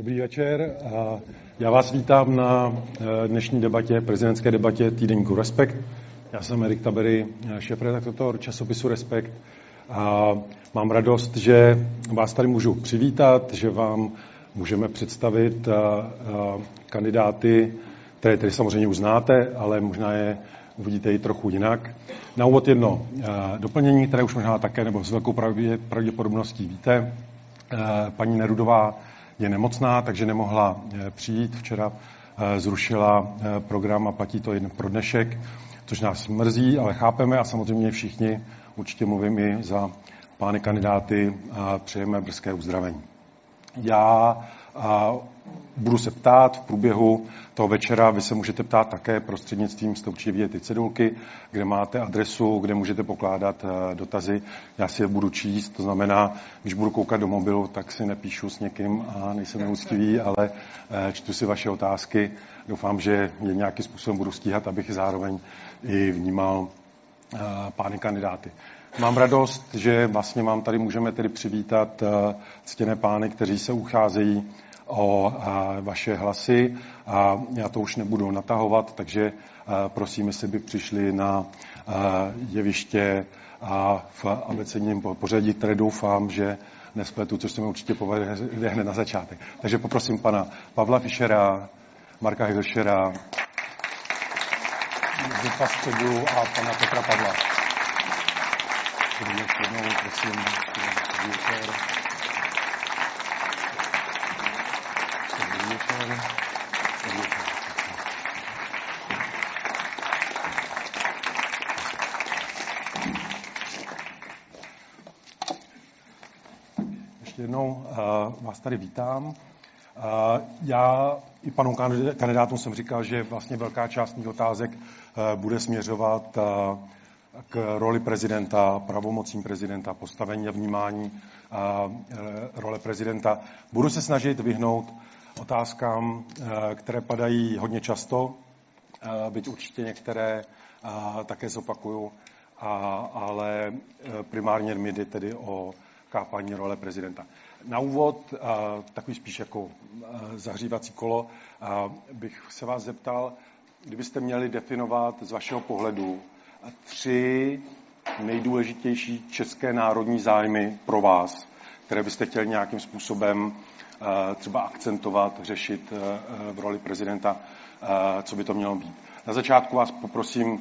Dobrý večer. Já vás vítám na eh, dnešní debatě, prezidentské debatě týdenníku Respekt. Já jsem Erik Tabery, šéf-redaktor časopisu Respekt. A mám radost, že vás tady můžu přivítat, že vám můžeme představit eh, eh, kandidáty, které tedy samozřejmě uznáte, ale možná je uvidíte i trochu jinak. Na úvod jedno doplnění, které už možná také nebo s velkou pravděpodobností víte. Paní Nerudová je nemocná, takže nemohla eh, přijít. Včera eh, zrušila eh, program a platí to jen pro dnešek, což nás mrzí, ale chápeme a samozřejmě všichni, určitě mluvím i za pány kandidáty, přejeme brzké uzdravení. Já budu se ptát v průběhu toho večera, vy se můžete ptát také prostřednictvím, jste určitě vidět ty cedulky, kde máte adresu, kde můžete pokládat eh, dotazy. Já si je budu číst, to znamená, když budu koukat do mobilu, tak si nepíšu s někým a nejsem neúctivý, ale eh, čtu si vaše otázky. Doufám, že je nějakým způsobem budu stíhat, abych zároveň i vnímal eh, pány kandidáty. Mám radost, že vlastně mám tady, můžeme tedy přivítat ctěné pány, kteří se ucházejí o vaše hlasy a já to už nebudu natahovat, takže prosím, jestli by přišli na jeviště a v abecedním pořadí, které doufám, že nespletu, což se mi určitě povede hned na začátek. Takže poprosím pana Pavla Fischera, Marka Hilšera, Josefa Středu a pana Petra Pavla. Ještě jednou, prosím, ještě jednou uh, vás tady vítám. Uh, já i panu kandidátům jsem říkal, že vlastně velká část mých otázek uh, bude směřovat k roli prezidenta, pravomocím prezidenta, postavení a vnímání role prezidenta. Budu se snažit vyhnout otázkám, eh, které padají hodně často, eh, byť určitě některé eh, také zopakuju, ale primárně mi jde tedy o kápání role prezidenta. Na úvod, takový spíš jako zahřívací kolo, bych se vás zeptal, kdybyste měli definovat z vašeho pohledu tři nejdůležitější české národní zájmy pro vás, které byste chtěli nějakým způsobem třeba akcentovat, řešit eh, v roli prezidenta, eh, co by to mělo být. Na začátku vás poprosím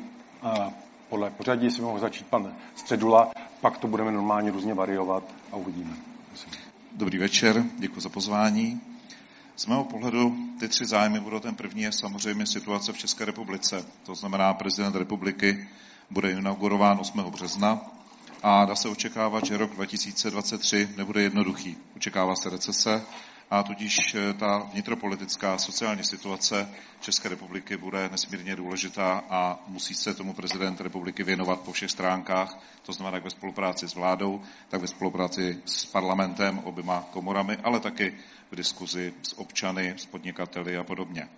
podle pořadí, jestli mohu začít pan Středula, pak to budeme normálně různě variovat a uvidíme. Dobrý večer, děkuji za pozvání. Z mého pohledu ty tři zájmy budou ten první je samozřejmě situace v České republice. To znamená, prezident republiky bude inaugurován 8. března a dá se očekávat, že rok 2023 nebude jednoduchý. Očekává se recese, a tudíž eh, ta vnitropolitická sociální situace České republiky bude nesmírně důležitá a musí se tomu prezident republiky věnovat po všech stránkách, to znamená jak ve spolupráci s vládou, tak ve spolupráci s parlamentem, oběma komorami, ale taky v diskuzi s občany, s podnikateli a podobně.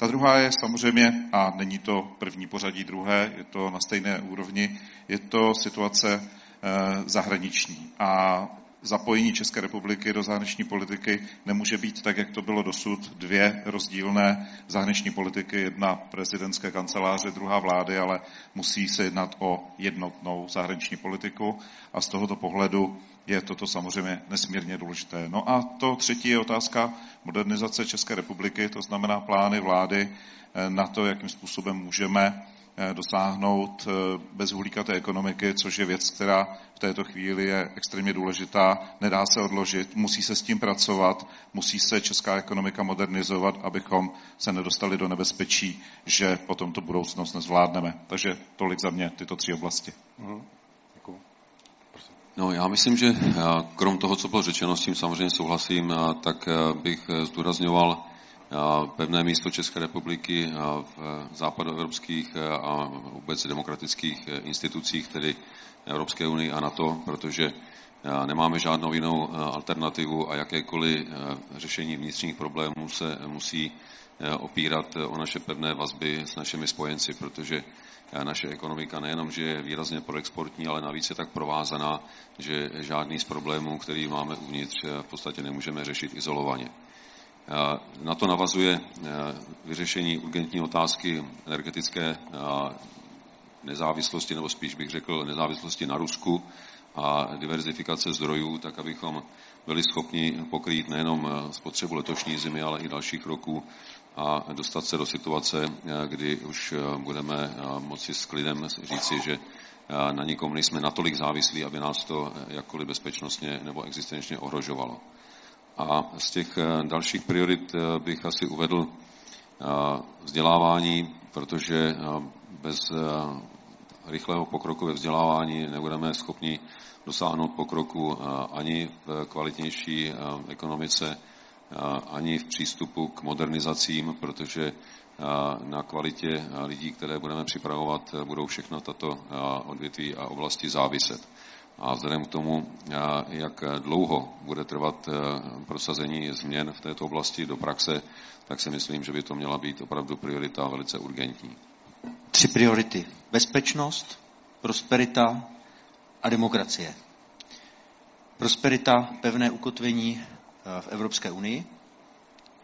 Ta druhá je samozřejmě, a není to první pořadí druhé, je to na stejné úrovni, je to situace eh, zahraniční. A zapojení České republiky do zahraniční politiky nemůže být tak, jak to bylo dosud, dvě rozdílné zahraniční politiky, jedna prezidentské kanceláře, druhá vlády, ale musí se jednat o jednotnou zahraniční politiku a z tohoto pohledu je toto samozřejmě nesmírně důležité. No a to třetí je otázka modernizace České republiky, to znamená plány vlády eh, na to, jakým způsobem můžeme dosáhnout eh, bezuhlíkaté ekonomiky, což je věc, která v této chvíli je extrémně důležitá, nedá se odložit, musí se s tím pracovat, musí se česká ekonomika modernizovat, abychom se nedostali do nebezpečí, že potom tu budoucnost nezvládneme. Takže tolik za mě tyto tři oblasti. Mhm. No, já myslím, že eh, krom toho, co bylo řečeno, s tím samozřejmě souhlasím, tak bych zdůrazňoval pevné místo České republiky v západoevropských a vůbec demokratických institucích, tedy Evropské unii a NATO, protože nemáme žádnou jinou alternativu a jakékoliv řešení vnitřních problémů se musí opírat o naše pevné vazby s našimi spojenci, protože naše ekonomika nejenom, že je výrazně proexportní, ale navíc je tak provázaná, že žádný z problémů, který máme uvnitř, v podstatě nemůžeme řešit izolovaně. Na to navazuje vyřešení urgentní otázky energetické nezávislosti, nebo spíš bych řekl nezávislosti na Rusku a diverzifikace zdrojů, tak abychom byli schopni pokrýt nejenom spotřebu letošní zimy, ale i dalších roků a dostat se do situace, kdy už budeme moci s klidem říci, že na nikom nejsme natolik závislí, aby nás to jakkoliv bezpečnostně nebo existenčně ohrožovalo. A z těch dalších priorit bych asi uvedl vzdělávání, protože bez rychlého pokroku ve vzdělávání nebudeme schopni dosáhnout pokroku ani v kvalitnější ekonomice, ani v přístupu k modernizacím, protože na kvalitě lidí, které budeme připravovat, budou všechno tato odvětví a oblasti záviset. A vzhledem k tomu, jak dlouho bude trvat prosazení změn v této oblasti do praxe, tak si myslím, že by to měla být opravdu priorita velice urgentní. Tři priority. Bezpečnost, prosperita a demokracie. Prosperita, pevné ukotvení v Evropské unii,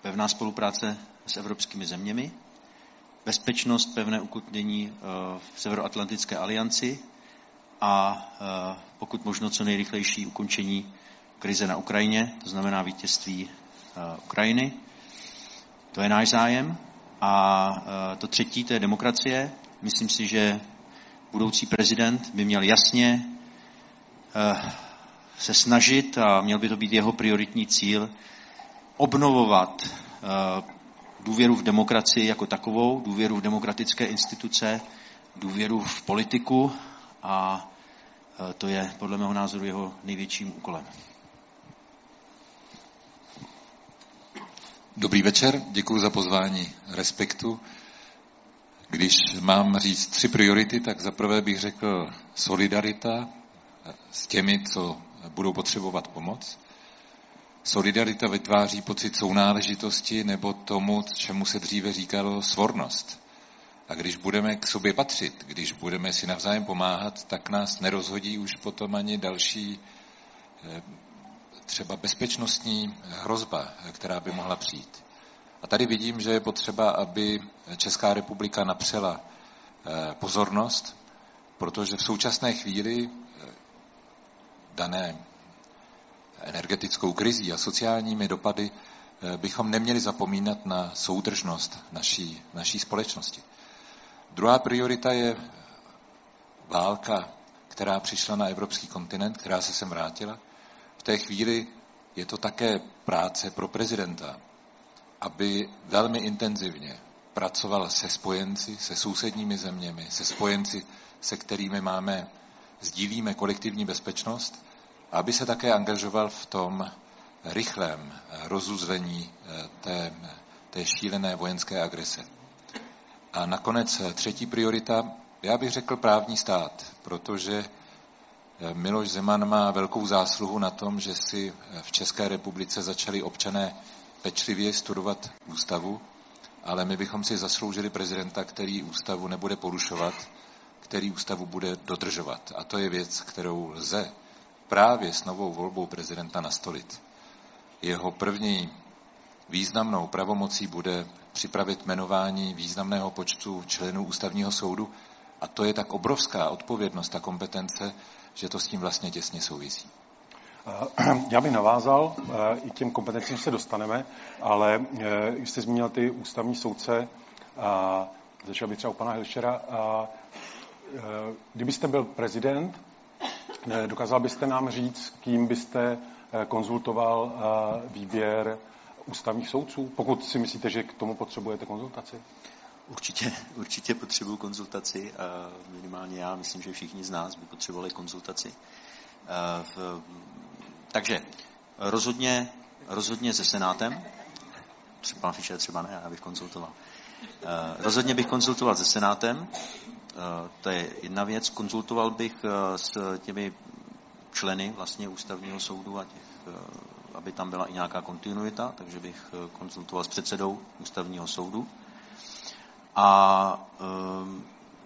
pevná spolupráce s evropskými zeměmi, bezpečnost, pevné ukotvení v Severoatlantické alianci a pokud možno co nejrychlejší ukončení krize na Ukrajině, to znamená vítězství Ukrajiny. To je náš zájem. A to třetí, to je demokracie. Myslím si, že budoucí prezident by měl jasně se snažit, a měl by to být jeho prioritní cíl, obnovovat důvěru v demokracii jako takovou, důvěru v demokratické instituce, důvěru v politiku a to je podle mého názoru jeho největším úkolem. Dobrý večer, děkuji za pozvání Respektu. Když mám říct tři priority, tak zaprvé bych řekl solidarita s těmi, co budou potřebovat pomoc. Solidarita vytváří pocit sounáležitosti nebo tomu, čemu se dříve říkalo svornost. A když budeme k sobě patřit, když budeme si navzájem pomáhat, tak nás nerozhodí už potom ani další třeba bezpečnostní hrozba, která by mohla přijít. A tady vidím, že je potřeba, aby Česká republika napřela pozornost, protože v současné chvíli dané energetickou krizí a sociálními dopady bychom neměli zapomínat na soudržnost naší, naší společnosti. Druhá priorita je válka, která přišla na evropský kontinent, která se sem vrátila. V té chvíli je to také práce pro prezidenta, aby velmi intenzivně pracoval se spojenci, se sousedními zeměmi, se spojenci, se kterými máme, sdílíme kolektivní bezpečnost, aby se také angažoval v tom rychlém rozuzlení té, té šílené vojenské agrese. A nakonec třetí priorita, já bych řekl právní stát, protože Miloš Zeman má velkou zásluhu na tom, že si v České republice začali občané pečlivě studovat ústavu, ale my bychom si zasloužili prezidenta, který ústavu nebude porušovat, který ústavu bude dodržovat. A to je věc, kterou lze právě s novou volbou prezidenta nastolit. Jeho první významnou pravomocí bude připravit jmenování významného počtu členů ústavního soudu a to je tak obrovská odpovědnost a kompetence, že to s tím vlastně těsně souvisí. Já bych navázal, i těm kompetencím se dostaneme, ale když jste zmínil ty ústavní soudce, a začal bych třeba u pana Hilšera, a kdybyste byl prezident, dokázal byste nám říct, kým byste konzultoval výběr ústavních soudců, pokud si myslíte, že k tomu potřebujete konzultaci? Určitě, určitě potřebuju konzultaci. Minimálně já, myslím, že všichni z nás by potřebovali konzultaci. Takže rozhodně, rozhodně se Senátem, třeba pan Fischer třeba ne, já bych konzultoval. Rozhodně bych konzultoval se Senátem, to je jedna věc. Konzultoval bych s těmi členy vlastně ústavního soudu a těch, aby tam byla i nějaká kontinuita, takže bych konzultoval s předsedou ústavního soudu a,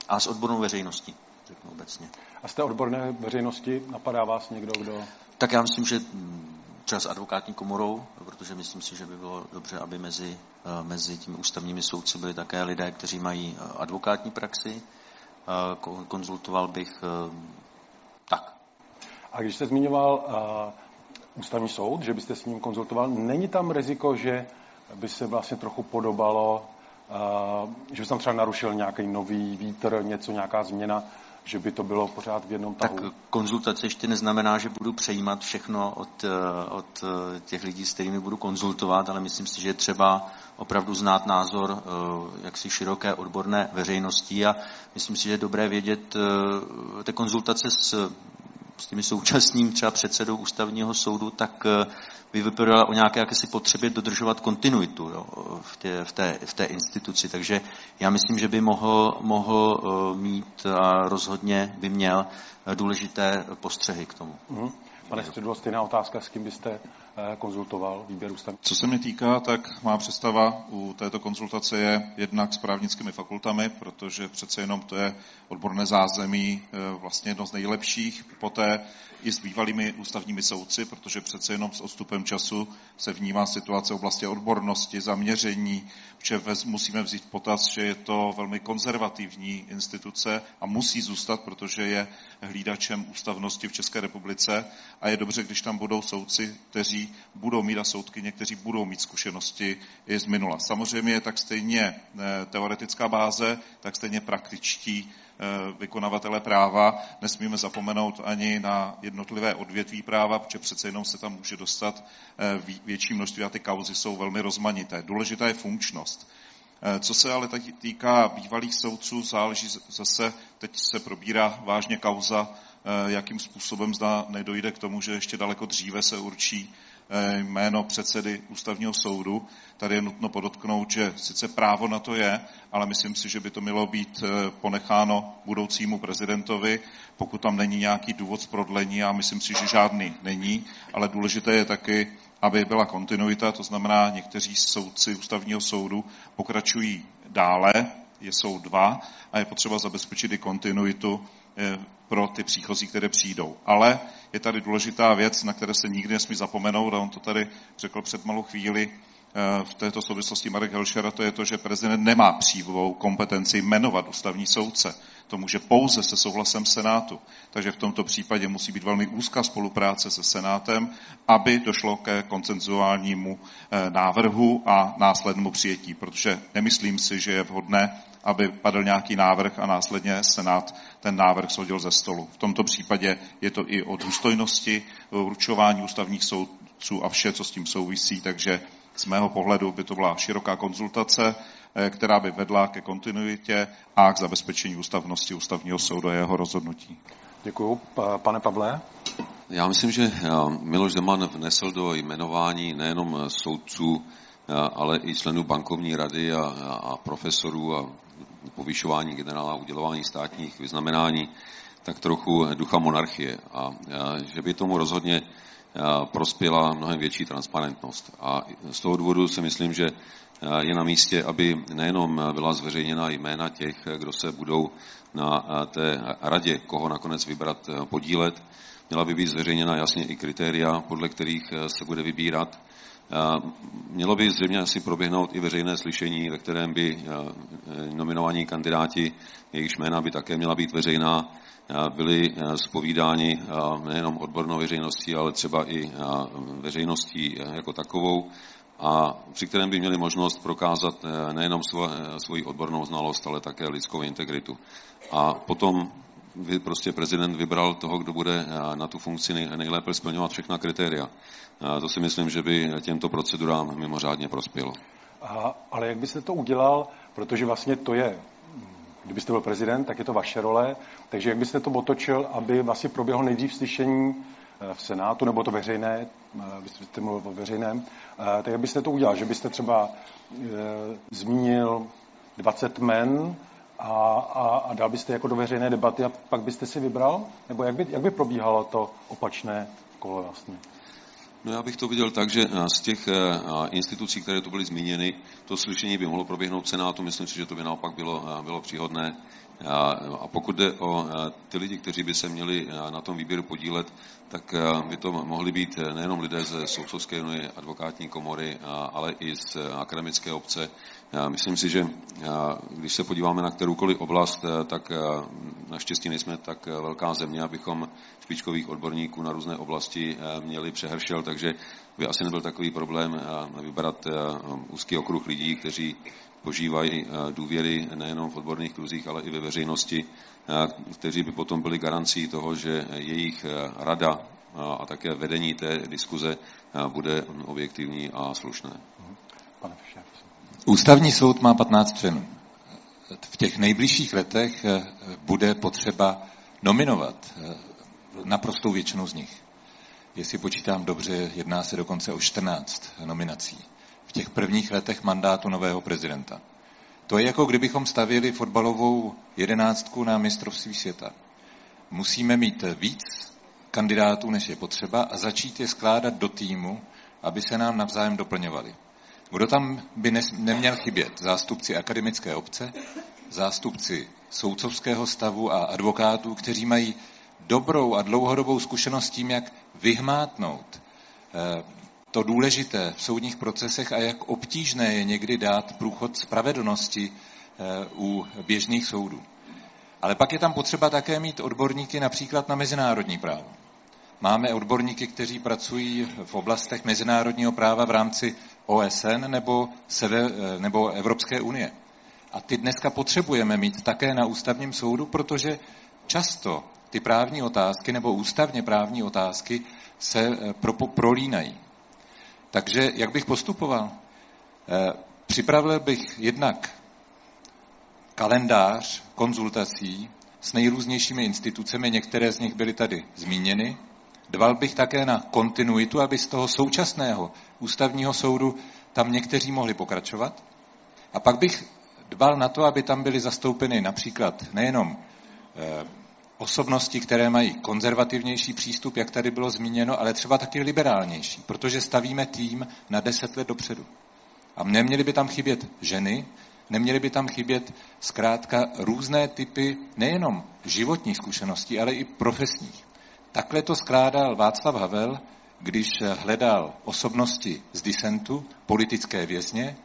a s odbornou veřejností, řeknu obecně. A z té odborné veřejnosti napadá vás někdo, kdo... Tak já myslím, že třeba s advokátní komorou, protože myslím si, že by bylo dobře, aby mezi, mezi těmi ústavními soudci byli také lidé, kteří mají advokátní praxi. Konzultoval bych tak. A když jste zmiňoval ústavní soud, že byste s ním konzultoval, není tam riziko, že by se vlastně trochu podobalo, že by tam třeba narušil nějaký nový vítr, něco, nějaká změna, že by to bylo pořád v jednom tahu. Tak konzultace ještě neznamená, že budu přejímat všechno od, eh, od eh, těch lidí, s kterými budu konzultovat, ale myslím si, že je třeba opravdu znát názor eh, jaksi široké odborné veřejnosti a myslím si, že je dobré vědět ty konzultace s s těmi současným třeba předsedou ústavního soudu, tak by vypadala o nějaké jakési potřebě dodržovat kontinuitu jo, v, tě, v, té, v té instituci. Takže já myslím, že by mohl, mohl mít a rozhodně by měl důležité postřehy k tomu. Mm-hmm. Pane Středulo, stejná otázka, s kým byste eh, konzultoval výběr ústavní? Co se mě týká, tak má představa u této konzultace je jednak s právnickými fakultami, protože přece jenom to je odborné zázemí eh, vlastně jedno z nejlepších. Poté i s bývalými ústavními soudci, protože přece jenom s odstupem času se vnímá situace v oblasti odbornosti, zaměření, protože musíme vzít potaz, že je to velmi konzervativní instituce a musí zůstat, protože je hlídačem ústavnosti v České republice a je dobře, když tam budou soudci, kteří budou mít a soudkyně, kteří budou mít zkušenosti i z minula. Samozřejmě je tak stejně eh, teoretická báze, tak stejně praktičtí Eh, vykonavatele práva. Nesmíme zapomenout ani na jednotlivé odvětví práva, protože přece jenom se tam může dostat eh, větší množství a ty kauzy jsou velmi rozmanité. Důležitá je funkčnost. Co se ale týká bývalých soudců, záleží zase, teď se probírá vážně kauza, jakým způsobem zda nedojde k tomu, že ještě daleko dříve se určí jméno předsedy ústavního soudu. Tady je nutno podotknout, že sice právo na to je, ale myslím si, že by to mělo být eh, ponecháno budoucímu prezidentovi, pokud tam není nějaký důvod z prodlení a myslím si, že žádný není, ale důležité je taky, aby byla kontinuita, to znamená, někteří soudci ústavního soudu pokračují dále, jsou dva a je potřeba zabezpečit i kontinuitu eh, pro ty příchozí, které přijdou. Ale je tady důležitá věc, na které se nikdy nesmí zapomenout, a on to tady řekl před malou chvíli, eh, v této souvislosti Marek Helšera, to je to, že prezident nemá přímovou kompetenci jmenovat ústavní soudce. To může pouze se souhlasem Senátu. Takže v tomto případě musí být velmi úzká spolupráce se Senátem, aby došlo ke koncenzuálnímu eh, návrhu a následnému přijetí, protože nemyslím si, že je vhodné, aby padl nějaký návrh a následně Senát ten návrh shodil ze stolu. V tomto případě je to i o důstojnosti určování ústavních soudců a vše, co s tím souvisí, takže z mého pohledu by to byla široká konzultace, eh, která by vedla ke kontinuitě a k zabezpečení ústavnosti ústavního soudu a jeho rozhodnutí. Děkuji. Pane Pavle? Já myslím, že eh, Miloš Zeman vnesl do jmenování nejenom soudců, eh, ale i členů bankovní rady a, a profesorů a povyšování generála, udělování státních vyznamenání, tak trochu ducha monarchie. A že by tomu rozhodně prospěla mnohem větší transparentnost. A z toho důvodu si myslím, že je na místě, aby nejenom byla zveřejněna jména těch, kdo se budou na té radě, koho nakonec vybrat, podílet, měla by být zveřejněna jasně i kritéria, podle kterých se bude vybírat Mělo by zřejmě asi proběhnout i veřejné slyšení, ve kterém by nominovaní kandidáti, jejichž jména by také měla být veřejná, byli spovídáni nejenom odbornou veřejností, ale třeba i veřejností jako takovou, a při kterém by měli možnost prokázat nejenom svoji odbornou znalost, ale také lidskou integritu. A potom vy prostě prezident vybral toho, kdo bude eh, na tu funkci nejlépe splňovat všechna kritéria. To si myslím, že by těmto procedurám mimořádně prospělo. A, ale jak byste to udělal, protože vlastně to je, kdybyste byl prezident, tak je to vaše role, takže jak byste to otočil, aby vlastně proběhlo nejdřív slyšení eh, v Senátu, nebo to veřejné, eh, vy jste mluvil o veřejném, tak jak byste to udělal, že byste třeba zmínil 20 men, a, a, a dal byste jako do veřejné debaty a pak byste si vybral? Nebo jak by, jak by probíhalo to opačné kolo vlastně? No já bych to viděl tak, že eh, z těch eh, institucí, které tu byly zmíněny, to slyšení by mohlo proběhnout Senátu. Myslím si, že to by naopak bylo, eh, bylo příhodné. A pokud jde o ty lidi, kteří by se měli na tom výběru podílet, tak by to mohli být nejenom lidé ze Soudcovské advokátní komory, ale i z akademické obce. Myslím si, že když se podíváme na kteroukoliv oblast, tak naštěstí nejsme tak velká země, abychom špičkových odborníků na různé oblasti měli přehršel, takže by asi nebyl takový problém vybrat úzký okruh lidí, kteří požívají eh, důvěry nejenom v odborných kruzích, ale i ve veřejnosti, eh, kteří by potom byli garancí toho, že jejich eh, rada a také vedení té diskuze bude objektivní a slušné. Pane Ústavní soud má 15 členů. V těch nejbližších letech bude potřeba nominovat naprostou většinu z nich. Jestli počítám dobře, jedná se dokonce o 14 nominací v těch prvních letech mandátu nového prezidenta. To je jako kdybychom stavili fotbalovou jedenáctku na mistrovství světa. Musíme mít víc kandidátů, než je potřeba a začít je skládat do týmu, aby se nám navzájem doplňovali. Kdo tam by neměl chybět? Zástupci akademické obce, zástupci soudcovského stavu a advokátů, kteří mají dobrou a dlouhodobou zkušenost tím, jak vyhmátnout eh, to důležité v soudních procesech a jak obtížné je někdy dát průchod spravedlnosti eh, u běžných soudů. Ale pak je tam potřeba také mít odborníky například na mezinárodní právo. Máme odborníky, kteří pracují v oblastech mezinárodního práva v rámci OSN nebo, sever, nebo Evropské unie. A ty dneska potřebujeme mít také na ústavním soudu, protože často ty právní otázky nebo ústavně právní otázky se eh, pro, prolínají. Takže jak bych postupoval? Eh, připravil bych jednak kalendář konzultací s nejrůznějšími institucemi, některé z nich byly tady zmíněny. Dval bych také na kontinuitu, aby z toho současného ústavního soudu tam někteří mohli pokračovat. A pak bych dbal na to, aby tam byly zastoupeny například nejenom eh, osobnosti, které mají konzervativnější přístup, jak tady bylo zmíněno, ale třeba taky liberálnější, protože stavíme tým na deset let dopředu. A neměly by tam chybět ženy, neměly by tam chybět zkrátka různé typy nejenom životních zkušeností, ale i profesních. Takhle to skládal Václav Havel, když hledal osobnosti z disentu, politické vězně,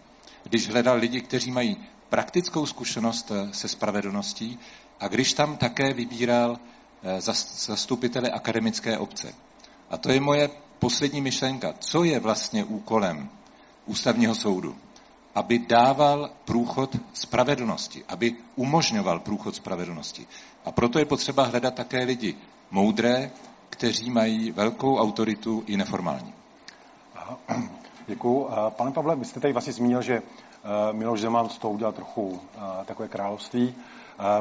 když hledal lidi, kteří mají praktickou zkušenost se spravedlností a když tam také vybíral eh, zastupitele akademické obce. A to je moje poslední myšlenka. Co je vlastně úkolem ústavního soudu? Aby dával průchod spravedlnosti, aby umožňoval průchod spravedlnosti. A proto je potřeba hledat také lidi moudré, kteří mají velkou autoritu i neformální. Děkuji. Pane Pavle, vy jste tady vlastně zmínil, že eh, Miloš Zeman z toho udělal trochu eh, takové království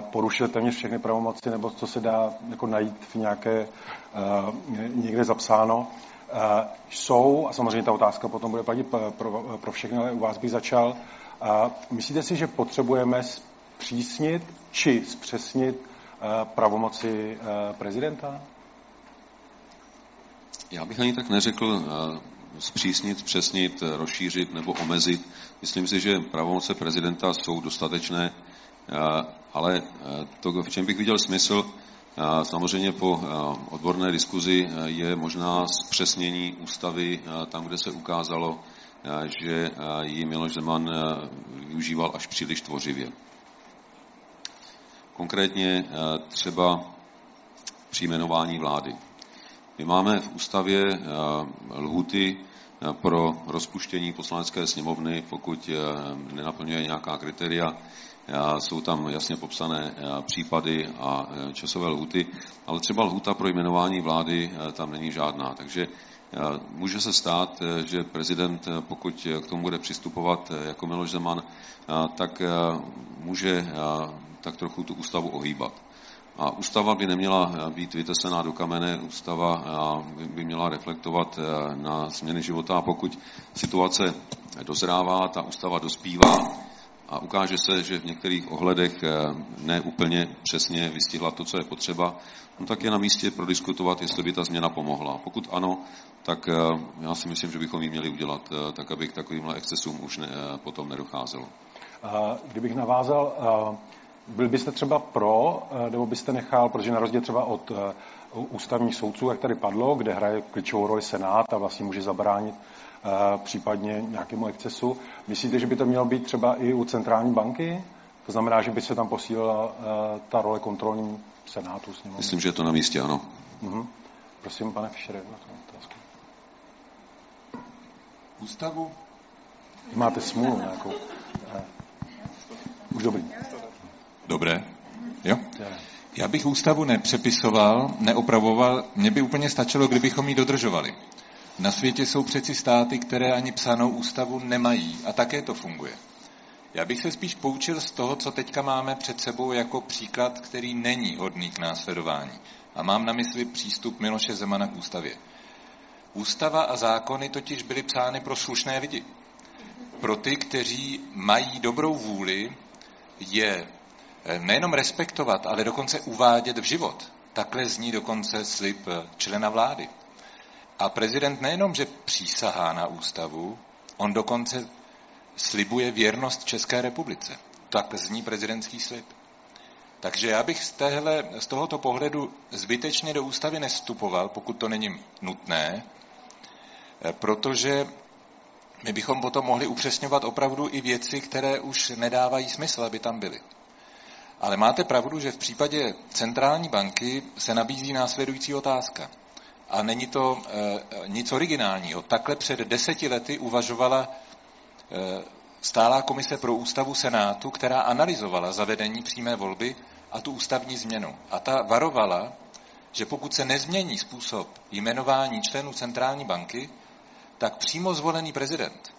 porušil téměř všechny pravomoci, nebo co se dá jako najít v nějaké, někde zapsáno. Jsou, a samozřejmě ta otázka potom bude platit pro, pro všechny, ale u vás bych začal. Myslíte si, že potřebujeme zpřísnit či zpřesnit pravomoci prezidenta? Já bych ani tak neřekl zpřísnit, zpřesnit, rozšířit nebo omezit. Myslím si, že pravomoce prezidenta jsou dostatečné ale eh, to, v čem bych viděl smysl, eh, samozřejmě po eh, odborné diskuzi je možná zpřesnění ústavy tam, kde se ukázalo, že ji Miloš Zeman využíval až příliš tvořivě. Konkrétně třeba při jmenování vlády. My máme v ústavě lhuty pro rozpuštění poslanecké sněmovny, pokud nenaplňuje nějaká kritéria, jsou tam jasně popsané případy a časové lhuty, ale třeba lhuta pro jmenování vlády tam není žádná. Takže může se stát, že prezident, pokud k tomu bude přistupovat jako Miloš Zeman, tak může tak trochu tu ústavu ohýbat. A ústava by neměla být vytesená do kamene, ústava by měla reflektovat na změny života a pokud situace dozrává, ta ústava dospívá, a ukáže se, že v některých ohledech eh, neúplně přesně vystihla to, co je potřeba, no tak je na místě prodiskutovat, jestli by ta změna pomohla. Pokud ano, tak eh, já si myslím, že bychom ji měli udělat tak, aby k takovýmhle excesům už ne, potom nedocházelo. Kdybych navázal, Byl byste třeba pro, nebo byste nechal, protože na rozdíl třeba od ústavních soudců, jak tady padlo, kde hraje klíčovou roli Senát a vlastně může zabránit případně nějakému excesu. Myslíte, že by to mělo být třeba i u centrální banky? To znamená, že by se tam posílila ta role kontrolní Senátu. Sněmovny. Myslím, že je to na místě, ano. Uh-huh. Prosím, pane Fischere, na otázku. Ústavu? Máte smůlu nějakou. Už dobrý. Dobré. Jo? Já bych ústavu nepřepisoval, neopravoval, mně by úplně stačilo, kdybychom ji dodržovali. Na světě jsou přeci státy, které ani psanou ústavu nemají a také to funguje. Já bych se spíš poučil z toho, co teďka máme před sebou jako příklad, který není hodný k následování. A mám na mysli přístup Miloše Zemana k ústavě. Ústava a zákony totiž byly psány pro slušné lidi. Pro ty, kteří mají dobrou vůli je nejenom respektovat, ale dokonce uvádět v život. Takhle zní dokonce slib eh, člena vlády. A prezident nejenom, že přísahá na ústavu, on dokonce slibuje věrnost České republice. Tak zní prezidentský slib. Takže já bych z, téhle, z tohoto pohledu zbytečně do ústavy nestupoval, pokud to není nutné, eh, protože my bychom potom mohli upřesňovat opravdu i věci, které už nedávají smysl, aby tam byly. Ale máte pravdu, že v případě centrální banky se nabízí následující otázka. A není to e, nic originálního. Takhle před deseti lety uvažovala e, stálá komise pro ústavu Senátu, která analyzovala zavedení přímé volby a tu ústavní změnu. A ta varovala, že pokud se nezmění způsob jmenování členů centrální banky, tak přímo zvolený prezident,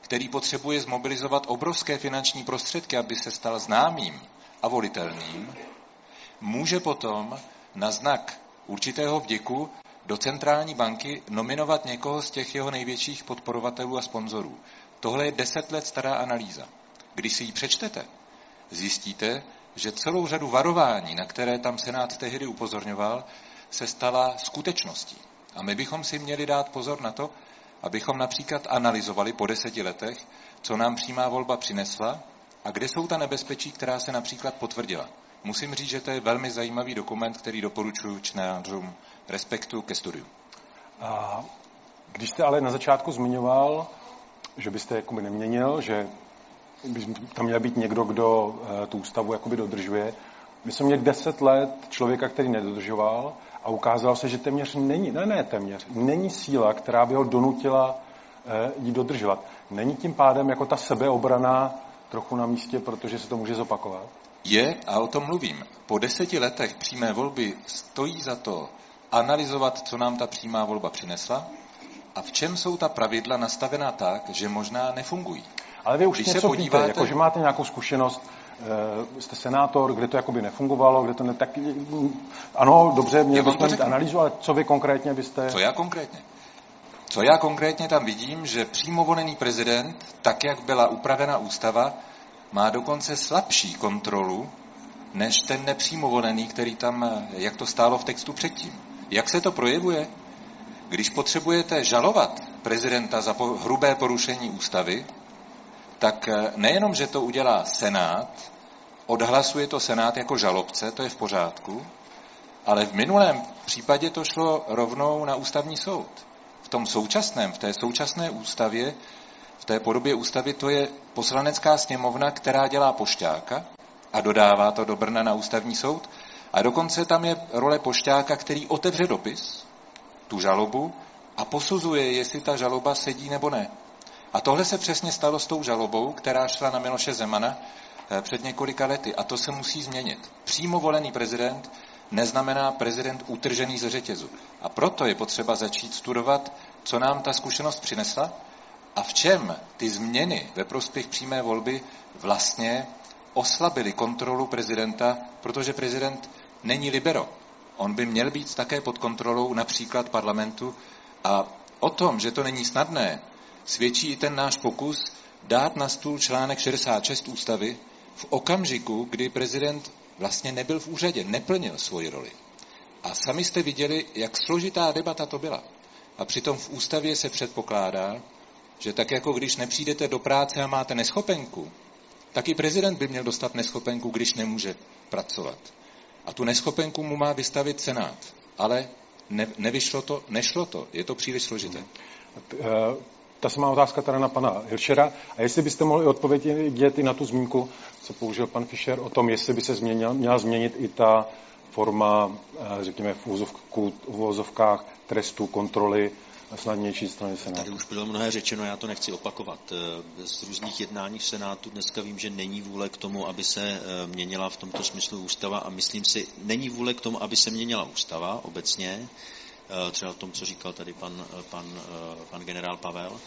který potřebuje zmobilizovat obrovské finanční prostředky, aby se stal známým a volitelným, může potom na znak určitého vděku do centrální banky nominovat někoho z těch jeho největších podporovatelů a sponzorů. Tohle je deset let stará analýza. Když si ji přečtete, zjistíte, že celou řadu varování, na které tam Senát tehdy upozorňoval, se stala skutečností. A my bychom si měli dát pozor na to, abychom například analyzovali po deseti letech, co nám přímá volba přinesla a kde jsou ta nebezpečí, která se například potvrdila. Musím říct, že to je velmi zajímavý dokument, který doporučuji čtenářům respektu ke studiu. A když jste ale na začátku zmiňoval, že byste jakoby neměnil, že by tam měl být někdo, kdo eh, tu ústavu jakoby dodržuje. My jsme měli deset let člověka, který nedodržoval a ukázalo se, že téměř není, ne, ne téměř, není síla, která by ho donutila eh, ji dodržovat. Není tím pádem jako ta sebeobrana trochu na místě, protože se to může zopakovat? Je, a o tom mluvím. Po deseti letech přímé volby stojí za to analyzovat, co nám ta přímá volba přinesla a v čem jsou ta pravidla nastavená tak, že možná nefungují. Ale vy už Když něco se podíváte... víte, jako že máte nějakou zkušenost, uh, jste senátor, kde to jakoby nefungovalo, kde to ne tak... Ano, dobře, měl mít analýzu, ale co vy konkrétně byste... Co já konkrétně? Co já konkrétně tam vidím, že přímo volený prezident, tak jak byla upravena ústava, má dokonce slabší kontrolu než ten nepřímo volený, který tam, jak to stálo v textu předtím. Jak se to projevuje? Když potřebujete žalovat prezidenta za hrubé porušení ústavy, tak eh, nejenom, že to udělá Senát, odhlasuje to Senát jako žalobce, to je v pořádku, ale v minulém případě to šlo rovnou na ústavní soud. V tom současném, v té současné ústavě, v té podobě ústavy, to je poslanecká sněmovna, která dělá pošťáka a dodává to do Brna na ústavní soud. A dokonce tam je role pošťáka, který otevře dopis, tu žalobu, a posuzuje, jestli ta žaloba sedí nebo ne. A tohle se přesně stalo s tou žalobou, která šla na Miloše Zemana eh, před několika lety. A to se musí změnit. Přímo volený prezident neznamená prezident utržený ze řetězu. A proto je potřeba začít studovat, co nám ta zkušenost přinesla a v čem ty změny ve prospěch přímé volby vlastně oslabily kontrolu prezidenta, protože prezident není libero. On by měl být také pod kontrolou například parlamentu a o tom, že to není snadné, svědčí i ten náš pokus dát na stůl článek 66 ústavy v okamžiku, kdy prezident vlastně nebyl v úřadě, neplnil svoji roli. A sami jste viděli, jak složitá debata to byla. A přitom v ústavě se předpokládá, že tak jako když nepřijdete do práce a máte neschopenku, tak i prezident by měl dostat neschopenku, když nemůže pracovat. A tu neschopenku mu má vystavit Senát. Ale ne, nevyšlo to, nešlo to. Je to příliš složité. Ta samá otázka teda na pana Hilšera. A jestli byste mohli odpovědět i na tu zmínku, co použil pan Fischer, o tom, jestli by se změnil, měla změnit i ta forma, eh, řekněme, v uvozovkách trestu, kontroly snadnější strany Senátu. Tady už bylo mnohé řečeno, já to nechci opakovat. Eh, z různých jednání v Senátu dneska vím, že není vůle k tomu, aby se eh, měnila v tomto smyslu ústava a myslím si, není vůle k tomu, aby se měnila ústava obecně, třeba o tom, co říkal tady pan, pan, pan generál Pavel.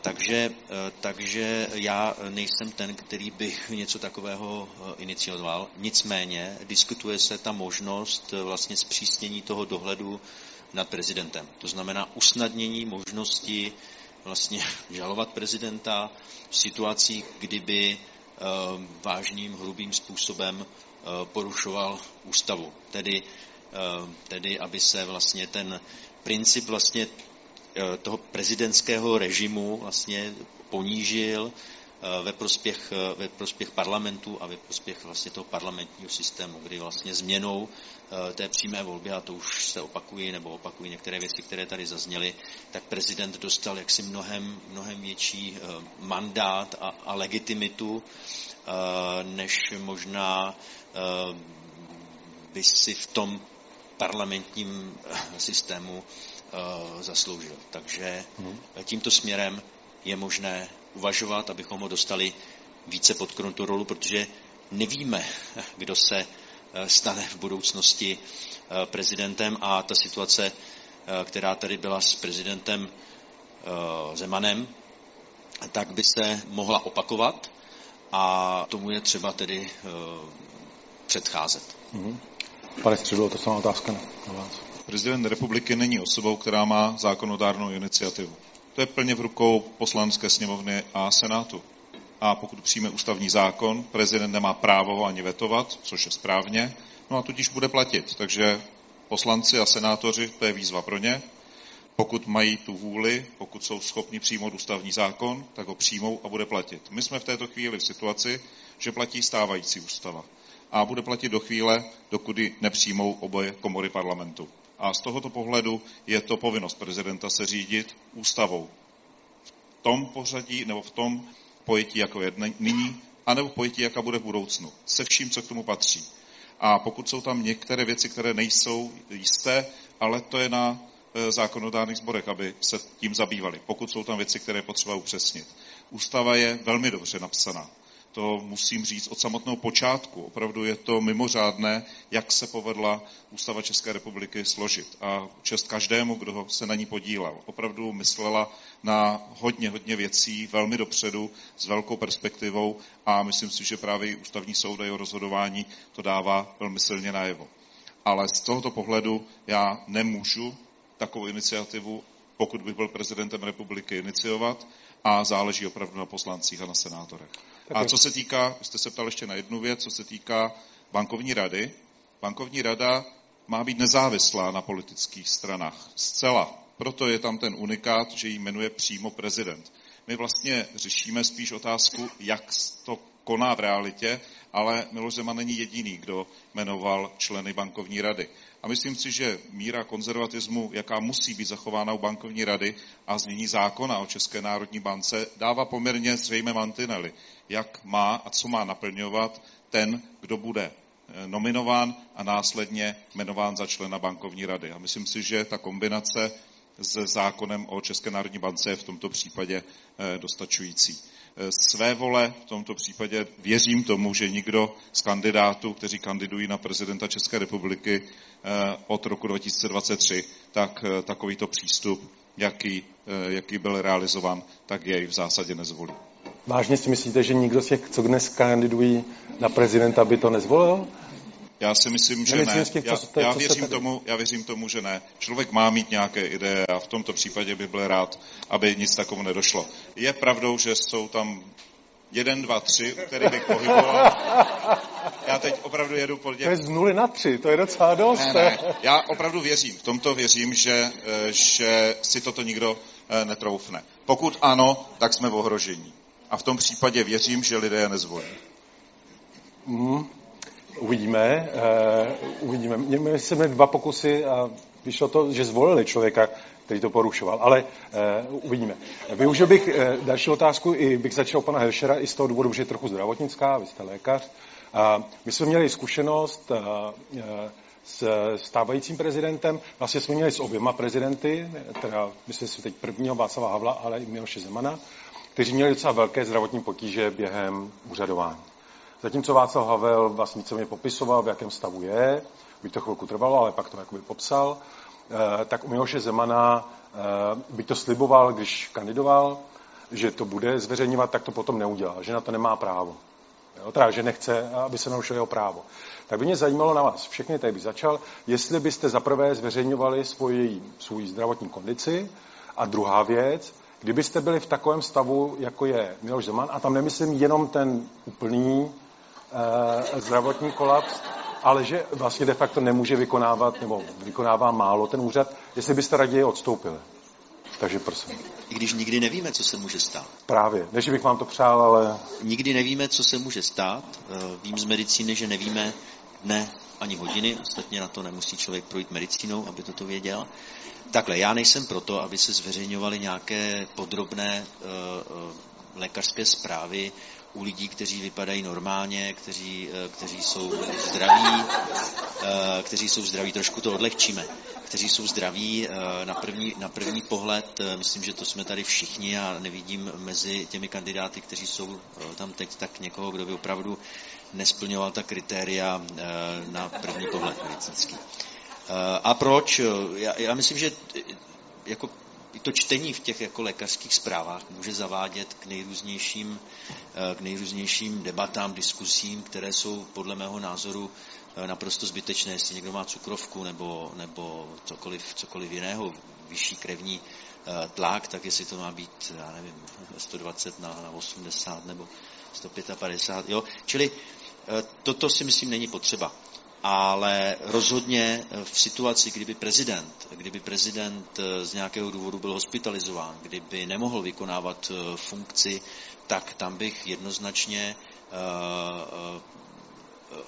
Takže, takže já nejsem ten, který by něco takového inicioval. Nicméně diskutuje se ta možnost vlastně zpřísnění toho dohledu nad prezidentem. To znamená usnadnění možnosti vlastně žalovat prezidenta v situacích, kdyby vážným, hrubým způsobem porušoval ústavu. Tedy, tedy aby se vlastně ten princip vlastně Eh, toho prezidentského režimu vlastně ponížil eh, ve prospěch, eh, ve prospěch parlamentu a ve prospěch vlastně toho parlamentního systému, kdy vlastně změnou té přímé volby, a to už se opakují, nebo opakují některé věci, které tady zazněly, tak prezident dostal jaksi mnohem, mnohem větší mandát a, a legitimitu, než možná by si v tom parlamentním systému Eh, zasloužil. Takže hmm. tímto směrem je možné uvažovat, abychom ho dostali více pod kontrolu, protože nevíme, kdo se eh, stane v budoucnosti eh, prezidentem a ta situace, která tady byla s prezidentem Zemanem, tak by se mohla opakovat a tomu je třeba tedy předcházet. Hmm. Pane Středlo, to samá otázka na vás. Prezident republiky není osobou, která má zákonodárnou iniciativu. To je plně v rukou poslanské sněmovny a senátu. A pokud přijme ústavní zákon, prezident nemá právo ho ani vetovat, což je správně, no a tudíž bude platit. Takže poslanci a senátoři, to je výzva pro ně. Pokud mají tu vůli, pokud jsou schopni přijmout ústavní zákon, tak ho přijmou a bude platit. My jsme v této chvíli v situaci, že platí stávající ústava. A bude platit do chvíle, dokud nepřijmou oboje komory parlamentu. A z tohoto pohledu je to povinnost prezidenta se řídit ústavou. V tom pořadí nebo v tom pojetí, jako je nyní, anebo pojetí, jaká bude v budoucnu. Se vším, co k tomu patří. A pokud jsou tam některé věci, které nejsou jisté, ale to je na e, zákonodárných sborech, aby se tím zabývali. Pokud jsou tam věci, které potřeba upřesnit. Ústava je velmi dobře napsaná to musím říct od samotného počátku. Opravdu je to mimořádné, jak se povedla Ústava České republiky složit. A čest každému, kdo se na ní podílel. Opravdu myslela na hodně, hodně věcí velmi dopředu, s velkou perspektivou a myslím si, že právě ústavní soud a jeho rozhodování to dává velmi silně najevo. Ale z tohoto pohledu já nemůžu takovou iniciativu, pokud bych byl prezidentem republiky, iniciovat a záleží opravdu na poslancích a na senátorech. A co se týká, jste se ptal ještě na jednu věc, co se týká bankovní rady. Bankovní rada má být nezávislá na politických stranách. Zcela. Proto je tam ten unikát, že ji jmenuje přímo prezident. My vlastně řešíme spíš otázku, jak to koná v realitě, ale Miloš Zeman není jediný, kdo jmenoval členy bankovní rady. A myslím si, že míra konzervatismu, jaká musí být zachována u bankovní rady a změní zákona o České národní bance, dává poměrně zřejmé mantinely, jak má a co má naplňovat ten, kdo bude eh, nominován a následně jmenován za člena bankovní rady. A myslím si, že ta kombinace s zákonem o České národní bance je v tomto případě eh, dostačující. Eh, své vole v tomto případě věřím tomu, že nikdo z kandidátů, kteří kandidují na prezidenta České republiky od roku 2023, tak takovýto přístup, jaký, jaký byl realizován, tak jej v zásadě nezvolí. Vážně si myslíte, že nikdo z těch, co dnes kandidují na prezidenta, by to nezvolil? Já si myslím, že ne. Já, já, věřím tomu, já věřím tomu, že ne. Člověk má mít nějaké ideje a v tomto případě by byl rád, aby nic takového nedošlo. Je pravdou, že jsou tam jeden, dva, tři, u kterých bych pohyboval. Já teď opravdu jedu po těch... To je z nuly na tři, to je docela dost. Ne, ne, já opravdu věřím, v tomto věřím, že, eh, že si toto nikdo eh, netroufne. Pokud ano, tak jsme v ohrožení a v tom případě věřím, že lidé je nezvolí. Mm, uvidíme. Uh, uvidíme. Měli jsme dva pokusy a vyšlo to, že zvolili člověka, který to porušoval. Ale uh, uvidíme. Využil bych uh, další otázku, i bych začal pana Heršera i z toho důvodu, že je trochu zdravotnická, vy jste lékař. Uh, my jsme měli zkušenost uh, s stávajícím prezidentem. Vlastně jsme měli s oběma prezidenty, teda myslím si teď prvního Václava Havla, ale i Miloše Zemana, kteří měli docela velké zdravotní potíže během úřadování. Zatímco Václav Havel vlastně mě popisoval, v jakém stavu je, by to chvilku trvalo, ale pak to jakoby popsal, eh, tak u Miloše Zemana eh, by to sliboval, když kandidoval, že to bude zveřejňovat, tak to potom neudělal, že na to nemá právo. Jo, teda, že nechce, aby se narušilo jeho právo. Tak by mě zajímalo na vás všechny, tady bych začal, jestli byste zaprvé zveřejňovali svoji, svůj zdravotní kondici a druhá věc, kdybyste byli v takovém stavu, jako je Miloš Zeman, a tam nemyslím jenom ten úplný zdravotní kolaps, ale že vlastně de facto nemůže vykonávat, nebo vykonává málo ten úřad, jestli byste raději odstoupili. Takže prosím. I když nikdy nevíme, co se může stát. Právě, než bych vám to přál, ale... Nikdy nevíme, co se může stát. Eh, vím z medicíny, že nevíme dne ani hodiny, ostatně na to nemusí člověk projít medicínou, aby toto věděl. Takhle, já nejsem proto, aby se zveřejňovaly nějaké podrobné uh, lékařské zprávy u lidí, kteří vypadají normálně, kteří, uh, kteří jsou zdraví, uh, kteří jsou zdraví, trošku to odlehčíme, kteří jsou zdraví na první, na první pohled, myslím, že to jsme tady všichni a nevidím mezi těmi kandidáty, kteří jsou tam teď, tak někoho, kdo by opravdu nesplňoval ta kritéria na první pohled medicínský. Eh, a proč? Já, já myslím, že eh, jako to čtení v těch jako lékařských zprávách může zavádět k nejrůznějším, eh, k nejrůznějším debatám, diskusím, které jsou podle mého názoru naprosto zbytečné. Jestli někdo má cukrovku nebo, nebo cokoliv, cokoliv jiného, vyšší krevní tlak, tak jestli to má být, já nevím, 120 na, na 80 nebo 155. Jo? Čili toto si myslím není potřeba ale rozhodně v situaci, kdyby prezident, kdyby prezident eh, z nějakého důvodu byl hospitalizován, kdyby nemohl vykonávat eh, funkci, tak tam bych jednoznačně eh,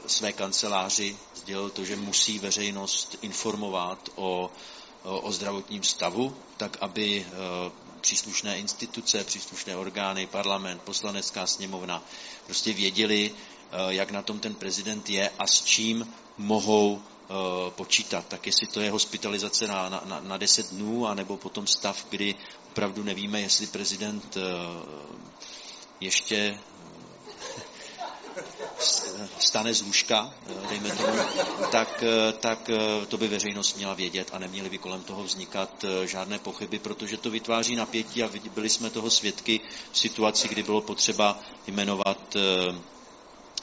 své kanceláři sdělil to, že musí veřejnost informovat o, o zdravotním stavu, tak aby příslušné instituce, příslušné orgány, parlament, poslanecká sněmovna prostě věděli, jak na tom ten prezident je a s čím mohou eh, počítat. Tak jestli to je hospitalizace na, na, na 10 dnů, anebo potom stav, kdy opravdu nevíme, jestli prezident eh, ještě eh, stane z lůžka, dejme tomu, tak, tak to by veřejnost měla vědět a neměly by kolem toho vznikat žádné pochyby, protože to vytváří napětí a byli jsme toho svědky v situaci, kdy bylo potřeba jmenovat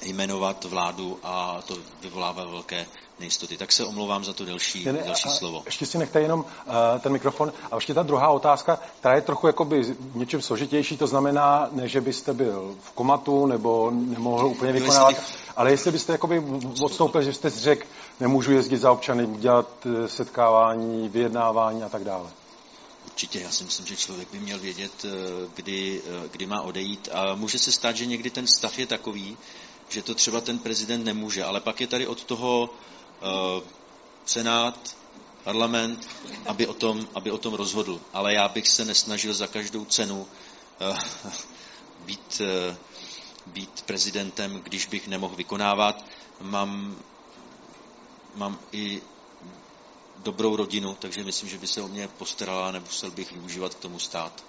jmenovat vládu a to vyvolává velké nejistoty. Tak se omlouvám za to delší, ne, ne, delší slovo. Ještě si nechte jenom uh, ten mikrofon. A ještě ta druhá otázka, která je trochu jakoby něčím složitější, to znamená, ne, že byste byl v komatu nebo nemohl úplně vykonávat, ale jestli byste jakoby odstoupil, že jste řekl, nemůžu jezdit za občany, dělat eh, setkávání, vyjednávání a tak dále. Určitě, já si myslím, že člověk by měl vědět, eh, kdy, kdy má odejít. A může se stát, že někdy ten stav je takový, že to třeba ten prezident nemůže. Ale pak je tady od toho uh, Senát, parlament, aby o, tom, aby o tom rozhodl. Ale já bych se nesnažil za každou cenu uh, být, uh, být prezidentem, když bych nemohl vykonávat. Mám, mám i dobrou rodinu, takže myslím, že by se o mě postarala a nemusel bych využívat k tomu stát.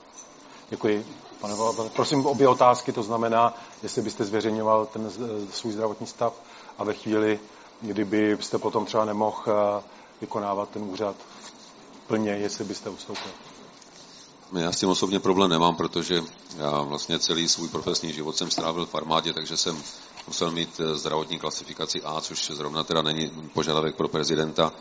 Děkuji. Pane Volbe, prosím obě otázky, to znamená, jestli byste zveřejňoval ten svůj zdravotní stav a ve chvíli, kdyby jste potom třeba nemohl eh, vykonávat ten úřad plně, jestli byste ustoupil. Já s tím osobně problém nemám, protože já vlastně celý svůj profesní život jsem strávil v armádě, takže jsem musel mít eh, zdravotní klasifikaci A, což zrovna teda není požadavek pro prezidenta,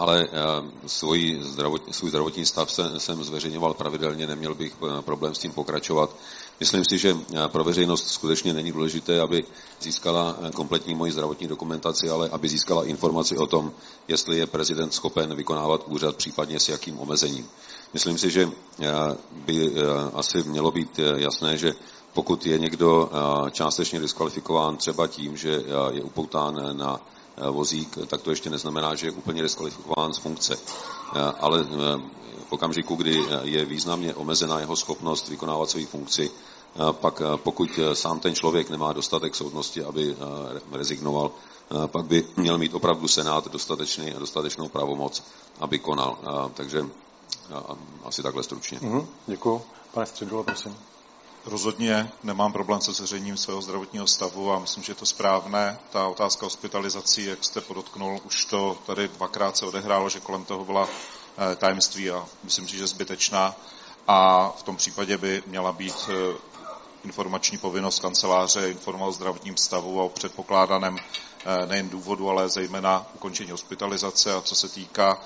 ale eh, svůj zdravotní, svůj zdravotní stav jsem zveřejňoval pravidelně, neměl bych eh, problém s tím pokračovat. Myslím si, že pro veřejnost skutečně není důležité, aby získala kompletní moji zdravotní dokumentaci, ale aby získala informaci o tom, jestli je prezident schopen vykonávat úřad, případně s jakým omezením. Myslím si, že by asi mělo být jasné, že pokud je někdo částečně diskvalifikován třeba tím, že je upoután na vozík, tak to ještě neznamená, že je úplně diskvalifikován z funkce. Ale v okamžiku, kdy je významně omezená jeho schopnost vykonávat svoji funkci, pak pokud sám ten člověk nemá dostatek soudnosti, aby rezignoval, pak by měl mít opravdu Senát dostatečný, dostatečnou pravomoc, aby konal. Takže asi takhle stručně. Mm-hmm, děkuji. Pane Středulo, prosím. Rozhodně nemám problém se zřejením svého zdravotního stavu a myslím, že je to správné. Ta otázka hospitalizací, jak jste podotknul, už to tady dvakrát se odehrálo, že kolem toho byla eh, tajemství a myslím si, že zbytečná. A v tom případě by měla být eh, informační povinnost kanceláře informovat o zdravotním stavu a o předpokládaném eh, nejen důvodu, ale zejména ukončení hospitalizace. A co se týká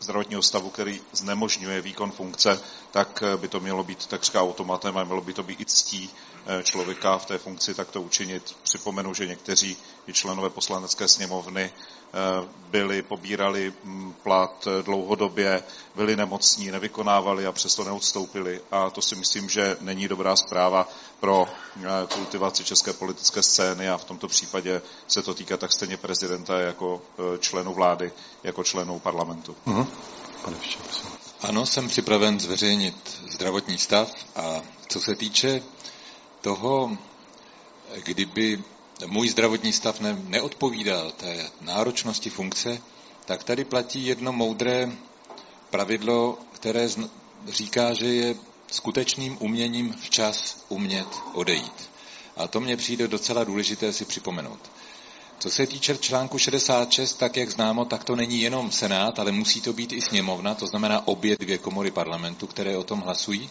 zdravotního stavu, který znemožňuje výkon funkce, tak by to mělo být takřka automatem a mělo by to být i ctí eh, člověka v té funkci tak to učinit. Připomenu, že někteří i členové poslanecké sněmovny Eh, byli, pobírali mm, plat dlouhodobě, byli nemocní, nevykonávali a přesto neodstoupili. A to si myslím, že není dobrá zpráva pro eh, kultivaci české politické scény a v tomto případě se to týká tak stejně prezidenta jako eh, členů vlády, jako členů parlamentu. Uh-huh. Pane ano, jsem připraven zveřejnit zdravotní stav a co se týče toho, kdyby můj zdravotní stav ne, neodpovídal té náročnosti funkce, tak tady platí jedno moudré pravidlo, které říká, že je skutečným uměním včas umět odejít. A to mně přijde docela důležité si připomenout. Co se týče článku 66, tak jak známo, tak to není jenom Senát, ale musí to být i sněmovna, to znamená obě dvě komory parlamentu, které o tom hlasují.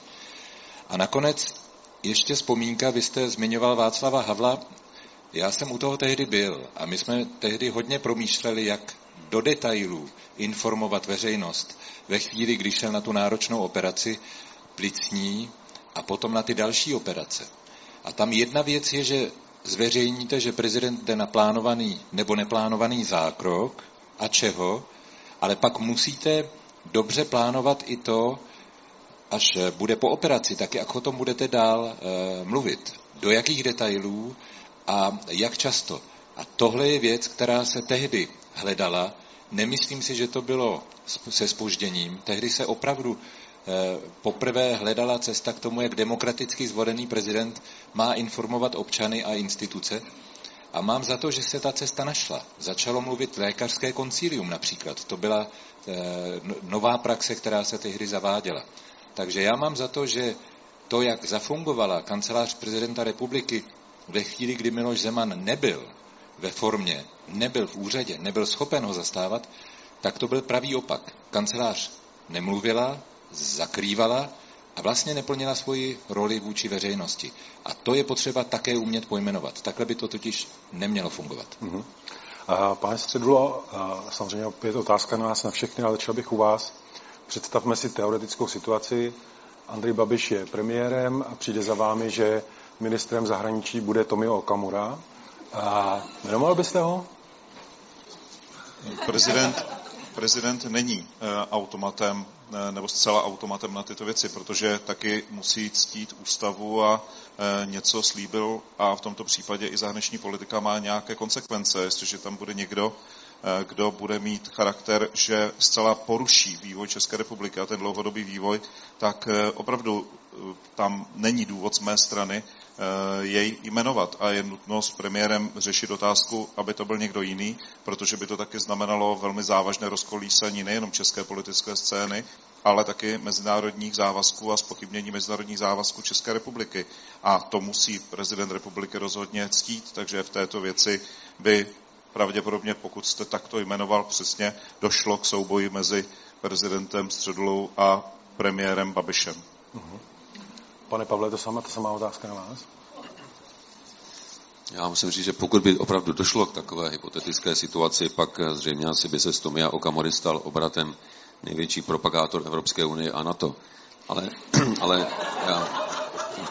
A nakonec ještě vzpomínka, vy jste zmiňoval Václava Havla, já jsem u toho tehdy byl a my jsme tehdy hodně promýšleli, jak do detailů informovat veřejnost ve chvíli, když šel na tu náročnou operaci plicní a potom na ty další operace. A tam jedna věc je, že zveřejníte, že prezident jde na plánovaný nebo neplánovaný zákrok a čeho, ale pak musíte dobře plánovat i to, až bude po operaci, tak jak o tom budete dál e, mluvit. Do jakých detailů a jak často. A tohle je věc, která se tehdy hledala. Nemyslím si, že to bylo se spožděním. Tehdy se opravdu eh, poprvé hledala cesta k tomu, jak demokraticky zvolený prezident má informovat občany a instituce. A mám za to, že se ta cesta našla. Začalo mluvit lékařské koncílium například. To byla eh, nová praxe, která se tehdy zaváděla. Takže já mám za to, že to, jak zafungovala kancelář prezidenta republiky ve chvíli, kdy Miloš Zeman nebyl ve formě, nebyl v úřadě, nebyl schopen ho zastávat, tak to byl pravý opak. Kancelář nemluvila, zakrývala a vlastně neplnila svoji roli vůči veřejnosti. A to je potřeba také umět pojmenovat. Takhle by to totiž nemělo fungovat. A pane Středulo, samozřejmě opět otázka na nás na všechny, ale začal bych u vás. Představme si teoretickou situaci. Andrej Babiš je premiérem a přijde za vámi, že ministrem zahraničí bude Tomio Okamura. A jmenoval byste ho? Prezident, prezident není eh, automatem eh, nebo zcela automatem na tyto věci, protože taky musí ctít ústavu a eh, něco slíbil a v tomto případě i zahraniční politika má nějaké konsekvence. Jestliže tam bude někdo, kdo bude mít charakter, že zcela poruší vývoj České republiky a ten dlouhodobý vývoj, tak opravdu tam není důvod z mé strany Eh, jej jmenovat a je nutno s premiérem řešit otázku, aby to byl někdo jiný, protože by to taky znamenalo velmi závažné rozkolísání nejenom české politické scény, ale taky mezinárodních závazků a spochybnění mezinárodních závazků České republiky. A to musí prezident republiky rozhodně ctít, takže v této věci by pravděpodobně, pokud jste takto jmenoval přesně, došlo k souboji mezi prezidentem Středulou a premiérem Babišem. Uh-huh. Pane Pavle, to sama, to samá otázka na vás. Já musím říct, že pokud by opravdu došlo k takové hypotetické situaci, pak zřejmě asi by se z Tomia Okamory stal obratem největší propagátor Evropské unie a NATO. Ale, ale já,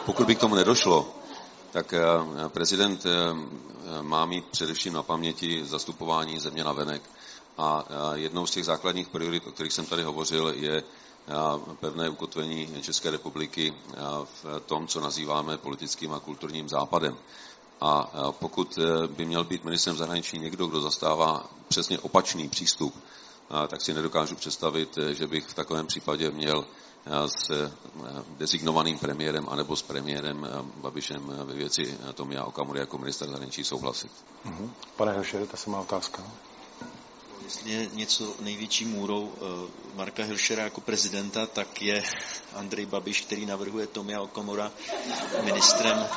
pokud by k tomu nedošlo, tak eh, prezident eh, má mít především na paměti zastupování země na venek. A jednou z těch základních priorit, o kterých jsem tady hovořil, je pevné ukotvení České republiky v tom, co nazýváme politickým a kulturním západem. A pokud by měl být ministrem zahraničí někdo, kdo zastává přesně opačný přístup, tak si nedokážu představit, že bych v takovém případě měl s e, designovaným premiérem anebo s premiérem Babišem ve věci Tomia Okamury jako minister zahraničí souhlasit. Mhm. Pane Hršere, ta se má otázka. Jestli je něco největší můrou Marka Hilšera jako prezidenta, tak je Andrej Babiš, který navrhuje Tomia Okamura ministrem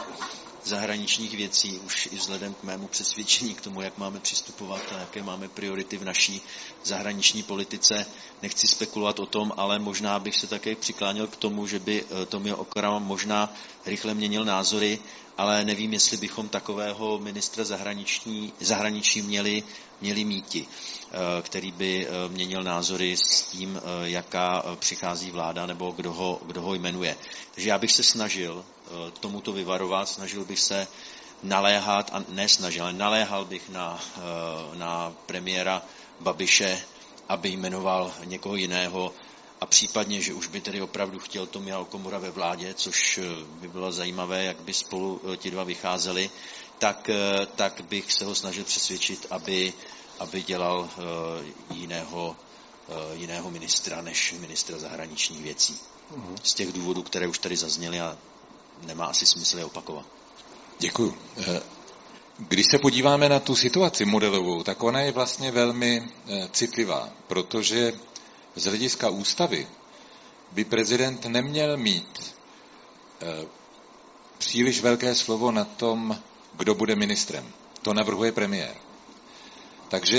zahraničních věcí, už i vzhledem k mému přesvědčení k tomu, jak máme přistupovat a jaké máme priority v naší zahraniční politice. Nechci spekulovat o tom, ale možná bych se také přikláněl k tomu, že by eh, Tomio Okara možná rychle měnil názory, ale nevím, jestli bychom takového ministra zahraniční, zahraničí měli, měli míti, eh, který by eh, měnil názory s tím, jaká přichází vláda nebo kdo ho, kdo ho jmenuje. Takže já bych se snažil tomuto vyvarovat, snažil bych se naléhat, a ne snažil, ale naléhal bych na, na premiéra Babiše, aby jmenoval někoho jiného a případně, že už by tedy opravdu chtěl Tomia Okomura ve vládě, což eh, by bylo zajímavé, jak by spolu eh, ti dva vycházeli, tak, eh, tak bych se ho snažil přesvědčit, aby, aby dělal jiného, jiného ministra než ministra zahraničních věcí. Mhm. Z těch důvodů, které už tady zazněly a nemá asi smysl je opakovat. Děkuji. Když se podíváme na tu situaci modelovou, tak ona je vlastně velmi citlivá, protože z hlediska ústavy by prezident neměl mít eh, příliš velké slovo na tom, kdo bude ministrem. To navrhuje premiér. Takže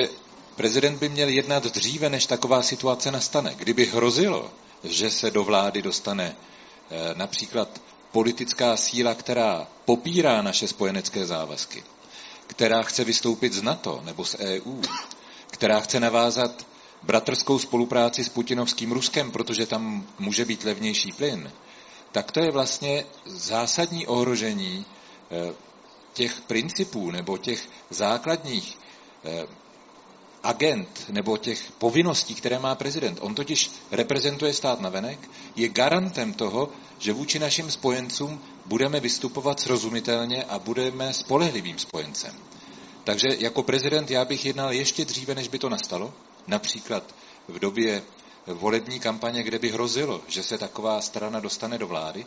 prezident by měl jednat dříve, než taková situace nastane. Kdyby hrozilo, že se do vlády dostane eh, například politická síla, která popírá naše spojenecké závazky, která chce vystoupit z NATO nebo z EU, která chce navázat bratrskou spolupráci s putinovským Ruskem, protože tam může být levnější plyn, tak to je vlastně zásadní ohrožení eh, těch principů nebo těch základních eh, agent nebo těch povinností, které má prezident. On totiž reprezentuje stát na venek, je garantem toho, že vůči našim spojencům budeme vystupovat srozumitelně a budeme spolehlivým spojencem. Takže jako prezident já bych jednal ještě dříve, než by to nastalo, například v době volební kampaně, kde by hrozilo, že se taková strana dostane do vlády.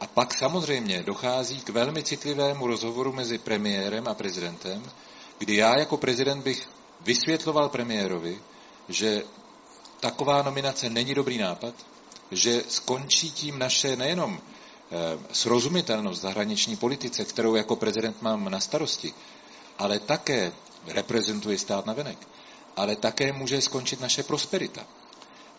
A pak samozřejmě dochází k velmi citlivému rozhovoru mezi premiérem a prezidentem, kdy já jako prezident bych vysvětloval premiérovi, že taková nominace není dobrý nápad, že skončí tím naše nejenom eh, srozumitelnost zahraniční politice, kterou jako prezident mám na starosti, ale také reprezentuje stát na venek, ale také může skončit naše prosperita.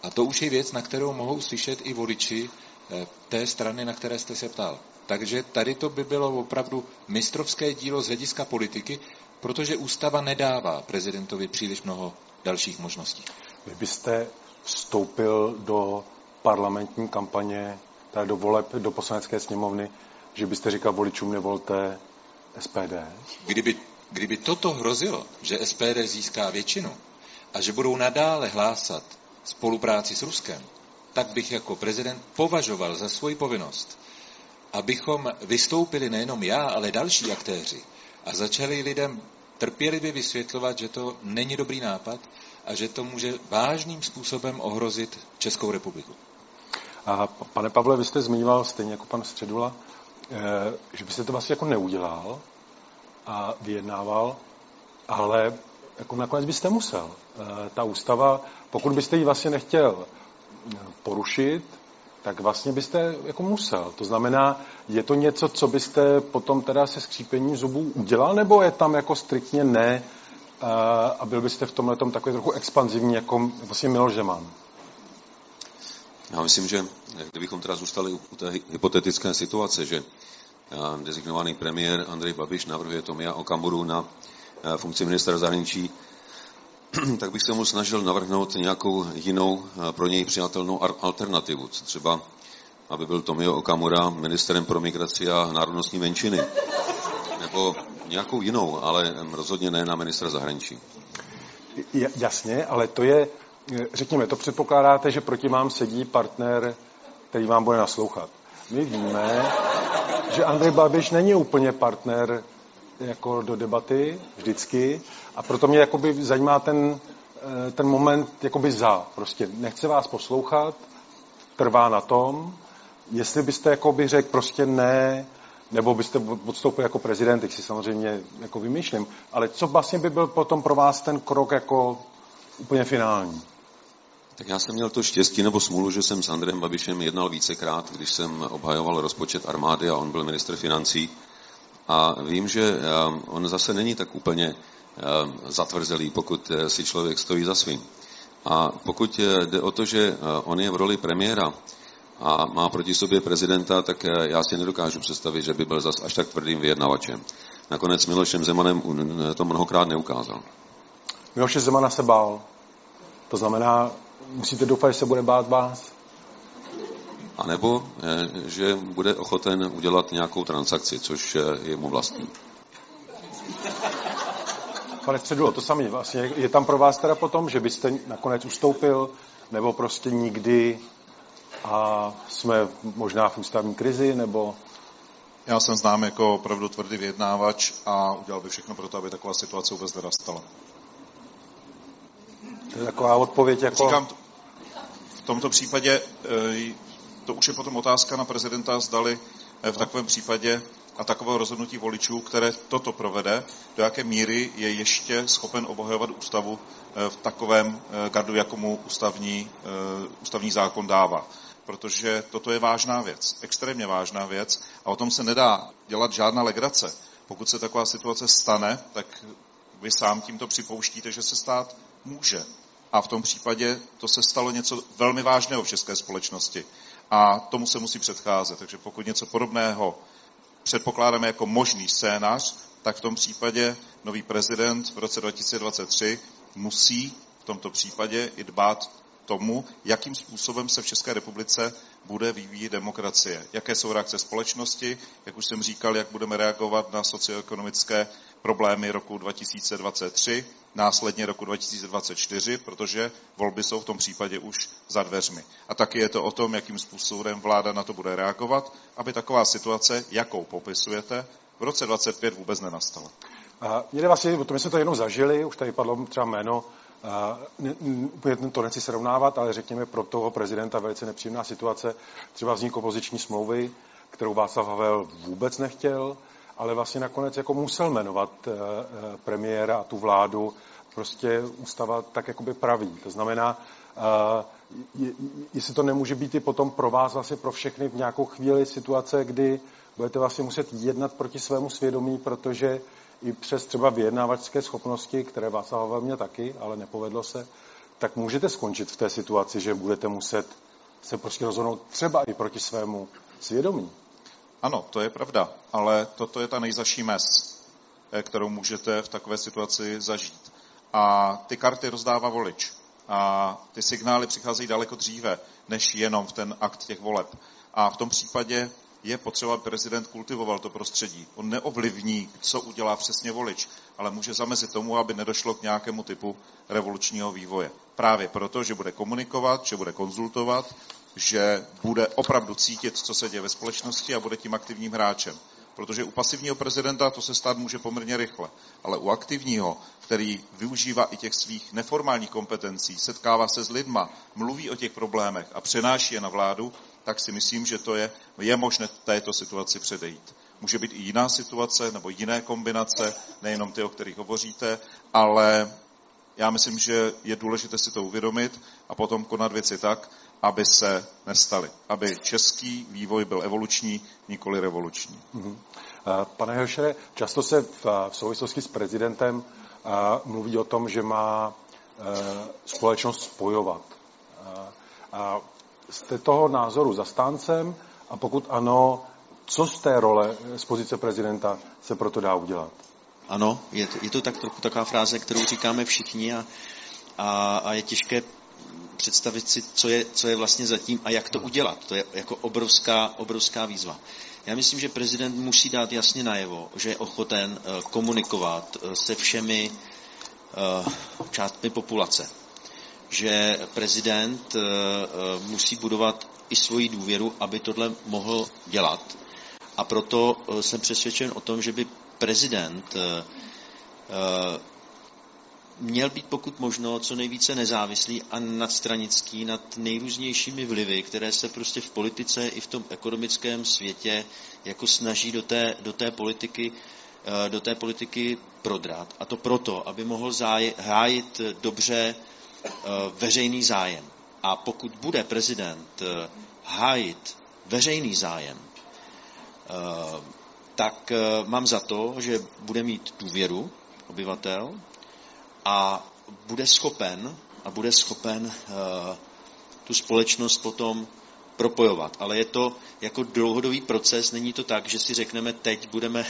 A to už je věc, na kterou mohou slyšet i voliči eh, té strany, na které jste se ptal. Takže tady to by bylo opravdu mistrovské dílo z hlediska politiky, protože ústava nedává prezidentovi příliš mnoho dalších možností. Vy byste vstoupil do parlamentní kampaně, tady do voleb do poslanecké sněmovny, že byste říkal voličům nevolte SPD? Kdyby, kdyby toto hrozilo, že SPD získá většinu a že budou nadále hlásat spolupráci s Ruskem, tak bych jako prezident považoval za svoji povinnost, abychom vystoupili nejenom já, ale další aktéři a začali lidem trpělivě vysvětlovat, že to není dobrý nápad a že to může vážným způsobem ohrozit Českou republiku. A pane Pavle, vy jste zmiňoval stejně jako pan Středula, eh, že byste to vlastně jako neudělal a vyjednával, ale jako nakonec byste musel. Eh, ta ústava, pokud byste ji vlastně nechtěl eh, porušit, tak vlastně byste jako musel. To znamená, je to něco, co byste potom teda se skřípením zubů udělal, nebo je tam jako striktně ne a byl byste v tomhle takový trochu expanzivní, jako vlastně Miloš Zeman? Já myslím, že kdybychom teda zůstali u té hypotetické situace, že designovaný premiér Andrej Babiš navrhuje Tomia Okamuru na funkci ministra zahraničí, tak bych se mu snažil navrhnout nějakou jinou pro něj přijatelnou alternativu. Třeba, aby byl Tomio Okamura ministrem pro migraci a národnostní menšiny. Nebo nějakou jinou, ale rozhodně ne na ministra zahraničí. Jasně, ale to je řekněme, to předpokládáte, že proti vám sedí partner, který vám bude naslouchat. My víme, že Andrej Babiš není úplně partner jako do debaty vždycky a proto mě jakoby zajímá ten, eh, ten moment jakoby za. Prostě nechce vás poslouchat, trvá na tom, jestli byste jakoby řekl prostě ne, nebo byste odstoupil jako prezident, tak si samozřejmě jako vymýšlím, ale co vlastně by byl potom pro vás ten krok jako úplně finální? Tak já jsem měl to štěstí nebo smůlu, že jsem s Andrem Babišem jednal vícekrát, když jsem obhajoval rozpočet armády a on byl minister financí. A vím, že eh, on zase není tak úplně eh, zatvrzelý, pokud eh, si člověk stojí za svým. A pokud jde o to, že on je v roli premiéra a má proti sobě prezidenta, tak já si nedokážu představit, že by byl zas až tak tvrdým vyjednavačem. Nakonec Milošem Zemanem to mnohokrát neukázal. Miloše Zemana se bál. To znamená, musíte doufat, že se bude bát vás. A nebo, eh, že bude ochoten udělat nějakou transakci, což je mu vlastní. Pane Středulo, to samé vlastně. Je tam pro vás teda potom, že byste nakonec ustoupil, nebo prostě nikdy a jsme možná v ústavní krizi, nebo... Já jsem znám jako opravdu tvrdý vyjednávač a udělal by všechno pro to, aby taková situace vůbec nedostala. To je taková odpověď jako... Říkám, v tomto případě eh, to už je potom otázka na prezidenta, zdali eh, v takovém případě a takového rozhodnutí voličů, které toto provede, do jaké míry je ještě schopen obhajovat ústavu eh, v takovém gardu, jakomu ústavní, ústavní zákon dává. Protože toto je vážná věc, extrémně vážná věc a o tom se nedá dělat žádná legrace. Pokud se taková situace stane, tak vy sám tímto připouštíte, že se stát může. A v tom případě to se stalo něco velmi vážného v české společnosti. A tomu se musí předcházet. Takže pokud něco podobného předpokládáme jako možný scénář, tak v tom případě nový prezident v roce 2023 musí v tomto případě i dbát tomu, jakým způsobem se v České republice bude vyvíjet demokracie. Jaké jsou reakce společnosti, jak už jsem říkal, jak budeme reagovat na socioekonomické problémy roku 2023, následně roku 2024, protože volby jsou v tom případě už za dveřmi. A taky je to o tom, jakým způsobem vláda na to bude reagovat, aby taková situace, jakou popisujete, v roce 2025 vůbec nenastala. A mě vlastně, o tom jsme to jednou zažili, už tady padlo třeba jméno, úplně to nechci srovnávat, ale řekněme pro toho prezidenta velice nepříjemná situace. Třeba vznik opoziční smlouvy, kterou Václav Havel vůbec nechtěl, ale vlastně nakonec jako musel jmenovat eh, eh, premiéra a tu vládu. Prostě ústava tak jakoby praví. To znamená, eh, jestli to nemůže být i potom pro vás vlastně pro všechny v nějakou chvíli situace, kdy budete vlastně muset jednat proti svému svědomí, protože i přes třeba vyjednávačské schopnosti, které Havel mě taky, ale nepovedlo se, tak můžete skončit v té situaci, že budete muset se prostě rozhodnout třeba i proti svému svědomí. Ano, to je pravda, ale toto je ta nejzaší mez, eh, kterou můžete v takové situaci zažít. A ty karty rozdává volič. A ty signály přicházejí daleko dříve, než jenom v ten akt těch voleb. A v tom případě je potřeba, aby prezident kultivoval to prostředí. On neovlivní, co udělá přesně volič, ale může zamezit tomu, aby nedošlo k nějakému typu revolučního vývoje. Právě proto, že bude komunikovat, že bude konzultovat, že bude opravdu cítit, co se děje ve společnosti a bude tím aktivním hráčem. Protože u pasivního prezidenta to se stát může poměrně rychle. Ale u aktivního, který využívá i těch svých neformálních kompetencí, setkává se s lidma, mluví o těch problémech a přenáší je na vládu, tak si myslím, že to je, je možné této situaci předejít. Může být i jiná situace nebo jiné kombinace, nejenom ty, o kterých hovoříte, ale já myslím, že je důležité si to uvědomit a potom konat věci tak, aby se nestaly. Aby český vývoj byl evoluční, nikoli revoluční. Mm-hmm. Pane Helšere, často se v, v souvislosti s prezidentem mluví o tom, že má e, společnost spojovat. A jste toho názoru zastáncem a pokud ano, co z té role z pozice prezidenta se proto dá udělat? Ano, je to, je to tak trochu taková fráze, kterou říkáme všichni a, a, a je těžké představit si, co je, co je vlastně zatím a jak to udělat. To je jako obrovská, obrovská výzva. Já myslím, že prezident musí dát jasně najevo, že je ochoten uh, komunikovat uh, se všemi uh, částmi populace. že prezident eh, eh, musí budovat i svoji důvěru, aby tohle mohl dělat. A proto eh, jsem přesvědčen o tom, že by prezident měl být pokud možno co nejvíce nezávislý a nadstranický nad nejrůznějšími vlivy, které se prostě v politice i v tom ekonomickém světě jako snaží do té, do té politiky do té politiky prodrat. A to proto, aby mohl záj, hájit dobře Eh, veřejný zájem. A pokud bude prezident eh, hájit veřejný zájem, eh, tak mám za to, že bude mít důvěru obyvatel a bude schopen a bude schopen tu společnost potom propojovat. Ale je to jako dlouhodobý proces, není to tak, že si řekneme, teď budeme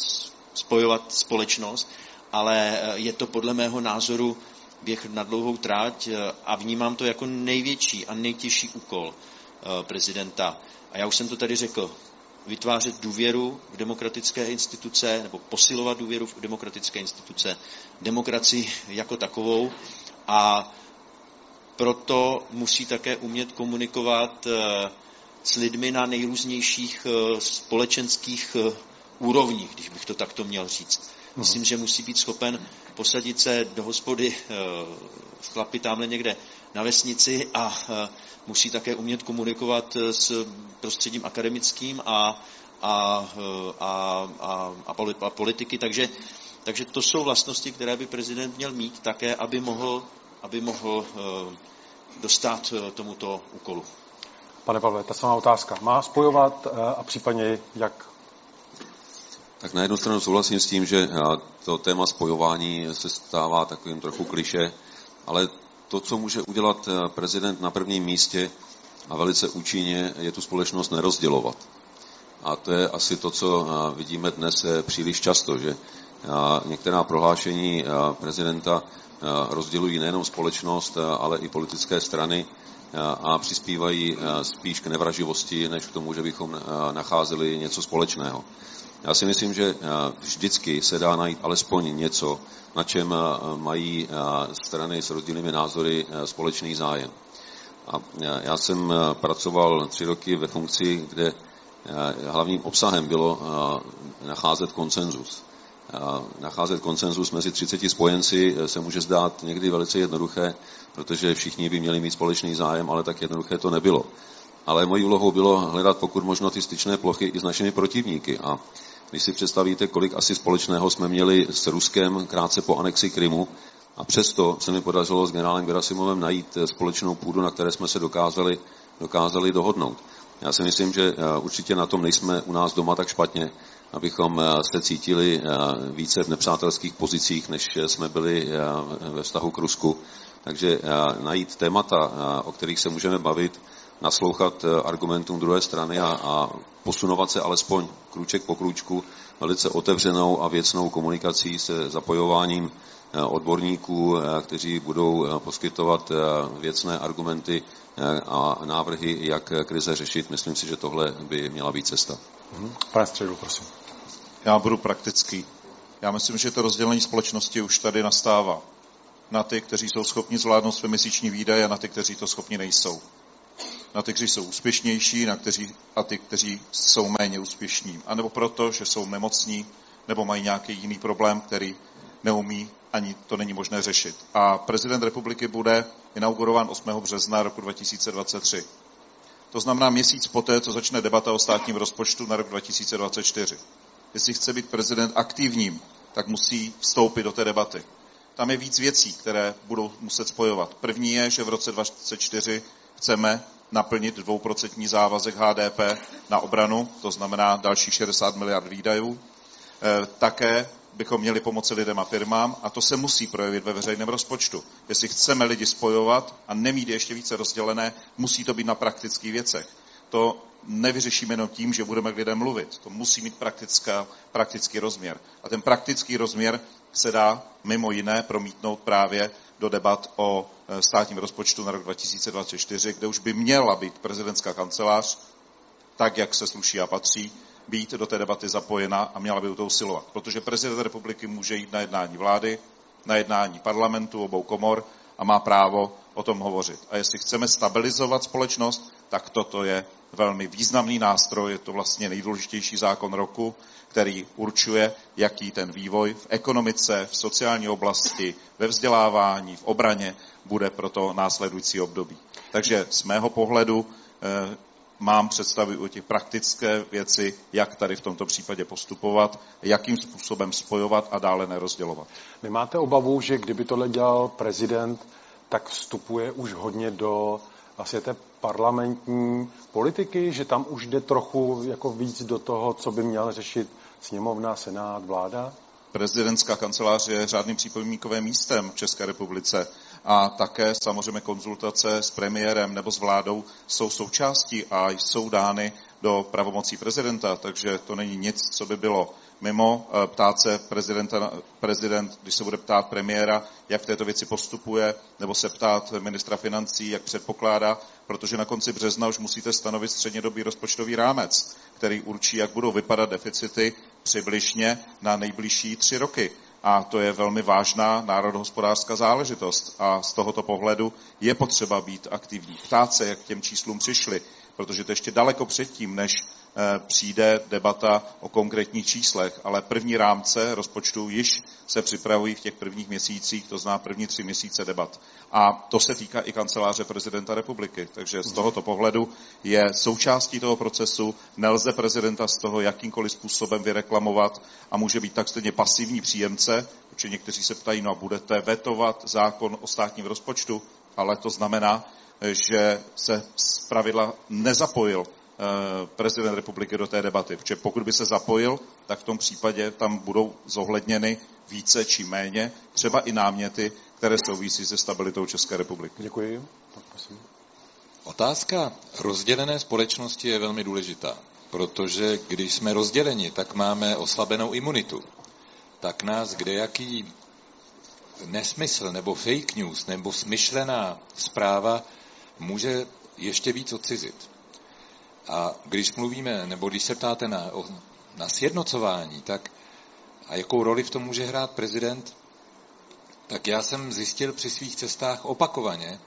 spojovat společnost, ale je to podle mého názoru běh na dlouhou tráť eh, a vnímám to jako největší a nejtěžší úkol eh, prezidenta. A já už jsem to tady řekl, vytvářet důvěru v demokratické instituce nebo posilovat důvěru v demokratické instituce, demokracii jako takovou a proto musí také umět komunikovat eh, s lidmi na nejrůznějších společenských úrovních, když bych to takto měl říct. Myslím, že musí být schopen posadit se do hospody eh, chlapy tamhle někde na vesnici a eh, musí také umět komunikovat eh, s prostředím akademickým a, a, a, a, a politiky. Takže, takže to jsou vlastnosti, které by prezident měl mít také, aby mohl, aby mohl dostat tomuto úkolu. Pane Pavle, ta samá otázka. Má spojovat a případně jak tak na jednu stranu souhlasím s tím, že to téma spojování se stává takovým trochu kliše, ale to, co může udělat eh, prezident na prvním místě a velice účinně, je tu společnost nerozdělovat. A to je asi to, co eh, vidíme dnes eh, příliš často, že některá prohlášení prezidenta rozdělují nejenom společnost, ale i politické strany a přispívají spíš k nevraživosti, než k tomu, že bychom nacházeli něco společného. Já si myslím, že vždycky se dá najít alespoň něco, na čem mají strany s rozdílnými názory společný zájem. A já jsem pracoval tři roky ve funkci, kde hlavním obsahem bylo nacházet konsenzus. Nacházet konsenzus mezi 30 spojenci se může zdát někdy velice jednoduché, protože všichni by měli mít společný zájem, ale tak jednoduché to nebylo. Ale mojí úlohou bylo hledat pokud možno ty styčné plochy i s našimi protivníky. A když si představíte, kolik asi společného jsme měli s Ruskem krátce po anexi Krymu, a přesto se mi podařilo s generálem Gerasimovem najít společnou půdu, na které jsme se dokázali, dokázali dohodnout. Já si myslím, že eh, určitě na tom nejsme u nás doma tak špatně, abychom eh, se cítili eh, více v nepřátelských pozicích, než jsme byli ve vztahu k Rusku. Takže najít témata, o kterých se můžeme bavit, naslouchat eh, argumentům druhé strany a, a posunovat se alespoň krůček po krůčku velice otevřenou a věcnou komunikací se zapojováním eh, odborníků, eh, kteří budou poskytovat věcné argumenty a návrhy, jak krize řešit. Myslím si, že tohle by měla být cesta. Mhm. Pane Středu, prosím. Já budu praktický. Já myslím, že to rozdělení společnosti už tady nastává. Na ty, kteří jsou schopni zvládnout své měsíční výdaje a na ty, kteří to schopni nejsou na ty, kteří jsou úspěšnější na kteří, a ty, kteří jsou méně úspěšní. A nebo proto, že jsou nemocní nebo mají nějaký jiný problém, který neumí, ani to není možné řešit. A prezident republiky bude inaugurován 8. března roku 2023. To znamená měsíc poté, co začne debata o státním rozpočtu na rok 2024. Jestli chce být prezident aktivním, tak musí vstoupit do té debaty. Tam je víc věcí, které budou muset spojovat. První je, že v roce 2024 chceme naplnit dvouprocentní závazek HDP na obranu, to znamená další 60 miliard výdajů. E, také bychom měli pomoci lidem a firmám a to se musí projevit ve veřejném rozpočtu. Jestli chceme lidi spojovat a nemít ještě více rozdělené, musí to být na praktických věcech. To nevyřešíme jenom tím, že budeme k lidem mluvit. To musí mít praktická, praktický rozměr. A ten praktický rozměr se dá mimo jiné promítnout právě do debat o e, státním rozpočtu na rok 2024, kde už by měla být prezidentská kancelář, tak, jak se sluší a patří, být do té debaty zapojena a měla by u toho usilovat. Protože prezident republiky může jít na jednání vlády, na jednání parlamentu obou komor a má právo o tom hovořit. A jestli chceme stabilizovat společnost, tak toto je velmi významný nástroj, je to vlastně nejdůležitější zákon roku, který určuje, jaký ten vývoj v ekonomice, v sociální oblasti, ve vzdělávání, v obraně bude pro to následující období. Takže z mého pohledu eh, mám představy o těch praktické věci, jak tady v tomto případě postupovat, jakým způsobem spojovat a dále nerozdělovat. Nemáte obavu, že kdyby tohle dělal prezident, tak vstupuje už hodně do vlastně té parlamentní politiky, že tam už jde trochu jako víc do toho, co by měl řešit sněmovna, senát, vláda? Prezidentská kancelář je řádným připomínkovým místem v České republice a také samozřejmě konzultace s premiérem nebo s vládou jsou součástí a jsou dány do pravomocí prezidenta, takže to není nic, co by bylo mimo eh, ptát se prezidenta, prezident, když se bude ptát premiéra, jak v této věci postupuje, nebo se ptát ministra financí, jak předpokládá, protože na konci března už musíte stanovit střednědobý rozpočtový rámec, který určí, jak budou vypadat deficity přibližně na nejbližší tři roky. A to je velmi vážná národohospodářská záležitost. A z tohoto pohledu je potřeba být aktivní. Ptát se, jak k těm číslům přišli, protože to ještě daleko předtím, než Eh, přijde debata o konkrétních číslech, ale první rámce rozpočtu již se připravují v těch prvních měsících, to zná první tři měsíce debat. A to se týká i kanceláře prezidenta republiky. Takže z tohoto pohledu je součástí toho procesu, nelze prezidenta z toho jakýmkoliv způsobem vyreklamovat a může být tak stejně pasivní příjemce, protože někteří se ptají, no a budete vetovat zákon o státním rozpočtu, ale to znamená, že se z pravidla nezapojil Eh, prezident republiky do té debaty. Protože pokud by se zapojil, tak v tom případě tam budou zohledněny více či méně, třeba i náměty, které souvisí se stabilitou České republiky. Děkuji. Tak prosím. Otázka rozdělené společnosti je velmi důležitá, protože když jsme rozděleni, tak máme oslabenou imunitu. Tak nás kdejaký nesmysl nebo fake news nebo smyšlená zpráva může ještě víc odcizit. A když mluvíme, nebo když se ptáte na, na sjednocování, tak a jakou roli v tom může hrát prezident, tak já jsem zjistil při svých cestách opakovaně,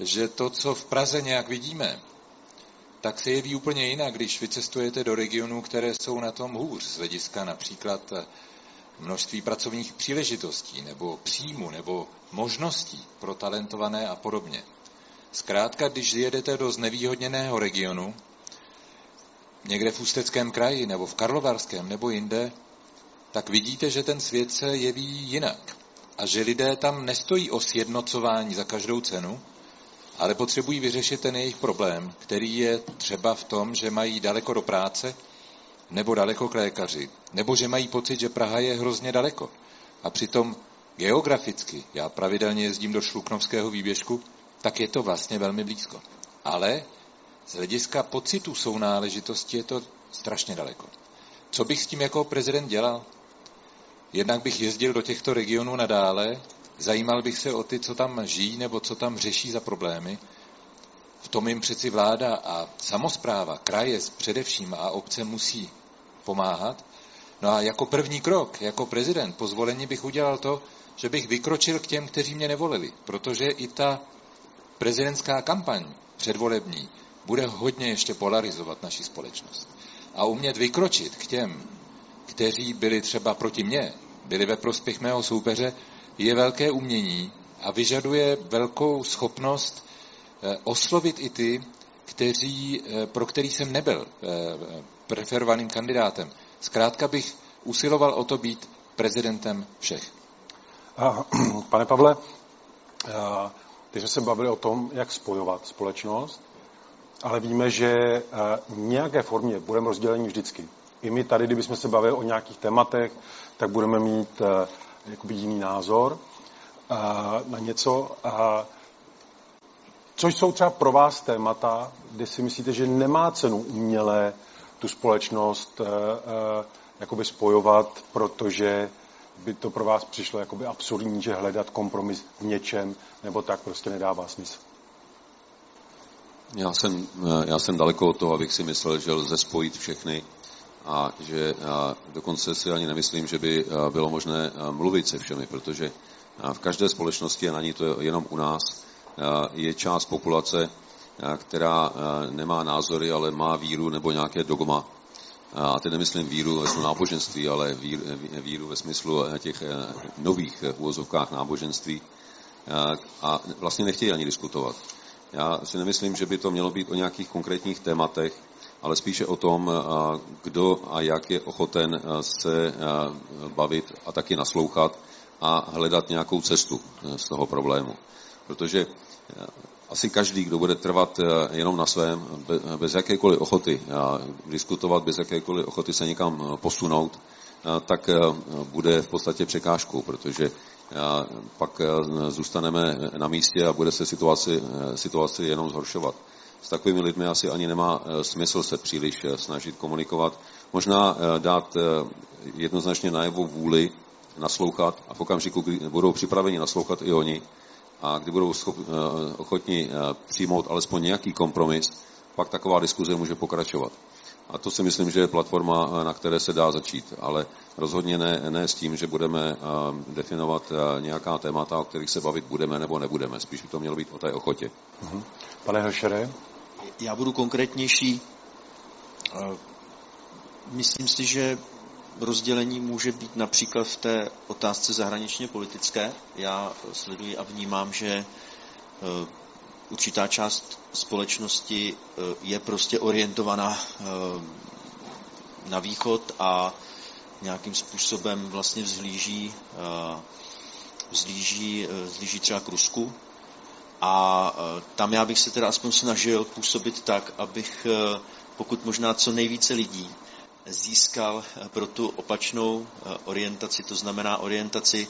že to, co v Praze nějak vidíme, tak se jeví úplně jinak, když vycestujete do regionů, které jsou na tom hůř, z hlediska například množství pracovních příležitostí, nebo příjmu, nebo možností pro talentované a podobně. Zkrátka, když jedete do znevýhodněného regionu, někde v Ústeckém kraji, nebo v Karlovarském, nebo jinde, tak vidíte, že ten svět se jeví jinak. A že lidé tam nestojí o sjednocování za každou cenu, ale potřebují vyřešit ten jejich problém, který je třeba v tom, že mají daleko do práce, nebo daleko k lékaři, nebo že mají pocit, že Praha je hrozně daleko. A přitom geograficky, já pravidelně jezdím do Šluknovského výběžku, tak je to vlastně velmi blízko. Ale z hlediska pocitu sounáležitosti je to strašně daleko. Co bych s tím jako prezident dělal? Jednak bych jezdil do těchto regionů nadále, zajímal bych se o ty, co tam žijí nebo co tam řeší za problémy. V tom jim přeci vláda a samozpráva, kraje především a obce musí pomáhat. No a jako první krok, jako prezident po zvolení bych udělal to, že bych vykročil k těm, kteří mě nevolili, protože i ta prezidentská kampaň předvolební bude hodně ještě polarizovat naši společnost. A umět vykročit k těm, kteří byli třeba proti mně, byli ve prospěch mého soupeře, je velké umění a vyžaduje velkou schopnost eh, oslovit i ty, kteří, eh, pro který jsem nebyl eh, preferovaným kandidátem. Zkrátka bych usiloval o to být prezidentem všech. Pane Pavle, teď jsme se bavili o tom, jak spojovat společnost ale víme, že eh, v nějaké formě budeme rozdělení vždycky. I my tady, kdybychom se bavili o nějakých tématech, tak budeme mít eh, jakoby jiný názor eh, na něco. Což jsou třeba pro vás témata, kde si myslíte, že nemá cenu uměle tu společnost jakoby spojovat, protože by to pro vás přišlo jakoby absurdní, že hledat kompromis v něčem nebo tak prostě nedává smysl. Já jsem, eh, já jsem daleko od toho, abych si myslel, že lze spojit všechny a že a dokonce si ani nemyslím, že by eh, bylo možné eh, mluvit se všemi, protože v každé společnosti, a na ní to je jenom u nás, je část populace, která nemá názory, ale má víru nebo nějaké dogma. A teď nemyslím víru ve smyslu náboženství, ale víru, víru ve smyslu těch nových úvozovkách náboženství. A vlastně nechtějí ani diskutovat. Já si nemyslím, že by to mělo být o nějakých konkrétních tématech, ale spíše o tom, kdo a jak je ochoten se bavit a taky naslouchat a hledat nějakou cestu z toho problému. Protože asi každý, kdo bude trvat jenom na svém, bez jakékoliv ochoty diskutovat, bez jakékoliv ochoty se někam posunout, tak bude v podstatě překážkou, protože pak zůstaneme na místě a bude se situaci, situaci jenom zhoršovat s takovými lidmi asi ani nemá eh, smysl se příliš eh, snažit komunikovat. Možná eh, dát jednoznačně najevo vůli naslouchat a v okamžiku, kdy budou připraveni naslouchat i oni a kdy budou schop, ochotni přijmout alespoň nějaký kompromis, pak taková diskuze může pokračovat. A to si myslím, že je platforma, na které se dá začít, ale rozhodně ne, ne s tím, že budeme definovat nějaká témata, o kterých se bavit budeme nebo nebudeme. Spíš by to mělo být o té ochotě. Mhm. Pane Hršere? Já budu konkrétnější. Myslím si, že rozdělení může být například v té otázce zahraničně politické. Já sleduji a vnímám, že e, určitá část společnosti e, je prostě orientovaná e, na východ a nějakým způsobem vlastně vzhlíží, vzhlíží, vzhlíží třeba k Rusku, a tam já bych se teda aspoň snažil působit tak, abych pokud možná co nejvíce lidí získal e, pro tu opačnou orientaci, to znamená orientaci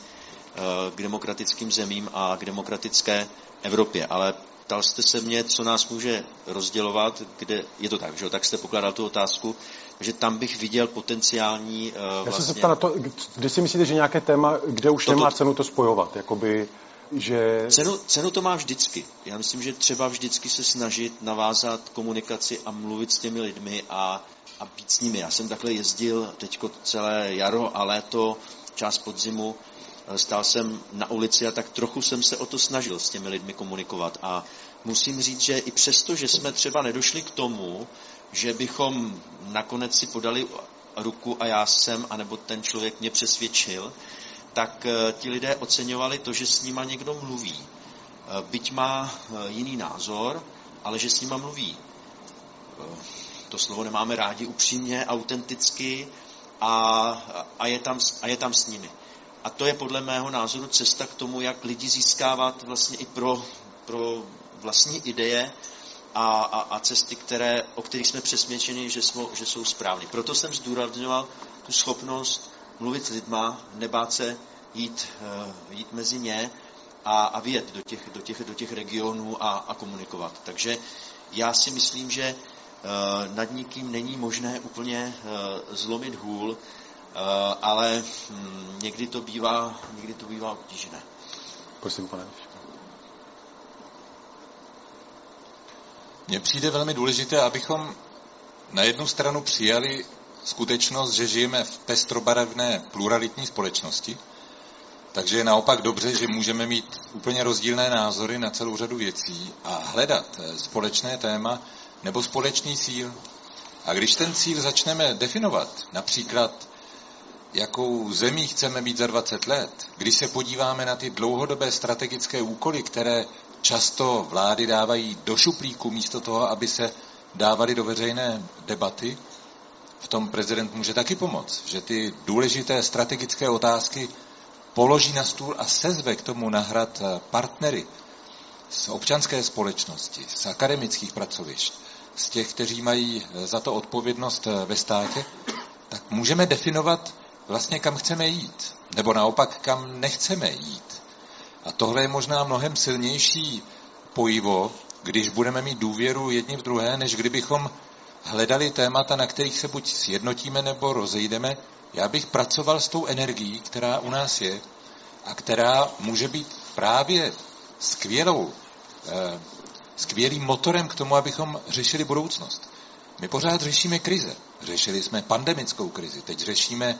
k demokratickým zemím a k demokratické Evropě. Ale ptal jste se mě, co nás může rozdělovat, kde je to tak, že jo? tak jste pokládal tu otázku, že tam bych viděl potenciální uh, Já vlastně... se zeptal na to, kdy si myslíte, že nějaké téma, kde už Toto... nemá cenu to spojovat, jakoby že... Cenu, cenu to má vždycky. Já myslím, že třeba vždycky se snažit navázat komunikaci a mluvit s těmi lidmi a, a být s nimi. Já jsem takhle jezdil teďko celé jaro a léto, část podzimu, stál jsem na ulici a tak trochu jsem se o to snažil s těmi lidmi komunikovat. A musím říct, že i přesto, že jsme třeba nedošli k tomu, že bychom nakonec si podali ruku a já jsem, anebo ten člověk mě přesvědčil, tak eh, ti lidé oceňovali to, že s nima někdo mluví. Eh, byť má eh, jiný názor, ale že s nima mluví. To slovo nemáme rádi upřímně, autenticky a, a, je, tam, a je tam s nimi. A to je podle mého názoru cesta k tomu, jak lidi získávat vlastně i pro, pro vlastní ideje a, a, a cesty, které, o kterých jsme přesvědčeni, že, že jsou správné. Proto jsem zdůrazňoval tu schopnost mluvit s lidma, nebát se jít, eh, jít mezi ně a, a vyjet do těch, do těch, do těch regionů a, a komunikovat. Takže já si myslím, že nad nikým není možné úplně uh, zlomit hůl, uh, ale hm, někdy to bývá, někdy to bývá obtížné. Prosím, pane. Mně přijde velmi důležité, abychom na jednu stranu přijali skutečnost, že žijeme v pestrobarevné pluralitní společnosti, takže je naopak dobře, že můžeme mít úplně rozdílné názory na celou řadu věcí a hledat eh, společné téma nebo společný cíl. A když ten cíl začneme definovat, například jakou zemí chceme být za 20 let, když se podíváme na ty dlouhodobé strategické úkoly, které často vlády dávají do šuplíku místo toho, aby se dávali do veřejné debaty, v tom prezident může taky pomoct, že ty důležité strategické otázky položí na stůl a sezve k tomu nahrad partnery z občanské společnosti, z akademických pracovišť, z těch, kteří mají eh, za to odpovědnost eh, ve státě, tak můžeme definovat vlastně, kam chceme jít, nebo naopak, kam nechceme jít. A tohle je možná mnohem silnější pojivo, když budeme mít důvěru jedni v druhé, než kdybychom hledali témata, na kterých se buď sjednotíme nebo rozejdeme. Já bych pracoval s tou energií, která u nás je a která může být právě skvělou, eh, skvělým motorem k tomu, abychom řešili budoucnost. My pořád řešíme krize. Řešili jsme pandemickou krizi, teď řešíme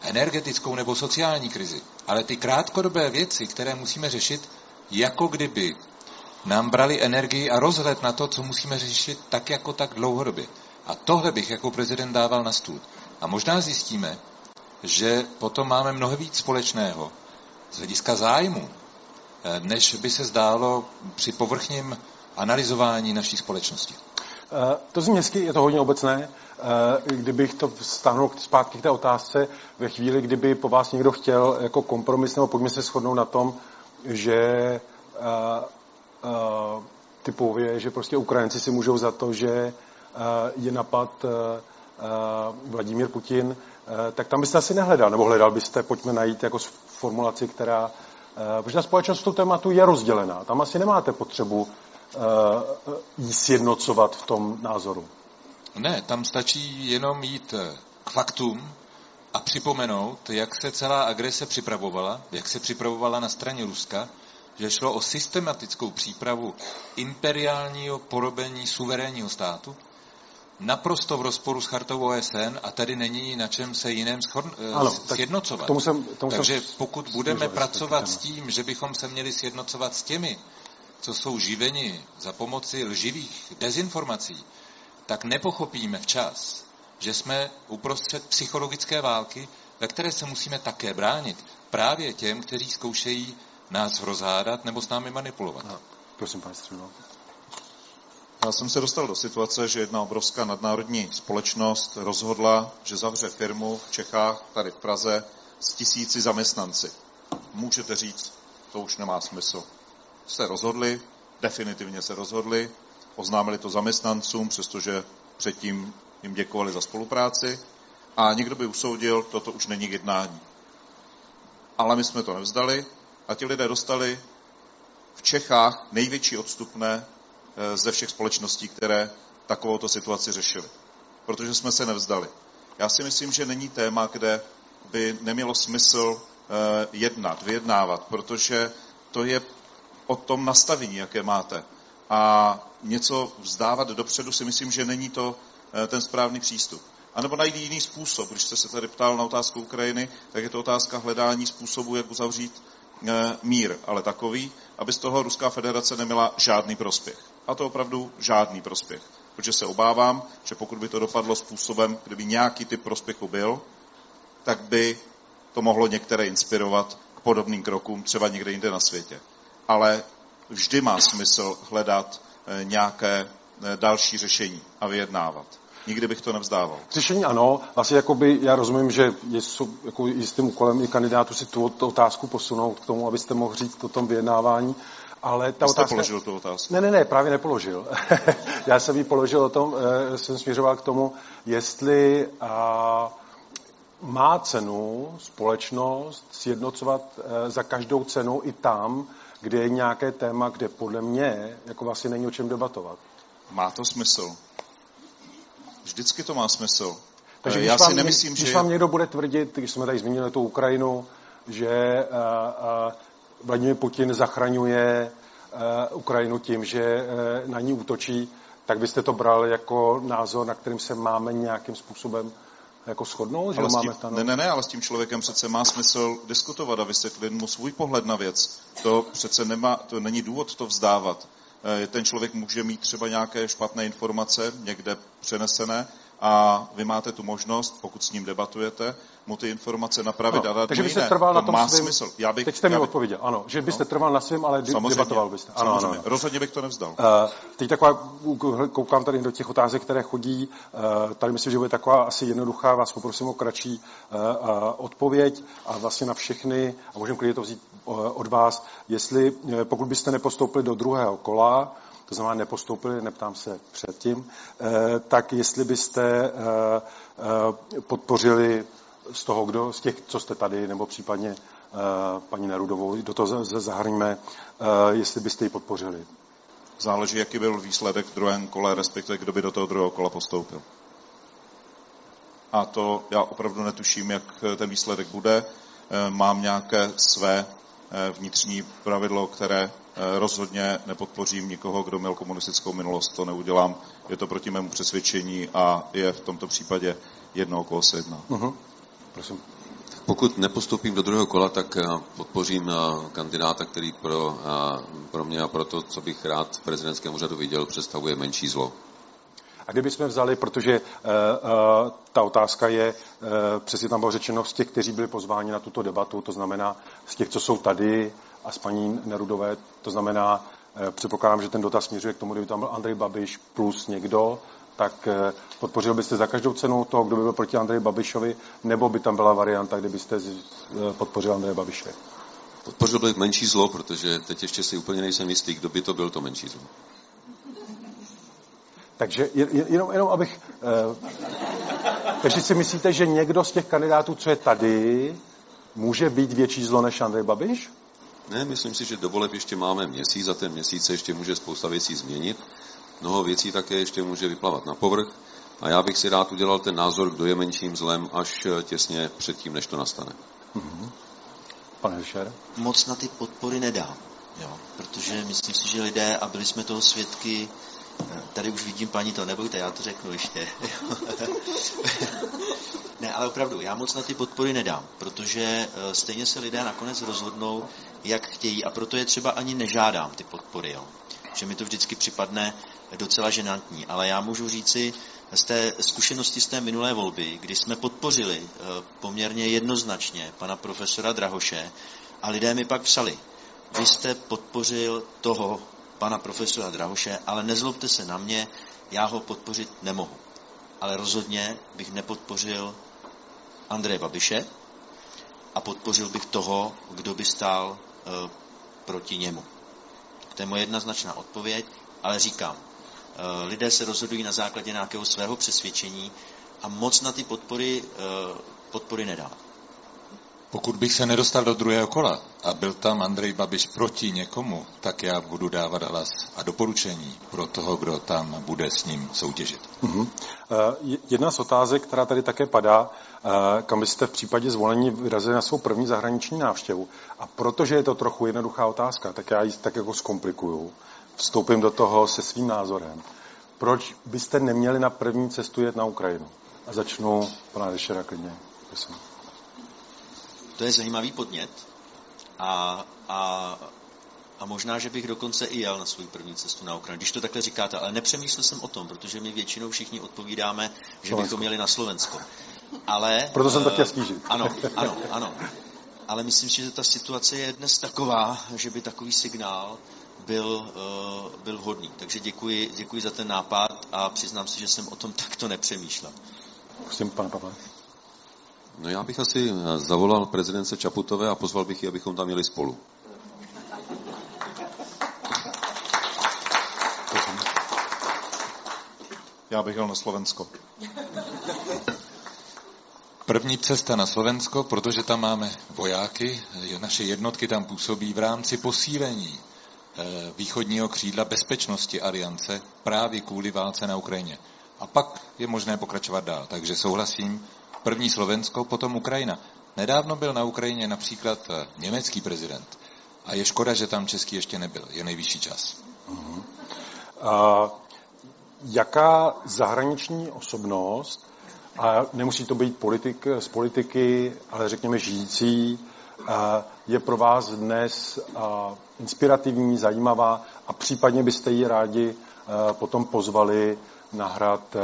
energetickou nebo sociální krizi. Ale ty krátkodobé věci, které musíme řešit, jako kdyby nám brali energii a rozhled na to, co musíme řešit tak jako tak dlouhodobě. A tohle bych jako prezident dával na stůl. A možná zjistíme, že potom máme mnoho víc společného z hlediska zájmu, eh, než by se zdálo při povrchním analyzování naší společnosti. Eh, to zní hezky, je to hodně obecné. Eh, kdybych to stáhnul zpátky k té otázce, ve chvíli, kdyby po vás někdo chtěl jako kompromis, nebo pojďme se shodnout na tom, že typově, že prostě Ukrajinci si můžou za to, že je napad Vladimír Putin, tak tam byste asi nehledal, nebo hledal byste, pojďme najít jako formulaci, která, protože ta společnost v tom tématu je rozdělená. Tam asi nemáte potřebu jí sjednocovat v tom názoru. Ne, tam stačí jenom jít k faktům a připomenout, jak se celá agrese připravovala, jak se připravovala na straně Ruska, že šlo o systematickou přípravu imperiálního porobení suverénního státu, naprosto v rozporu s chartou OSN a tady není na čem se jiném eh, ano, sjednocovat. Tomu jsem, tomu Takže jsem pokud budeme pracovat s tím, že bychom se měli sjednocovat s těmi, co jsou živeni za pomoci lživých dezinformací, tak nepochopíme včas, že jsme uprostřed psychologické války, ve které se musíme také bránit právě těm, kteří zkoušejí nás rozhádat nebo s námi manipulovat. No, prosím, pane Střelo. Já jsem se dostal do situace, že jedna obrovská nadnárodní společnost rozhodla, že zavře firmu v Čechách, tady v Praze, s tisíci zaměstnanci. Můžete říct, to už nemá smysl. Se rozhodli, definitivně se rozhodli, oznámili to zaměstnancům, přestože předtím jim děkovali za spolupráci a někdo by usoudil, toto už není jednání. Ale my jsme to nevzdali a ti lidé dostali v Čechách největší odstupné eh, ze všech společností, které takovouto situaci řešily. Protože jsme se nevzdali. Já si myslím, že není téma, kde by nemělo smysl eh, jednat, vyjednávat, protože to je o tom nastavení, jaké máte. A něco vzdávat dopředu si myslím, že není to eh, ten správný přístup. A nebo najít jiný způsob. Když jste se tady ptal na otázku Ukrajiny, tak je to otázka hledání způsobu, jak uzavřít Eh, mír, ale takový, aby z toho Ruská federace neměla žádný prospěch. A to opravdu žádný prospěch. Protože se obávám, že pokud by to dopadlo způsobem, kdyby nějaký typ prospěchu byl, tak by to mohlo některé inspirovat k podobným krokům, třeba někde jinde na světě. Ale vždy má smysl hledat eh, nějaké eh, další řešení a vyjednávat. Nikdy bych to nevzdával. Řešení ano. Vlastně jakoby, já rozumím, že je jako jistým úkolem i kandidátu si tu, otázku posunout k tomu, abyste mohl říct o tom vyjednávání. Ale ta Jste otázka... položil tu otázku? Ne, ne, ne, právě nepoložil. já jsem ji položil o tom, eh, jsem směřoval k tomu, jestli a, má cenu společnost sjednocovat eh, za každou cenu i tam, kde je nějaké téma, kde podle mě jako vlastně není o čem debatovat. Má to smysl. Vždycky to má smysl. Takže eh, já si nemyslím, když že... vám někdo bude tvrdit, když jsme tady zmínili tu Ukrajinu, že uh, uh, Vladimir Putin zachraňuje uh, Ukrajinu tím, že uh, na ní útočí, tak byste to bral jako názor, na kterým se máme nějakým způsobem jako shodnout, že ale máme tím, Ne, ne, ne, ale s tím člověkem přece má smysl diskutovat a vysvětlit mu svůj pohled na věc. To přece nemá, to není důvod to vzdávat. Eh, ten člověk může mít třeba nějaké špatné informace někde přenesené a vy máte tu možnost, pokud s ním debatujete, mu ty informace napravit no, a dát Takže byste trval to na tom má svým, smysl. Já bych, Teď jste mi bych... odpověděl, ano, že byste no. trval na svém, ale samozřejmě, debatoval byste. Ano, samozřejmě. Ano, ano. Rozhodně bych to nevzdal. Uh, teď taková, koukám tady do těch otázek, které chodí, uh, tady myslím, že bude taková asi jednoduchá, vás poprosím o kratší uh, uh, odpověď a vlastně na všechny, a můžeme klidně to vzít uh, od vás, jestli, uh, pokud byste nepostoupili do druhého kola, to znamená nepostoupili, neptám se předtím, tak jestli byste podpořili z toho, kdo, z těch, co jste tady, nebo případně paní Nerudovou, do toho zahrníme, jestli byste ji podpořili. Záleží, jaký byl výsledek v druhém kole, respektive kdo by do toho druhého kola postoupil. A to já opravdu netuším, jak ten výsledek bude. Mám nějaké své vnitřní pravidlo, které Eh, rozhodně nepodpořím nikoho, kdo měl komunistickou minulost, to neudělám. Je to proti mému přesvědčení a je v tomto případě jedno, o koho se jedná. Uh-huh. Prosím. pokud nepostupím do druhého kola, tak eh, podpořím eh, kandidáta, který pro, eh, pro mě a pro to, co bych rád v prezidentském úřadu viděl, představuje menší zlo. A kdybychom vzali, protože uh, uh, ta otázka je, uh, přesně tam bylo řečeno, z těch, kteří byli pozváni na tuto debatu, to znamená z těch, co jsou tady a s paní Nerudové, to znamená, uh, předpokládám, že ten dotaz směřuje k tomu, kdyby tam byl Andrej Babiš plus někdo, tak uh, podpořil byste za každou cenu toho, kdo by byl proti Andreji Babišovi, nebo by tam byla varianta, kdybyste uh, podpořil Andreje Babiše? Podpořil bych menší zlo, protože teď ještě si úplně nejsem jistý, kdo by to byl to menší zlo. Takže jenom, jenom abych... Eh, takže si myslíte, že někdo z těch kandidátů, co je tady, může být větší zlo než Andrej Babiš? Ne, myslím si, že do voleb ještě máme měsíc, za ten měsíc se ještě může spousta věcí změnit. Mnoho věcí také ještě může vyplavat na povrch. A já bych si rád udělal ten názor, kdo je menším zlem, až těsně předtím, než to nastane. Mm-hmm. Pane Fischer? Moc na ty podpory nedám. Jo, protože myslím si, že lidé, a byli jsme toho svědky Tady už vidím paní to, nebojte, já to řeknu ještě. ne, ale opravdu, já moc na ty podpory nedám, protože eh, stejně se lidé nakonec rozhodnou, jak chtějí a proto je třeba ani nežádám ty podpory. Jo. Že mi to vždycky připadne docela ženantní. Ale já můžu říci z té zkušenosti z té minulé volby, kdy jsme podpořili eh, poměrně jednoznačně pana profesora Drahoše a lidé mi pak psali, vy jste podpořil toho, pana profesora Drahoše, ale nezlobte se na mě, já ho podpořit nemohu. Ale rozhodně bych nepodpořil Andreje Babiše a podpořil bych toho, kdo by stál e, proti němu. To je moje jednoznačná odpověď, ale říkám, e, lidé se rozhodují na základě nějakého svého přesvědčení a moc na ty podpory, e, podpory nedá. Pokud bych se nedostal do druhého kola a byl tam Andrej Babiš proti někomu, tak já budu dávat hlas a doporučení pro toho, kdo tam bude s ním soutěžit. Uh-huh. Jedna z otázek, která tady také padá, eh, kam byste v případě zvolení vyrazili na svou první zahraniční návštěvu. A protože je to trochu jednoduchá otázka, tak já ji tak jako zkomplikuju. Vstoupím do toho se svým názorem. Proč byste neměli na první cestu jet na Ukrajinu? A začnu pana Dešera klidně. Prosím. To je zajímavý podnět a, a, a možná, že bych dokonce i jel na svou první cestu na Ukrajinu, když to takhle říkáte, ale nepřemýšlel jsem o tom, protože my většinou všichni odpovídáme, že Slovensko. bychom měli na Slovensko. Ale, Proto jsem to chtěl snížit. Ano, ano, ano. Ale myslím si, že ta situace je dnes taková, že by takový signál byl, uh, byl vhodný. Takže děkuji, děkuji za ten nápad a přiznám se, že jsem o tom takto nepřemýšlel. Prosím, pane Pavle. No já bych asi eh, zavolal prezidence Čaputové a pozval bych ji, abychom tam měli spolu. Já bych jel na Slovensko. První cesta na Slovensko, protože tam máme vojáky, naše jednotky tam působí v rámci posílení eh, východního křídla bezpečnosti aliance právě kvůli válce na Ukrajině. A pak je možné pokračovat dál. Takže souhlasím, První Slovensko, potom Ukrajina. Nedávno byl na Ukrajině například eh, německý prezident. A je škoda, že tam český ještě nebyl. Je nejvyšší čas. Uh-huh. Uh, jaká zahraniční osobnost, a nemusí to být politik z politiky, ale řekněme žijící, je pro vás dnes inspirativní, zajímavá a případně byste ji rádi potom pozvali na hrad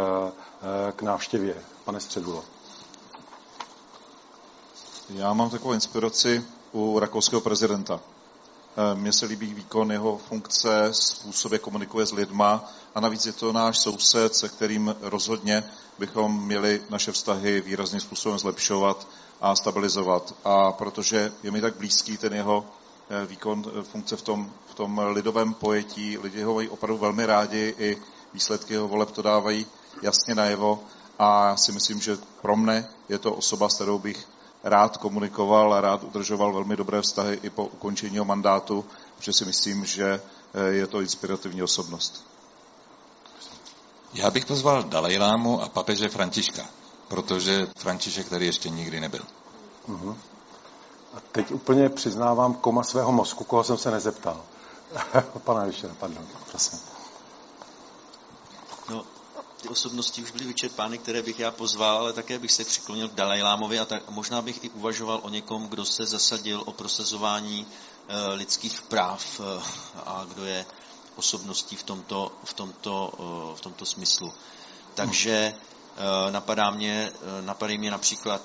k návštěvě, pane Středulo? Já mám takovou inspiraci u rakouského prezidenta. Eh, mně se líbí výkon jeho funkce, způsob, jak komunikuje s lidma a navíc je to náš soused, se kterým rozhodně bychom měli naše vztahy výrazným způsobem zlepšovat a stabilizovat. A protože je mi tak blízký ten jeho eh, výkon eh, funkce v tom, v tom lidovém pojetí, lidi ho mají opravdu velmi rádi, i výsledky jeho voleb to dávají jasně najevo a já si myslím, že pro mne je to osoba, s kterou bych rád komunikoval a rád udržoval velmi dobré vztahy i po ukončení jeho mandátu, protože si myslím, že eh, je to inspirativní osobnost. Já bych pozval Dalajlámu a papeže Františka, protože František tady ještě nikdy nebyl. Uh-huh. A teď úplně přiznávám koma svého mozku, koho jsem se nezeptal. Pana Vyšera, pardon, prosím. Ty osobnosti už byly vyčerpány, které bych já pozval, ale také bych se přiklonil k Dalajlámovi a tak, možná bych i uvažoval o někom, kdo se zasadil o prosazování e, lidských práv e, a kdo je osobností v tomto, v tomto, e, v tomto smyslu. Takže napadá mě, napadají mě například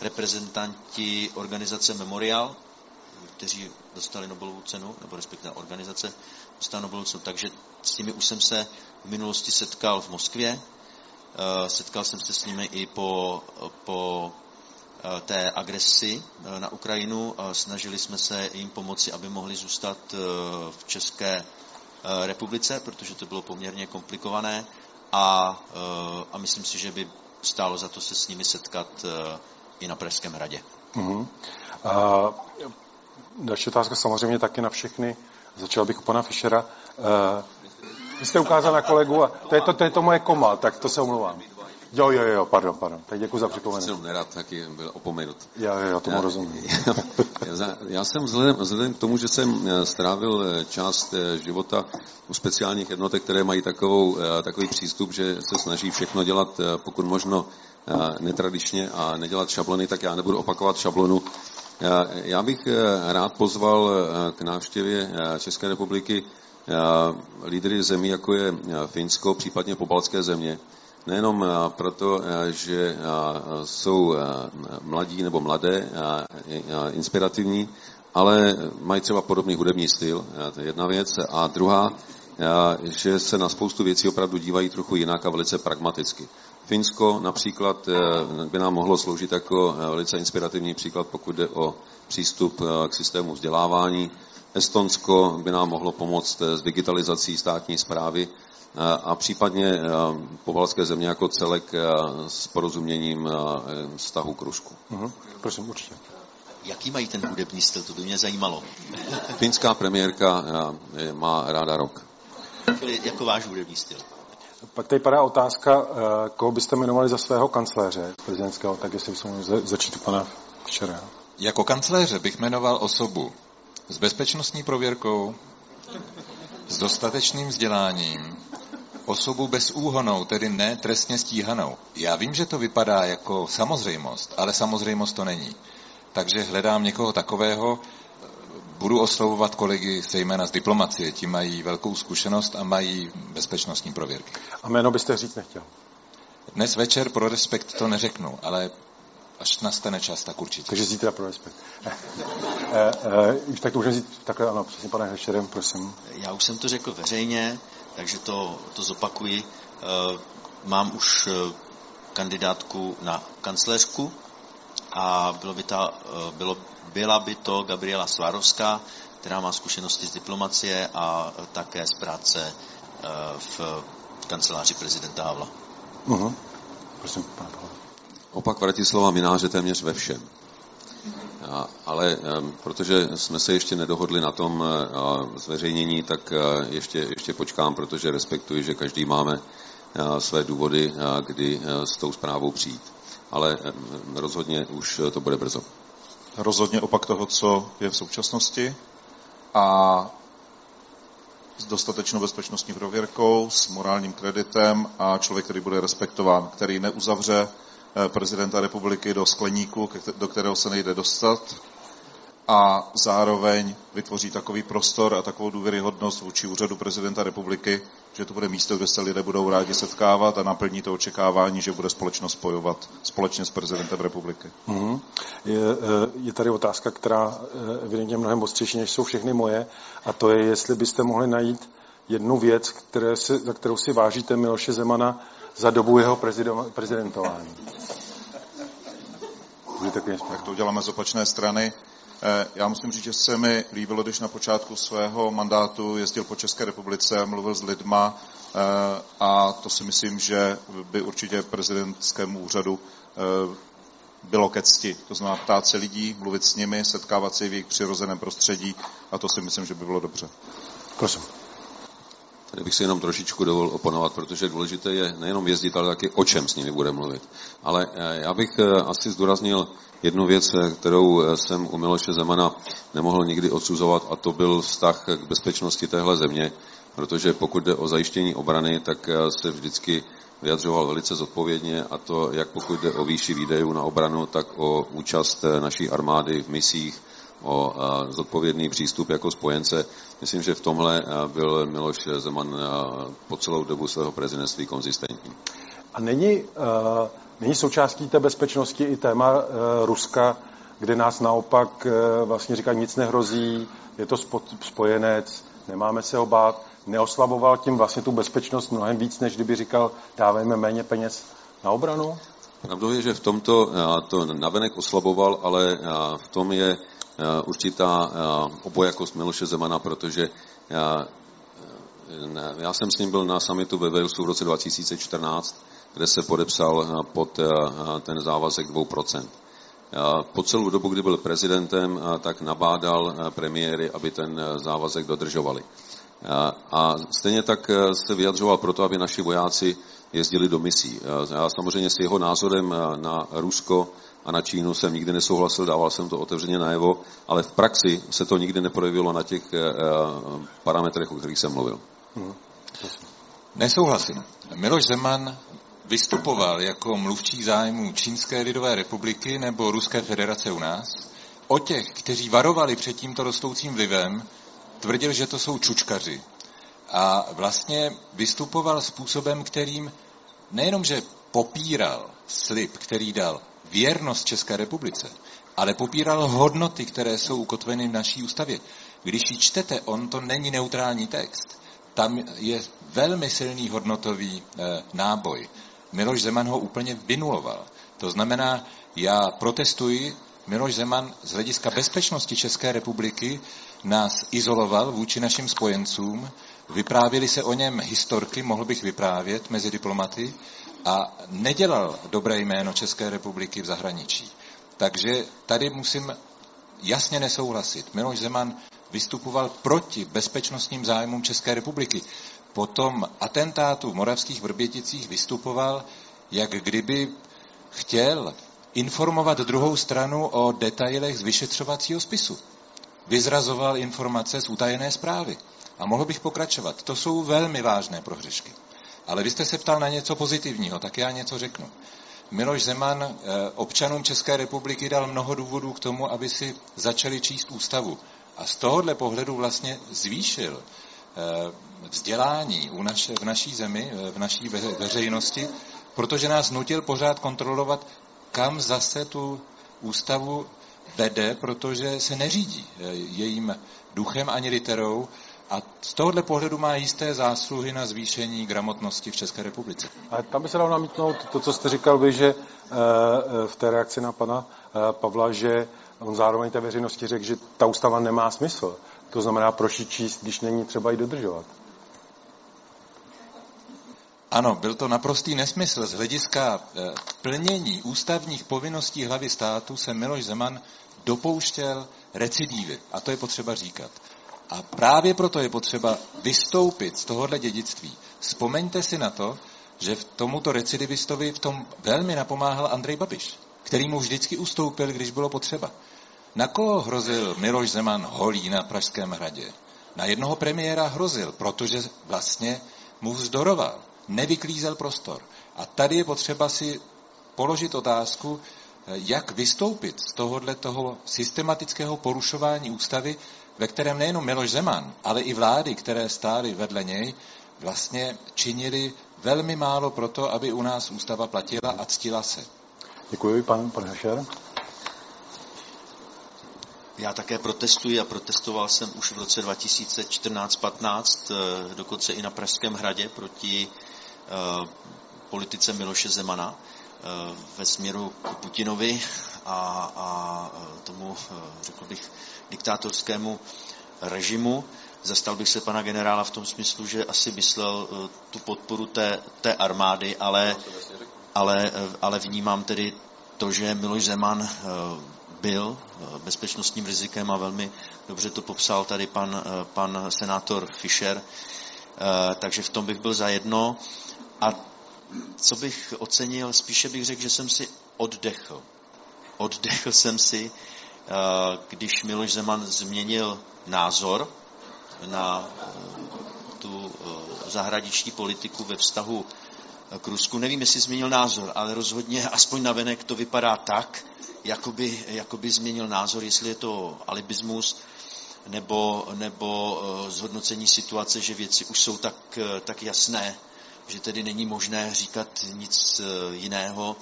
reprezentanti organizace Memorial, kteří dostali Nobelovu cenu, nebo respektive organizace cenu. Takže s nimi už jsem se v minulosti setkal v Moskvě. Eh, setkal jsem se s nimi i po, po eh, té agresi eh, na Ukrajinu. Snažili jsme se jim pomoci, aby mohli zůstat v České republice, protože to bylo poměrně komplikované a, a myslím si, že by stálo za to se s nimi setkat i na Pražském hradě. Uh-huh. A další otázka samozřejmě taky na všechny. Začal bych u pana Fischera. Vy jste ukázal na kolegu a to je to, to, je to moje koma, tak to se omlouvám. Jo, jo, jo, pardon, pardon. Tak děkuji za připomenutí. Jsem nerad taky byl opomenut. Já, já tomu já, rozumím. Já, já jsem vzhledem, vzhledem k tomu, že jsem eh, strávil eh, část života u speciálních jednotek, které mají takovou, takový přístup, že se snaží všechno dělat pokud možno netradičně a nedělat šablony, tak já nebudu opakovat šablonu. Já bych rád pozval k návštěvě České republiky lídry zemí, jako je Finsko, případně pobaltské země, nejenom proto, že jsou mladí nebo mladé, inspirativní, ale mají třeba podobný hudební styl, to je jedna věc. A druhá, že se na spoustu věcí opravdu dívají trochu jinak a velice pragmaticky. Finsko například by nám mohlo sloužit jako velice inspirativní příklad, pokud jde o přístup k systému vzdělávání, Estonsko by nám mohlo pomoct s digitalizací státní zprávy a případně eh, povalské země jako celek eh, s porozuměním eh, vztahu k Rusku. Uh-huh. Prosím, určitě. Jaký mají ten hudební styl, to by mě zajímalo. Finská premiérka má ráda rok. Jako váš hudební styl. Pak tady padá otázka, koho byste jmenovali za svého kancléře prezidentského, tak jestli bychom mohli začít pana včera. Jako kancléře bych jmenoval osobu, s bezpečnostní prověrkou, s dostatečným vzděláním, osobu bezúhonou, tedy ne trestně stíhanou. Já vím, že to vypadá jako samozřejmost, ale samozřejmost to není. Takže hledám někoho takového, budu oslovovat kolegy zejména z diplomacie, ti mají velkou zkušenost a mají bezpečnostní prověrky. A jméno byste říct nechtěl? Dnes večer pro respekt to neřeknu, ale až nastane čas, tak určitě. Takže zítra pro respekt. e, e, tak to můžeme říct takhle, ano, přesně pane Hešerem, prosím. Já už jsem to řekl veřejně, takže to, to zopakuji. E, mám už kandidátku na kancléřku a bylo by ta, bylo, byla by to Gabriela Svárovská, která má zkušenosti z diplomacie a také z práce v kanceláři prezidenta Havla. Uh-huh. Prosím, pane Pavel. Opak Vratislava Mináře téměř ve všem. A, ale protože jsme se ještě nedohodli na tom a, zveřejnění, tak a, ještě, ještě počkám, protože respektuji, že každý máme a, své důvody, a, kdy a, s tou zprávou přijít. Ale a, rozhodně už to bude brzo. Rozhodně opak toho, co je v současnosti a s dostatečnou bezpečnostní prověrkou, s morálním kreditem a člověk, který bude respektován, který neuzavře Eh, prezidenta republiky do skleníku, do kterého se nejde dostat a zároveň vytvoří takový prostor a takovou důvěryhodnost vůči úřadu prezidenta republiky, že to bude místo, kde se lidé budou rádi setkávat a naplní to očekávání, že bude společnost spojovat společně s prezidentem republiky. Mm-hmm. Je, eh, je tady otázka, která eh, evidentně mnohem ostřejší, než jsou všechny moje, a to je, jestli byste mohli najít jednu věc, které si, za kterou si vážíte Miloše Zemana za dobu jeho prezidentování. Tak to uděláme z opačné strany. Eh, já musím říct, že se mi líbilo, když na počátku svého mandátu jezdil po České republice, mluvil s lidma eh, a to si myslím, že by určitě prezidentskému úřadu eh, bylo ke cti. To znamená ptát se lidí, mluvit s nimi, setkávat se v jejich přirozeném prostředí a to si myslím, že by bylo dobře. Prosím. Tady bych si jenom trošičku dovolil oponovat, protože důležité je nejenom jezdit, ale taky o čem s nimi bude mluvit. Ale eh, já bych eh, asi zdůraznil jednu věc, eh, kterou jsem u Miloše Zemana nemohl nikdy odsuzovat, a to byl vztah k bezpečnosti téhle země, protože pokud jde o zajištění obrany, tak se vždycky vyjadřoval velice zodpovědně a to jak pokud jde o výši výdejů na obranu, tak o účast naší armády v misích, o zodpovědný přístup jako spojence. Myslím, že v tomhle byl Miloš Zeman po celou dobu svého prezidentství konzistentní. A není, uh, není součástí té bezpečnosti i téma uh, Ruska, kde nás naopak uh, vlastně říká, nic nehrozí, je to spojenec, nemáme se ho bát, neoslaboval tím vlastně tu bezpečnost mnohem víc, než kdyby říkal, dávejme méně peněz na obranu? Pravdou je, že v tomto to navenek oslaboval, ale v tom je určitá obojakost Miloše Zemana, protože já, já jsem s ním byl na samitu ve Walesu v roce 2014, kde se podepsal pod ten závazek 2%. Po celou dobu, kdy byl prezidentem, tak nabádal premiéry, aby ten závazek dodržovali. A stejně tak se vyjadřoval proto, aby naši vojáci jezdili do misí. Já samozřejmě s jeho názorem na Rusko a na Čínu jsem nikdy nesouhlasil, dával jsem to otevřeně najevo, ale v praxi se to nikdy neprojevilo na těch parametrech, o kterých jsem mluvil. Hmm. Nesouhlasím. Miloš Zeman vystupoval jako mluvčí zájmu Čínské lidové republiky nebo Ruské federace u nás. O těch, kteří varovali před tímto rostoucím vlivem, tvrdil, že to jsou čučkaři. A vlastně vystupoval způsobem, kterým nejenom, že popíral slib, který dal věrnost České republice, ale popíral hodnoty, které jsou ukotveny v naší ústavě. Když ji čtete, on to není neutrální text. Tam je velmi silný hodnotový e, náboj. Miloš Zeman ho úplně vynuloval. To znamená, já protestuji, Miloš Zeman z hlediska bezpečnosti České republiky nás izoloval vůči našim spojencům, vyprávěli se o něm historky, mohl bych vyprávět mezi diplomaty, a nedělal dobré jméno České republiky v zahraničí. Takže tady musím jasně nesouhlasit. Miloš Zeman vystupoval proti bezpečnostním zájmům České republiky po tom atentátu v Moravských Vrběticích vystupoval, jak kdyby chtěl informovat druhou stranu o detailech z vyšetřovacího spisu. Vyzrazoval informace z utajené zprávy. A mohl bych pokračovat. To jsou velmi vážné prohřešky. Ale vy jste se ptal na něco pozitivního, tak já něco řeknu. Miloš Zeman eh, občanům České republiky dal mnoho důvodů k tomu, aby si začali číst ústavu. A z tohohle pohledu vlastně zvýšil Eh, vzdělání u naše, v naší zemi, eh, v naší veřejnosti, protože nás nutil pořád kontrolovat, kam zase tu ústavu vede, protože se neřídí jejím duchem ani literou a z tohohle pohledu má jisté zásluhy na zvýšení gramotnosti v České republice. A tam by se dalo namítnout to, co jste říkal vy, že v té reakci na pana Pavla, že on zároveň té veřejnosti řekl, že ta ústava nemá smysl. To znamená, proč ji číst, když není třeba ji dodržovat? Ano, byl to naprostý nesmysl. Z hlediska eh, plnění ústavních povinností hlavy státu se Miloš Zeman dopouštěl recidívy. A to je potřeba říkat. A právě proto je potřeba vystoupit z tohohle dědictví. Vzpomeňte si na to, že v tomuto recidivistovi v tom velmi napomáhal Andrej Babiš, který mu vždycky ustoupil, když bylo potřeba. Na koho hrozil Miloš Zeman holí na Pražském hradě? Na jednoho premiéra hrozil, protože vlastně mu vzdoroval, nevyklízel prostor. A tady je potřeba si položit otázku, jak vystoupit z tohohle toho systematického porušování ústavy, ve kterém nejenom Miloš Zeman, ale i vlády, které stály vedle něj, vlastně činili velmi málo pro to, aby u nás ústava platila a ctila se. Děkuji, pan, pan Hašer. Já také protestuji a protestoval jsem už v roce 2014-15, eh, dokonce i na Pražském hradě proti eh, politice Miloše Zemana ve směru k Putinovi a, a tomu, řekl bych, diktátorskému režimu. Zastal bych se pana generála v tom smyslu, že asi myslel tu podporu té, té armády, ale, ale, ale vnímám tedy to, že Miloš Zeman byl eh, bezpečnostním rizikem a velmi dobře to popsal tady pan, eh, pan senátor Fischer, eh, takže v tom bych byl za jedno. A co bych ocenil, spíše bych řekl, že jsem si oddechl. Oddechl jsem si, když Miloš Zeman změnil názor na tu zahraniční politiku ve vztahu k Rusku. Nevím, jestli změnil názor, ale rozhodně aspoň navenek to vypadá tak, jakoby, jakoby změnil názor, jestli je to alibismus nebo, nebo zhodnocení situace, že věci už jsou tak, tak jasné, že tedy není možné říkat nic jiného.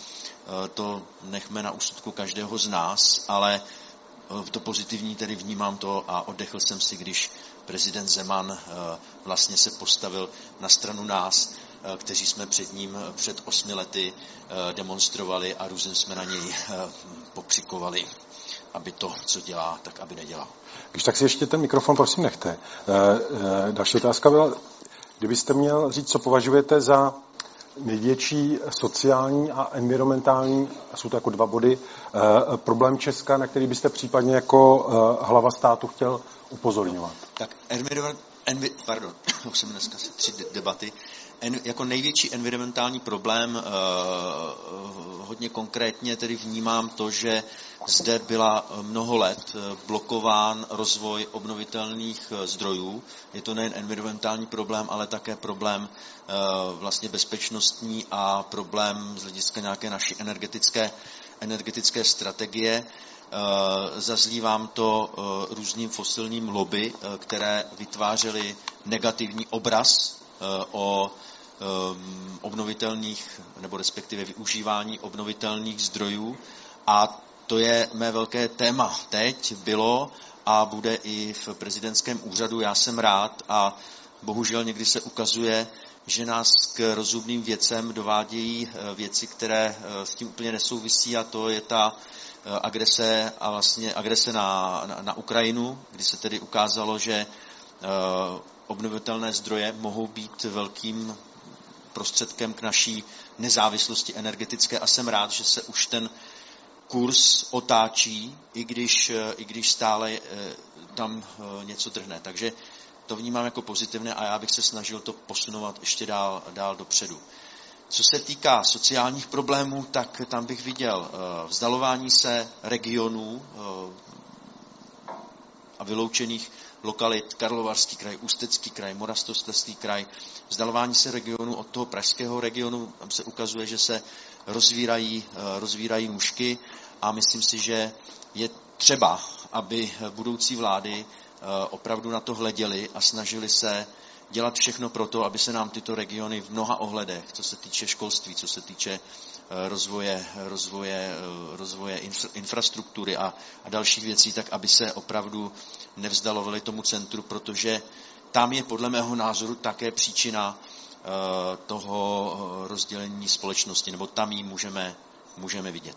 To nechme na úsudku každého z nás, ale to pozitivní tedy vnímám to a oddechl jsem si, když prezident Zeman eh, vlastně se postavil na stranu nás, eh, kteří jsme před ním před osmi lety eh, demonstrovali a různě jsme na něj pokřikovali, aby to, co dělá, tak aby nedělal. Když tak si ještě ten mikrofon prosím nechte. Další otázka byla, kdybyste měl říct, co považujete za největší sociální a environmentální, jsou to jako dva body, eh, problém Česka, na který byste případně jako eh, hlava státu chtěl upozorňovat? Tak pardon, už jsem dneska tři debaty. En, jako největší environmentální problém eh, hodně konkrétně tedy vnímám to, že zde byla mnoho let blokován rozvoj obnovitelných zdrojů. Je to nejen environmentální problém, ale také problém vlastně bezpečnostní a problém z hlediska nějaké naší energetické, energetické strategie. Zazlívám to různým fosilním lobby, které vytvářely negativní obraz o obnovitelných, nebo respektive využívání obnovitelných zdrojů a to je mé velké téma teď, bylo a bude i v prezidentském úřadu. Já jsem rád a bohužel někdy se ukazuje, že nás k rozumným věcem dovádějí eh, věci, které eh, s tím úplně nesouvisí a to je ta eh, agrese a vlastně agrese na, na, na Ukrajinu, kdy se tedy ukázalo, že obnovitelné zdroje mohou být velkým prostředkem k naší nezávislosti energetické a jsem rád, že se už ten kurz otáčí, i když, i když stále tam něco drhne. Takže to vnímám jako pozitivné a já bych se snažil to posunovat ještě dál, dál dopředu. Co se týká sociálních problémů, tak tam bych viděl vzdalování se regionů a vyloučených lokalit, Karlovarský kraj, Ústecký kraj, Moravskoslezský kraj, vzdalování se regionu od toho pražského regionu, tam se ukazuje, že se rozvírají, rozvírají nůžky a myslím si, že je třeba, aby budoucí vlády Eh, opravdu na to hleděli a snažili se dělat všechno pro to, aby se nám tyto regiony v mnoha ohledech, co se týče školství, co se týče eh, rozvoje, rozvoje, eh, rozvoje infrastruktury a, a dalších věcí, tak aby se opravdu nevzdalovali tomu centru, protože tam je podle mého názoru také příčina toho rozdělení společnosti, nebo tam ji můžeme, můžeme vidět.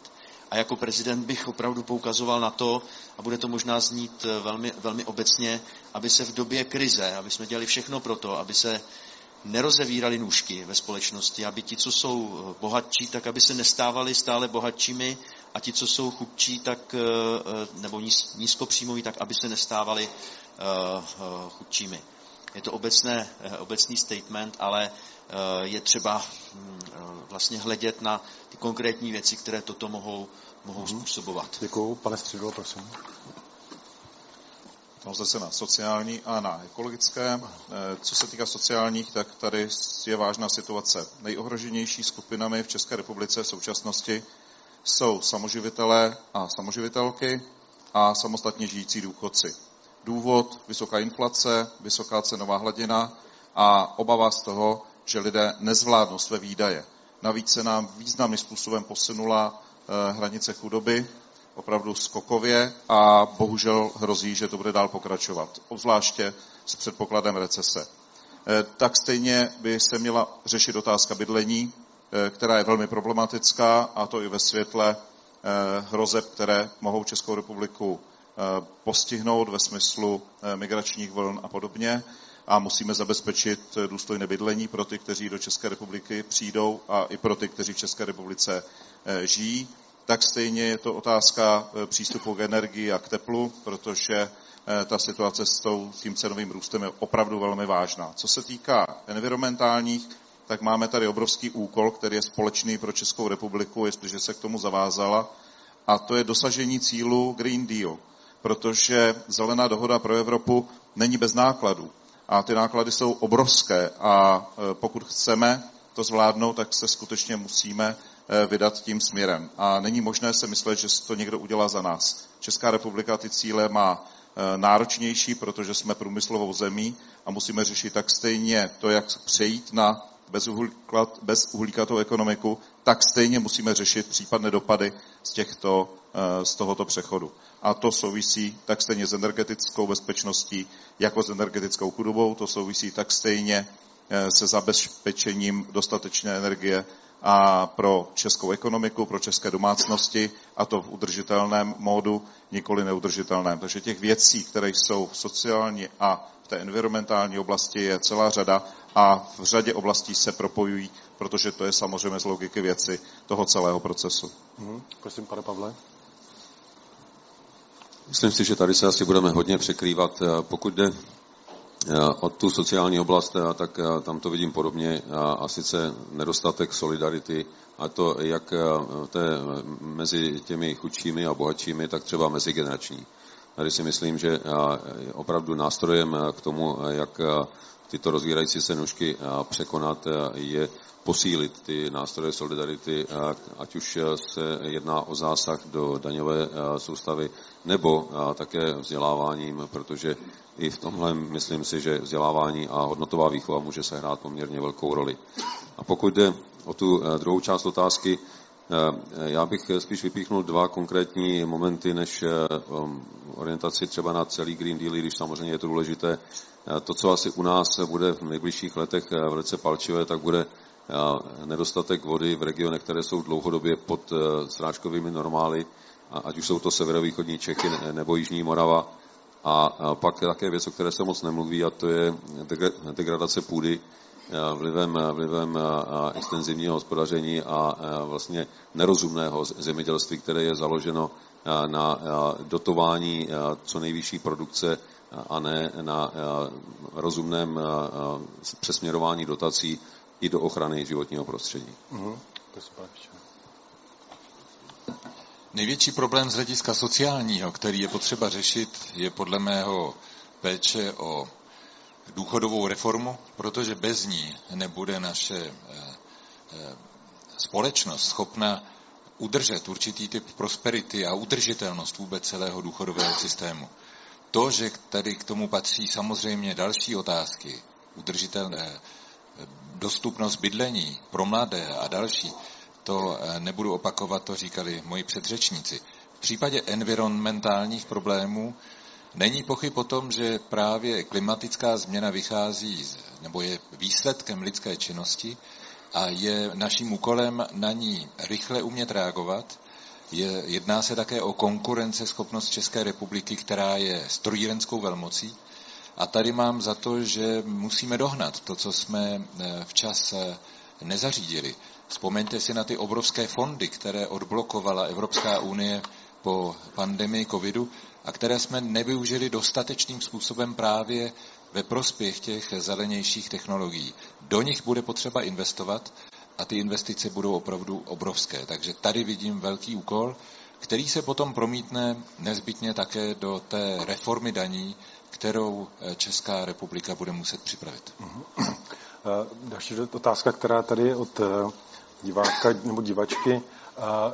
A jako prezident bych opravdu poukazoval na to, a bude to možná znít eh, velmi, velmi obecně, aby se v době krize, aby jsme dělali všechno pro to, aby se nerozevírali nůžky ve společnosti, aby ti, co jsou eh, bohatší, tak aby se nestávali stále bohatšími a ti, co jsou chudší, tak, eh, nebo nízkopříjmoví, tak aby se nestávali chudšími. Je to obecné, obecný statement, ale je třeba hm, vlastně hledět na ty konkrétní věci, které toto mohou, mohou mm-hmm. způsobovat. Děkuji. Pane Středlo, prosím. Tam zase na sociální a na ekologické. Eh, co se týká sociálních, tak tady je vážná situace. Nejohroženější skupinami v České republice v současnosti jsou samoživitelé a samoživitelky a samostatně žijící důchodci. Důvod vysoká inflace, vysoká cenová hladina a obava z toho, že lidé nezvládnou své výdaje. Navíc se nám významným způsobem posunula eh, hranice chudoby, opravdu skokově a bohužel hrozí, že to bude dál pokračovat, obzvláště s předpokladem recese. Eh, tak stejně by se měla řešit otázka bydlení, eh, která je velmi problematická, a to i ve světle hrozeb, které mohou Českou republiku postihnout ve smyslu migračních vln a podobně a musíme zabezpečit důstojné bydlení pro ty, kteří do České republiky přijdou a i pro ty, kteří v České republice eh, žijí. Tak stejně je to otázka eh, přístupu k energii a k teplu, protože eh, ta situace s tím cenovým růstem je opravdu velmi vážná. Co se týká environmentálních, tak máme tady obrovský úkol, který je společný pro Českou republiku, jestliže se k tomu zavázala, a to je dosažení cílu Green Deal, protože zelená dohoda pro Evropu není bez nákladů a ty náklady jsou obrovské a e, pokud chceme to zvládnout, tak se skutečně musíme eh, vydat tím směrem. A není možné se myslet, že to někdo udělá za nás. Česká republika ty cíle má eh, náročnější, protože jsme průmyslovou zemí a musíme řešit tak stejně to, jak přejít na bezuhlíkatou ekonomiku, tak stejně musíme řešit případné dopady z, těchto, eh, z tohoto přechodu. A to souvisí tak stejně s energetickou bezpečností, jako s energetickou chudobou, to souvisí tak stejně eh, se zabezpečením dostatečné energie a pro českou ekonomiku, pro české domácnosti a to v udržitelném módu, nikoli neudržitelném. Takže těch věcí, které jsou v sociální a v té environmentální oblasti je celá řada a v řadě oblastí se propojují, protože to je samozřejmě z logiky věci toho celého procesu. Hmm, prosím, pane Pavle. Myslím si, že tady se asi budeme hodně překrývat. Pokud jde eh, o tu sociální oblast, tak tam to vidím podobně a sice nedostatek solidarity a to jak té, mezi těmi chudšími a bohatšími, tak třeba mezigenerační. Tady si myslím, že opravdu nástrojem k tomu, jak tyto rozvírající se nůžky překonat, je posílit ty nástroje solidarity, ať už se jedná o zásah do daňové soustavy nebo také vzděláváním, protože i v tomhle myslím si, že vzdělávání a hodnotová výchova může sehrát poměrně velkou roli. A pokud jde o tu druhou část otázky, já bych spíš vypíchnul dva konkrétní momenty, než um, orientaci třeba na celý Green Deal, když samozřejmě je to důležité. To, co asi u nás bude v nejbližších letech velice palčivé, tak bude nedostatek vody v regionech, které jsou dlouhodobě pod eh, srážkovými normály, ať už jsou to severovýchodní Čechy nebo Jižní Morava. A pak také věc, o které se moc nemluví, a to je degradace půdy eh, vlivem, vlivem extenzivního hospodaření a vlastně nerozumného zemědělství, které je založeno na dotování co nejvyšší produkce a ne na rozumném přesměrování dotací i do ochrany životního prostředí. Uh-huh. Největší problém z hlediska sociálního, který je potřeba řešit, je podle mého péče o důchodovou reformu, protože bez ní nebude naše eh, eh, společnost schopna udržet určitý typ prosperity a udržitelnost vůbec celého důchodového systému. To, že tady k tomu patří samozřejmě další otázky, udržitelné, dostupnost bydlení pro mladé a další, to eh, nebudu opakovat, to říkali moji předřečníci. V případě environmentálních problémů není pochyb o tom, že právě klimatická změna vychází nebo je výsledkem lidské činnosti a je naším úkolem na ní rychle umět reagovat. Je, jedná se také o konkurenceschopnost České republiky, která je strojírenskou velmocí a tady mám za to, že musíme dohnat to, co jsme eh, včas eh, nezařídili. Vzpomeňte si na ty obrovské fondy, které odblokovala Evropská unie po pandemii covidu a které jsme nevyužili dostatečným způsobem právě ve prospěch těch zelenějších technologií. Do nich bude potřeba investovat a ty investice budou opravdu obrovské. Takže tady vidím velký úkol, který se potom promítne nezbytně také do té reformy daní, kterou eh, Česká republika bude muset připravit. Uh-huh. Další otázka, která tady je od eh, diváka nebo divačky.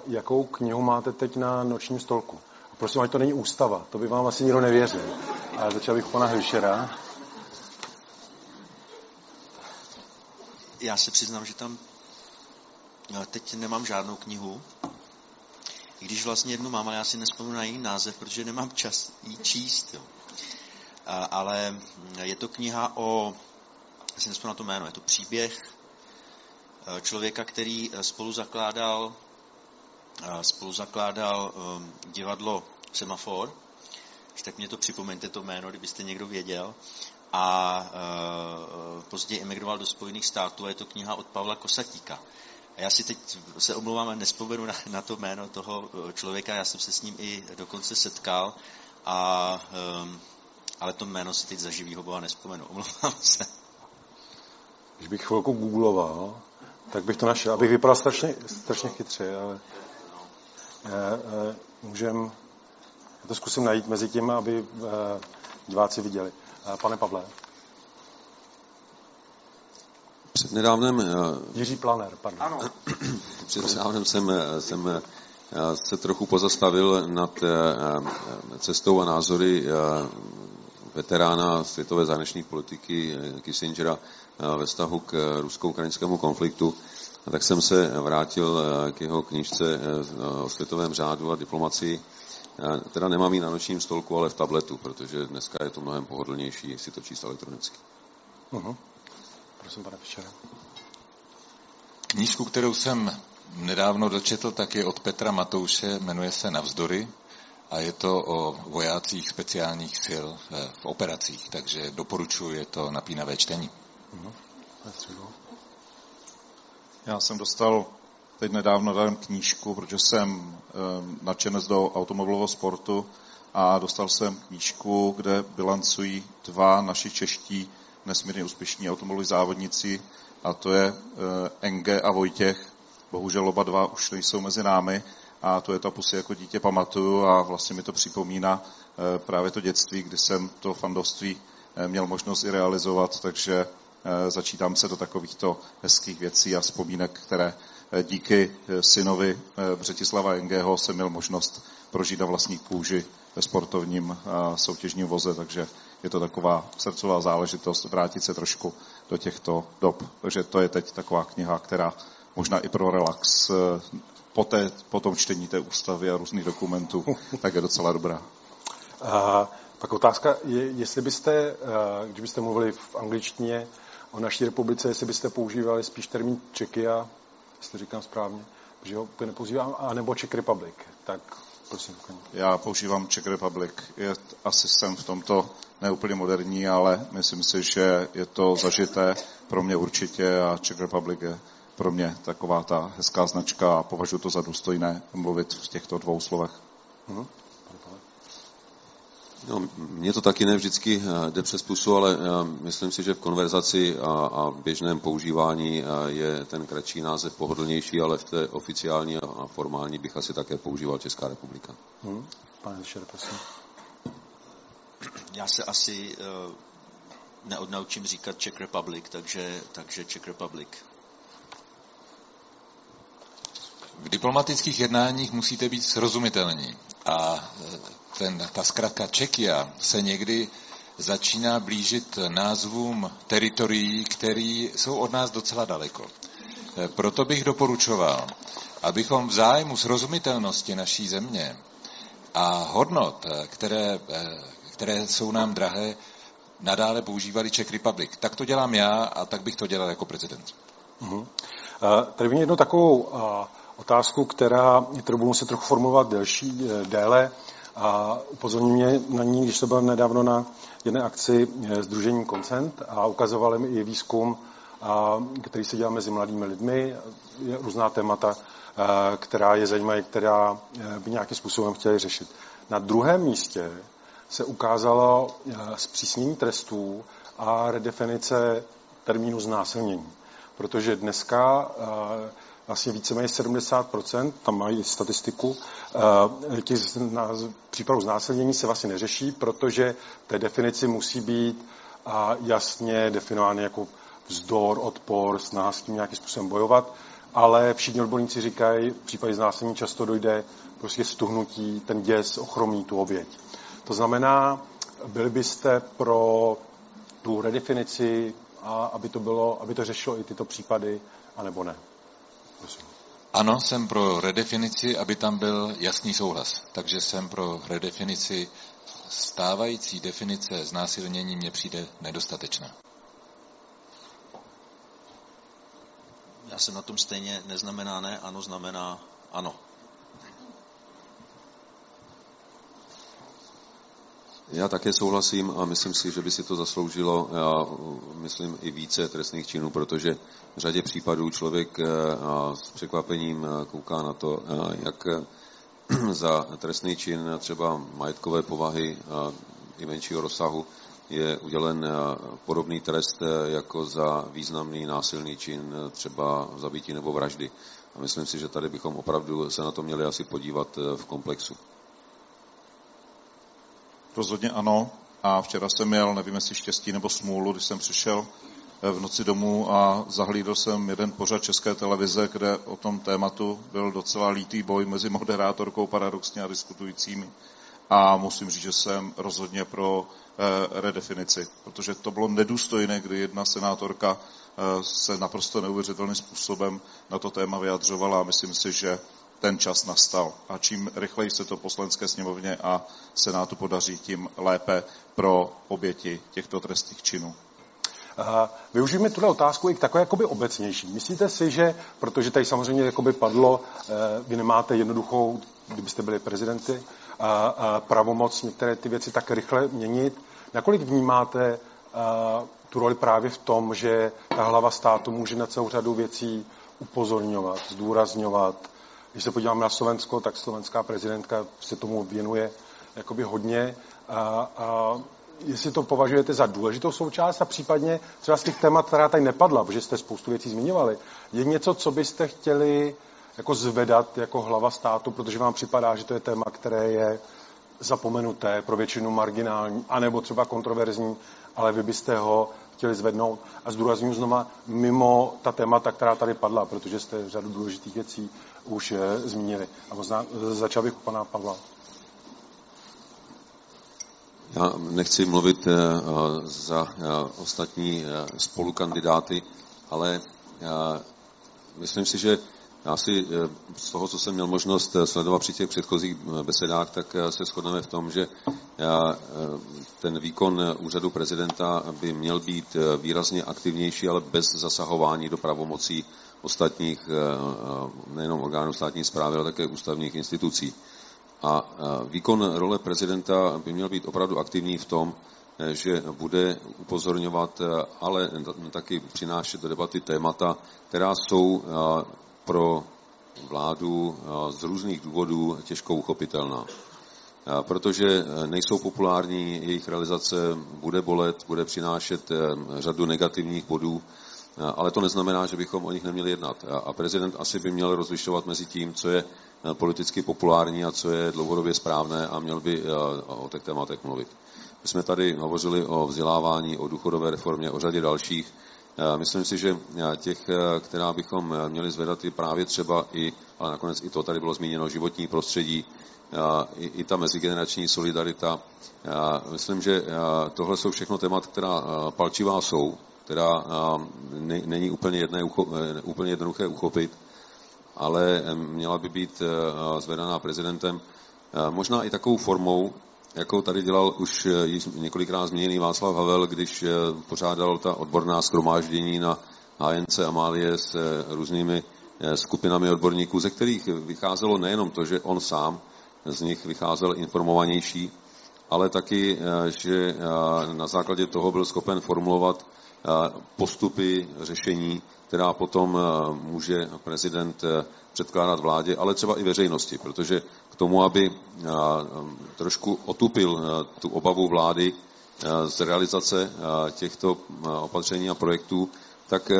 Jakou knihu máte teď na nočním stolku? Prosím, ať to není ústava, to by vám asi nikdo nevěřil. Ale začal bych pana Hilšera. Já se přiznám, že tam teď nemám žádnou knihu. I když vlastně jednu mám, ale já si nespomínám na její název, protože nemám čas ji číst. Jo ale je to kniha o, já si na to jméno, je to příběh e, člověka, který e, spolu zakládal, e, spolu zakládal divadlo Semafor, tak mě to připomeňte to jméno, kdybyste někdo věděl. A později emigroval do Spojených států a je to kniha od Pavla Kosatíka. A já si teď se omlouvám a nespomenu na, na to jméno toho člověka, já jsem se s ním i dokonce setkal a um, ale to jméno si teď za živýho boha nespomenu. Omlouvám se. Když bych chvilku googloval, tak bych to našel. Abych vypadal strašně, strašně chytře, ale je, je, můžem, já to zkusím najít mezi tím, aby e, diváci viděli. E, pane Pavle. Přednedávnem... Jiří Planer, pardon. Ano. Přednedávnem jsem, jsem se trochu pozastavil nad cestou a názory veterána světové zahraniční politiky Kissingera ve vztahu k rusko-ukrajinskému konfliktu. A tak jsem se vrátil k jeho knižce o světovém řádu a diplomacii. Já teda nemám ji na nočním stolku, ale v tabletu, protože dneska je to mnohem pohodlnější si to číst elektronicky. Uh-huh. Prosím, pane Fischere. Knížku, kterou jsem nedávno dočetl, tak je od Petra Matouše, jmenuje se Navzdory a je to o vojácích speciálních sil eh, v operacích, takže doporučuji, je to napínavé čtení. Uh-huh. Já jsem dostal teď nedávno dám knížku, protože jsem eh, nadšenec do automobilového sportu a dostal jsem knížku, kde bilancují dva naši čeští nesmírně úspěšní automobiloví závodníci a to je eh, Enge a Vojtěch. Bohužel oba dva už nejsou mezi námi a to je ta pusy jako dítě pamatuju a vlastně mi to připomíná eh, právě to dětství, kdy jsem to fandovství měl možnost i realizovat, takže začítám se do takovýchto hezkých věcí a vzpomínek, které Eh, díky eh, synovi eh, Břetislava Engeho jsem měl možnost prožít na vlastní kůži ve sportovním soutěžním voze, takže je to taková srdcová záležitost vrátit se trošku do těchto dob. Takže to je teď taková kniha, která možná i pro relax po, té, po tom čtení té ústavy a různých dokumentů, tak je docela dobrá. A pak otázka je, jestli byste, když byste mluvili v angličtině o naší republice, jestli byste používali spíš termín Čekia jestli říkám správně, že ho nepoužívám, anebo Czech Republic. Tak prosím. Já používám Czech Republic. Je, asi jsem v tomto neúplně moderní, ale myslím si, že je to zažité pro mě určitě a Czech Republic je pro mě taková ta hezká značka a považuji to za důstojné mluvit v těchto dvou slovech. Uh-huh. No, mně to taky ne vždycky eh, jde přes pusu, ale eh, myslím si, že v konverzaci a, a běžném používání eh, je ten kratší název pohodlnější, ale v té oficiální a formální bych asi také používal Česká republika. Hmm. Pane Zešer, prosím. Já se asi uh, neodnaučím říkat Czech Republic, takže, takže Czech Republic. V diplomatických jednáních musíte být srozumitelní a ten, ta zkratka Čekia se někdy začíná blížit názvům teritorií, které jsou od nás docela daleko. E, proto bych doporučoval, abychom v zájmu srozumitelnosti naší země a hodnot, e, které, e, které jsou nám drahé, nadále používali Czech Republic. Tak to dělám já a tak bych to dělal jako prezident. Uh-huh. Tady vidím jednu takovou otázku, která, kterou budu se trochu formulovat delší, déle. A upozorní mě na ní, když jsem byl nedávno na jedné akci Združení eh, Koncent a ukazovali mi i výzkum, který se dělá mezi mladými lidmi, je různá témata, eh, která je zajímají, která eh, by nějakým způsobem chtěli řešit. Na druhém místě se ukázalo zpřísnění trestů a redefinice termínu znásilnění. Protože dneska vlastně víceméně 70%, tam mají statistiku, eh, těch případů znásilnění se vlastně neřeší, protože té definici musí být jasně definovány jako vzdor, odpor, snaha s tím nějakým způsobem bojovat, ale všichni odborníci říkají, v případě znásilnění často dojde prostě stuhnutí, ten děs ochromí tu oběť. To znamená, byli byste pro tu redefinici, a aby to, bylo, aby to řešilo i tyto případy, anebo ne? Ano, jsem pro redefinici, aby tam byl jasný souhlas. Takže jsem pro redefinici stávající definice znásilnění mně přijde nedostatečná. Já jsem na tom stejně neznamená ne, ano znamená ano. Já také souhlasím a myslím si, že by si to zasloužilo, já myslím, i více trestných činů, protože v řadě případů člověk eh, s překvapením eh, kouká na to, eh, jak za trestný čin třeba majetkové povahy i menšího rozsahu je udělen podobný trest jako za významný násilný čin, třeba zabití nebo vraždy. A myslím si, že tady bychom opravdu se na to měli asi podívat v komplexu. Rozhodně ano. A včera jsem měl, nevím jestli štěstí nebo smůlu, když jsem přišel v noci domů a zahlídl jsem jeden pořad České televize, kde o tom tématu byl docela lítý boj mezi moderátorkou paradoxně a diskutujícími. A musím říct, že jsem rozhodně pro eh, redefinici, protože to bylo nedůstojné, kdy jedna senátorka eh, se naprosto neuvěřitelným způsobem na to téma vyjadřovala a myslím si, že ten čas nastal. A čím rychleji se to poslanské sněmovně a senátu podaří, tím lépe pro oběti těchto trestných činů. Využijeme tuhle otázku i k takové jakoby obecnější. Myslíte si, že, protože tady samozřejmě jakoby padlo, eh, vy nemáte jednoduchou, kdybyste byli prezidenty, pravomoc některé ty věci tak rychle měnit, nakolik vnímáte tu roli právě v tom, že ta hlava státu může na celou řadu věcí upozorňovat, zdůrazňovat. Když se podívám na Slovensko, tak slovenská prezidentka se tomu věnuje jakoby hodně. A, a jestli to považujete za důležitou součást a případně třeba z těch témat, která tady nepadla, protože jste spoustu věcí zmiňovali, je něco, co byste chtěli jako zvedat jako hlava státu, protože vám připadá, že to je téma, které je zapomenuté, pro většinu marginální, anebo třeba kontroverzní, ale vy byste ho chtěli zvednout. A zdůraznuju znova mimo ta témata, která tady padla, protože jste řadu důležitých věcí už je, zmínili. A možná začal bych u pana Pavla. Já nechci mluvit eh, za eh, ostatní eh, spolukandidáty, ale myslím si, že já si z toho, co jsem měl možnost sledovat při těch předchozích besedách, tak se shodneme v tom, že ten výkon úřadu prezidenta by měl být výrazně aktivnější, ale bez zasahování do pravomocí ostatních nejenom orgánů státní zprávy, ale také ústavních institucí. A výkon role prezidenta by měl být opravdu aktivní v tom, eh, že bude upozorňovat, eh, ale taky přinášet do debaty témata, která jsou eh, pro vládu z různých důvodů těžko uchopitelná. Protože nejsou populární, jejich realizace bude bolet, bude přinášet řadu negativních bodů, ale to neznamená, že bychom o nich neměli jednat. A prezident asi by měl rozlišovat mezi tím, co je politicky populární a co je dlouhodobě správné a měl by o těch tématech mluvit. My jsme tady hovořili o vzdělávání, o důchodové reformě, o řadě dalších. Myslím si, že těch, která bychom měli zvedat, je právě třeba i, ale nakonec i to tady bylo zmíněno, životní prostředí, i, ta mezigenerační solidarita. Myslím, že tohle jsou všechno témat, která palčivá jsou, která není úplně, jedné, úplně jednoduché uchopit ale měla by být eh, zvedaná prezidentem eh, možná i takovou formou, jako tady dělal už eh, několikrát změněný Václav Havel, když pořádal ta odborná schromáždění na ANC Amálie s různými skupinami odborníků, ze kterých vycházelo nejenom to, že on sám z nich vycházel informovanější, ale taky, že na základě toho byl schopen formulovat postupy řešení, která potom eh, může prezident eh, předkládat vládě, ale třeba i veřejnosti, protože tomu, aby eh, trošku otupil tu obavu vlády z realizace těchto opatření a projektů, tak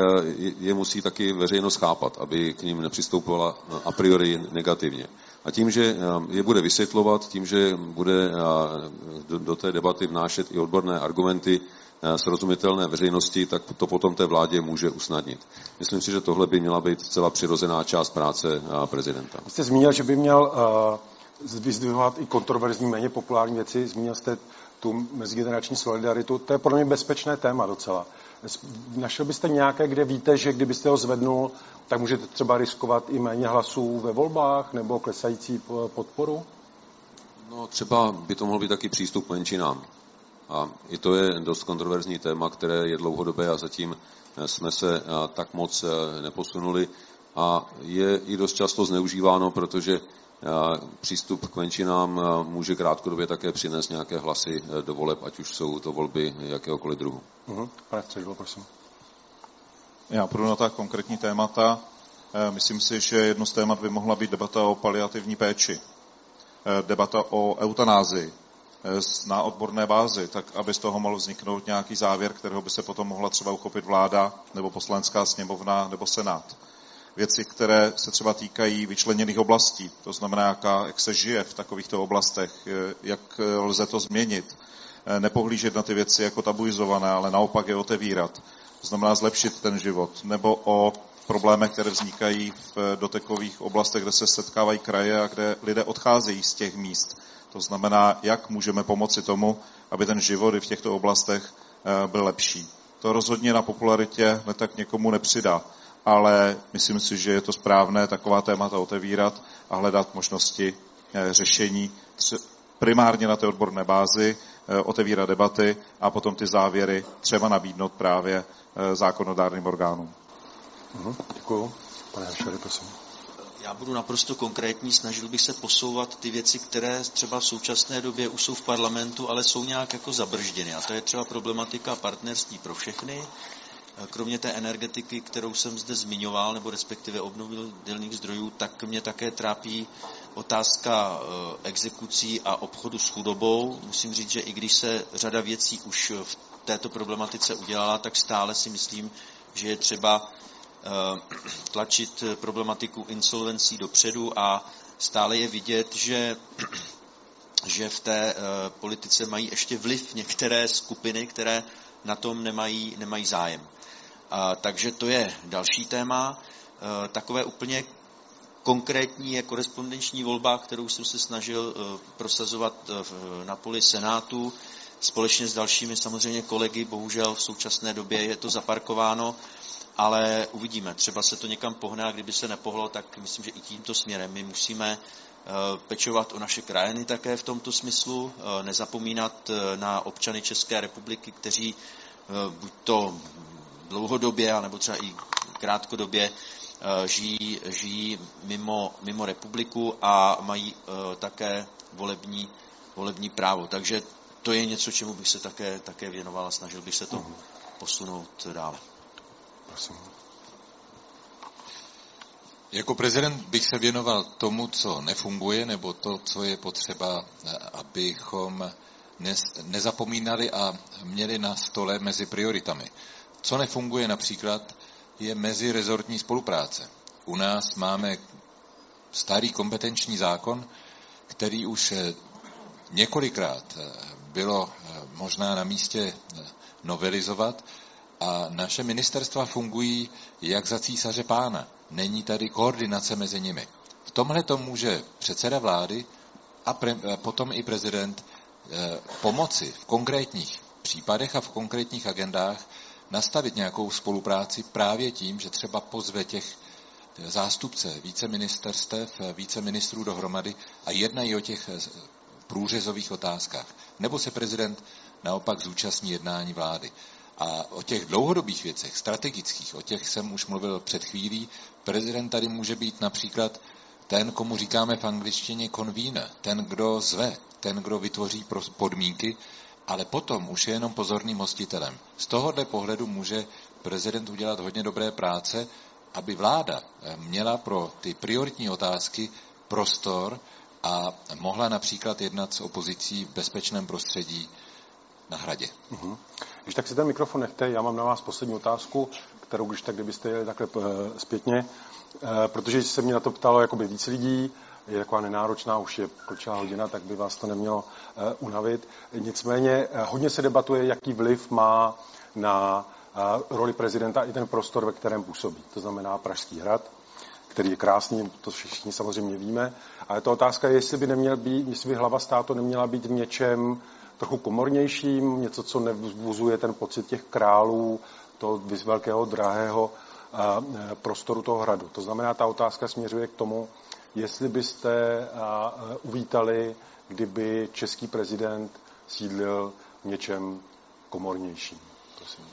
je musí taky veřejnost chápat, aby k ním nepřistoupila a priori negativně. A tím, že je bude vysvětlovat, tím, že bude do té debaty vnášet i odborné argumenty, Eh, srozumitelné veřejnosti, tak to potom té vládě může usnadnit. Myslím si, že tohle by měla být celá přirozená část práce eh, prezidenta. Jste zmínil, že by měl uh, vyzdvihovat i kontroverzní, méně populární věci. Zmínil jste tu mezigenerační solidaritu. To je pro mě bezpečné téma docela. Našel byste nějaké, kde víte, že kdybyste ho zvednul, tak můžete třeba riskovat i méně hlasů ve volbách nebo klesající podporu? No třeba by to mohl být taky přístup menšinám. A i to je dost kontroverzní téma, které je dlouhodobé a zatím eh, jsme se eh, tak moc eh, neposunuli. A je i dost často zneužíváno, protože přístup k menšinám může krátkodobě také přinést nějaké hlasy do voleb, ať už jsou to volby jakéhokoliv druhu. Uh-huh. Pane Střežilo, prosím. Já půjdu na ta konkrétní témata. Myslím si, že jedno z témat by mohla být debata o paliativní péči, debata o eutanázii, na odborné bázi, tak aby z toho mohl vzniknout nějaký závěr, kterého by se potom mohla třeba uchopit vláda nebo poslanecká sněmovna nebo senát. Věci, které se třeba týkají vyčleněných oblastí, to znamená, jaká, jak se žije v takovýchto oblastech, eh, jak eh, lze to změnit, nepohlížet na ty věci jako tabuizované, ale naopak je otevírat. to znamená zlepšit ten život, nebo o problémech, které vznikají v dotekových oblastech, kde se setkávají kraje a kde lidé odcházejí z těch míst. To znamená, jak můžeme pomoci tomu, aby ten život i v těchto oblastech eh, byl lepší. To rozhodně na popularitě tak někomu nepřidá, ale myslím si, že je to správné taková témata otevírat a hledat možnosti eh, řešení primárně na té odborné bázi, eh, otevírat debaty a potom ty závěry třeba nabídnout právě zákonodárným orgánům. Mhm, děkuju. Pane Hašery, prosím. Já budu naprosto konkrétní, snažil bych se posouvat ty věci, které třeba v současné době už jsou v parlamentu, ale jsou nějak jako zabržděny. A to je třeba problematika partnerství pro všechny, Kromě té energetiky, kterou jsem zde zmiňoval, nebo respektive obnovitelných zdrojů, tak mě také trápí otázka eh, exekucí a obchodu s chudobou. Musím říct, že i když se řada věcí už v této problematice udělala, tak stále si myslím, že je třeba Eh, tlačit problematiku insolvencí dopředu a stále je vidět, že, že v té eh, politice mají ještě vliv některé skupiny, které na tom nemají, nemají zájem. A, takže to je další téma. Eh, takové úplně konkrétní je korespondenční volba, kterou jsem se snažil prosazovat na poli Senátu společně s dalšími samozřejmě kolegy. Bohužel v současné době je to zaparkováno ale uvidíme. Třeba se to někam pohne a kdyby se nepohlo, tak myslím, že i tímto směrem my musíme eh, pečovat o naše krajiny také v tomto smyslu, eh, nezapomínat eh, na občany České republiky, kteří buď to dlouhodobě, anebo třeba i krátkodobě žijí, žijí mimo, mimo republiku a mají také volební, volební právo. Takže to je něco, čemu bych se také, také věnoval a snažil bych se to mhm. posunout dále. Prosím. Jako prezident bych se věnoval tomu, co nefunguje, nebo to, co je potřeba, abychom nezapomínali a měli na stole mezi prioritami. Co nefunguje například, je mezirezortní spolupráce. U nás máme starý kompetenční zákon, který už několikrát bylo možná na místě novelizovat, a naše ministerstva fungují jak za císaře pána. Není tady koordinace mezi nimi. V tomhle to může předseda vlády a, pre, potom i prezident pomoci v konkrétních případech a v konkrétních agendách nastavit nějakou spolupráci právě tím, že třeba pozve těch zástupce více ministerstev, více ministrů dohromady a jednají o těch průřezových otázkách. Nebo se prezident naopak zúčastní jednání vlády. A o těch dlouhodobých věcech, strategických, o těch jsem už mluvil před chvílí, prezident tady může být například ten, komu říkáme v angličtině convener, ten, kdo zve, ten, kdo vytvoří podmínky, ale potom už je jenom pozorným hostitelem. Z tohohle pohledu může prezident udělat hodně dobré práce, aby vláda eh, měla pro ty prioritní otázky prostor a mohla například jednat s opozicí v bezpečném prostředí na hradě. Uh-huh. Když tak si ten mikrofon nechte, já mám na vás poslední otázku, kterou když tak, kdybyste jeli takhle eh, zpětně, eh, protože se mě na to ptalo jakoby víc lidí, je taková nenáročná, už je pokročilá hodina, tak by vás to nemělo eh, unavit. Nicméně hodně se debatuje, jaký vliv má na roli prezidenta i ten prostor, ve kterém působí. To znamená Pražský hrad, který je krásný, to všichni samozřejmě víme. Ale to otázka je, jestli by, neměl být, jestli by hlava státu neměla být v něčem trochu komornějším, něco, co nevzbuzuje ten pocit těch králů, toho velkého, drahého prostoru toho hradu. To znamená, ta otázka směřuje k tomu, jestli byste e, uvítali, kdyby český prezident sídlil v něčem komornějším. Prosím.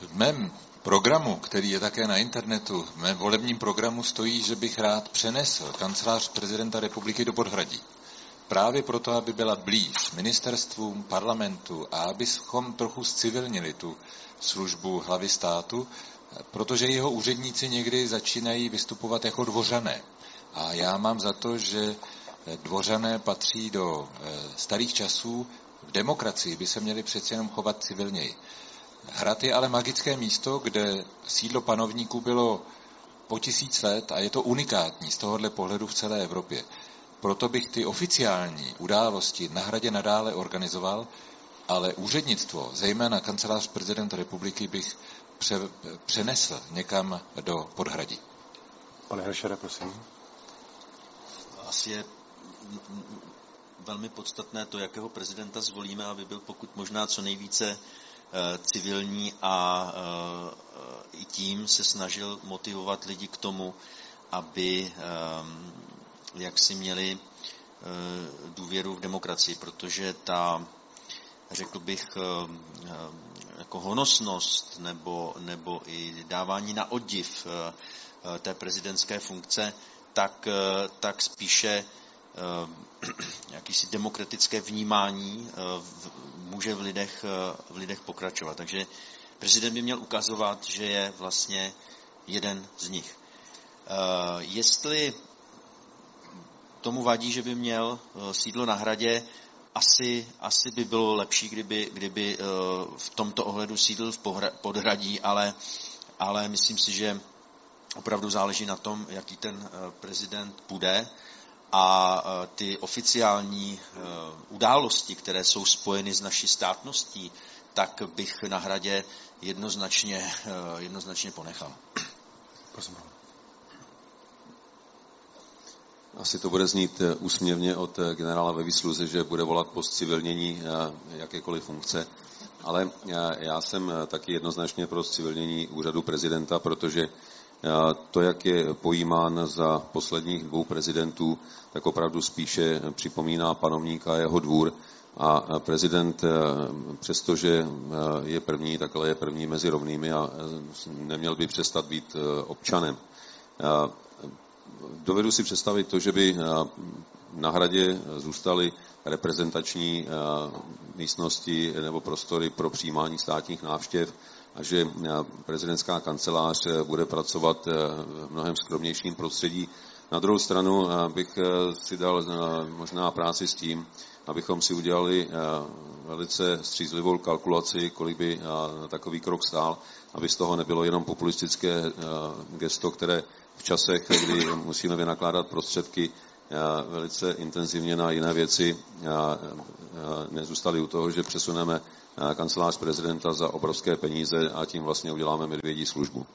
V mém programu, který je také na internetu, v mém volebním programu stojí, že bych rád přenesl kancelář prezidenta republiky do Podhradí právě proto, aby byla blíž ministerstvům, parlamentu a abychom trochu zcivilnili tu službu hlavy státu, protože jeho úředníci někdy začínají vystupovat jako dvořané. A já mám za to, že dvořané patří do eh, starých časů. V demokracii by se měli přeci jenom chovat civilněji. Hrad je ale magické místo, kde sídlo panovníků bylo po tisíc let a je to unikátní z tohohle pohledu v celé Evropě. Proto bych ty oficiální události na hradě nadále organizoval, ale úřednictvo, zejména kancelář prezidenta republiky, bych pře, přenesl někam do podhradí. Pane Hršere, prosím. Asi je velmi podstatné to, jakého prezidenta zvolíme, aby byl pokud možná co nejvíce eh, civilní a eh, i tím se snažil motivovat lidi k tomu, aby eh, jak si měli důvěru v demokracii, protože ta, řekl bych, jako honosnost nebo, nebo i dávání na oddiv té prezidentské funkce, tak, tak spíše jakýsi demokratické vnímání může v lidech, v lidech pokračovat. Takže prezident by měl ukazovat, že je vlastně jeden z nich. Jestli tomu vadí, že by měl sídlo na hradě, asi, asi by bylo lepší, kdyby, kdyby v tomto ohledu sídl v podhradí, ale, ale myslím si, že opravdu záleží na tom, jaký ten prezident bude a ty oficiální události, které jsou spojeny s naší státností, tak bych na hradě jednoznačně, jednoznačně ponechal. Prosím. Asi to bude znít úsměvně od generála ve výsluze, že bude volat po civilnění jakékoliv funkce, ale já jsem taky jednoznačně pro civilnění úřadu prezidenta, protože to, jak je pojímán za posledních dvou prezidentů, tak opravdu spíše připomíná panovníka a jeho dvůr. A prezident, eh, přestože eh, je první, tak ale je první mezi rovnými a eh, neměl by přestat být občanem. Dovedu si představit to, že by na hradě zůstaly reprezentační místnosti nebo prostory pro přijímání státních návštěv, a že eh, prezidentská kancelář eh, bude pracovat eh, v mnohem skromnějším prostředí. Na druhou stranu bych si dal možná práci s tím, abychom si udělali velice střízlivou kalkulaci, kolik by takový krok stál, aby z toho nebylo jenom populistické gesto, které v časech, kdy musíme vynakládat prostředky velice intenzivně na jiné věci, nezůstali u toho, že přesuneme kancelář prezidenta za obrovské peníze a tím vlastně uděláme medvědí službu.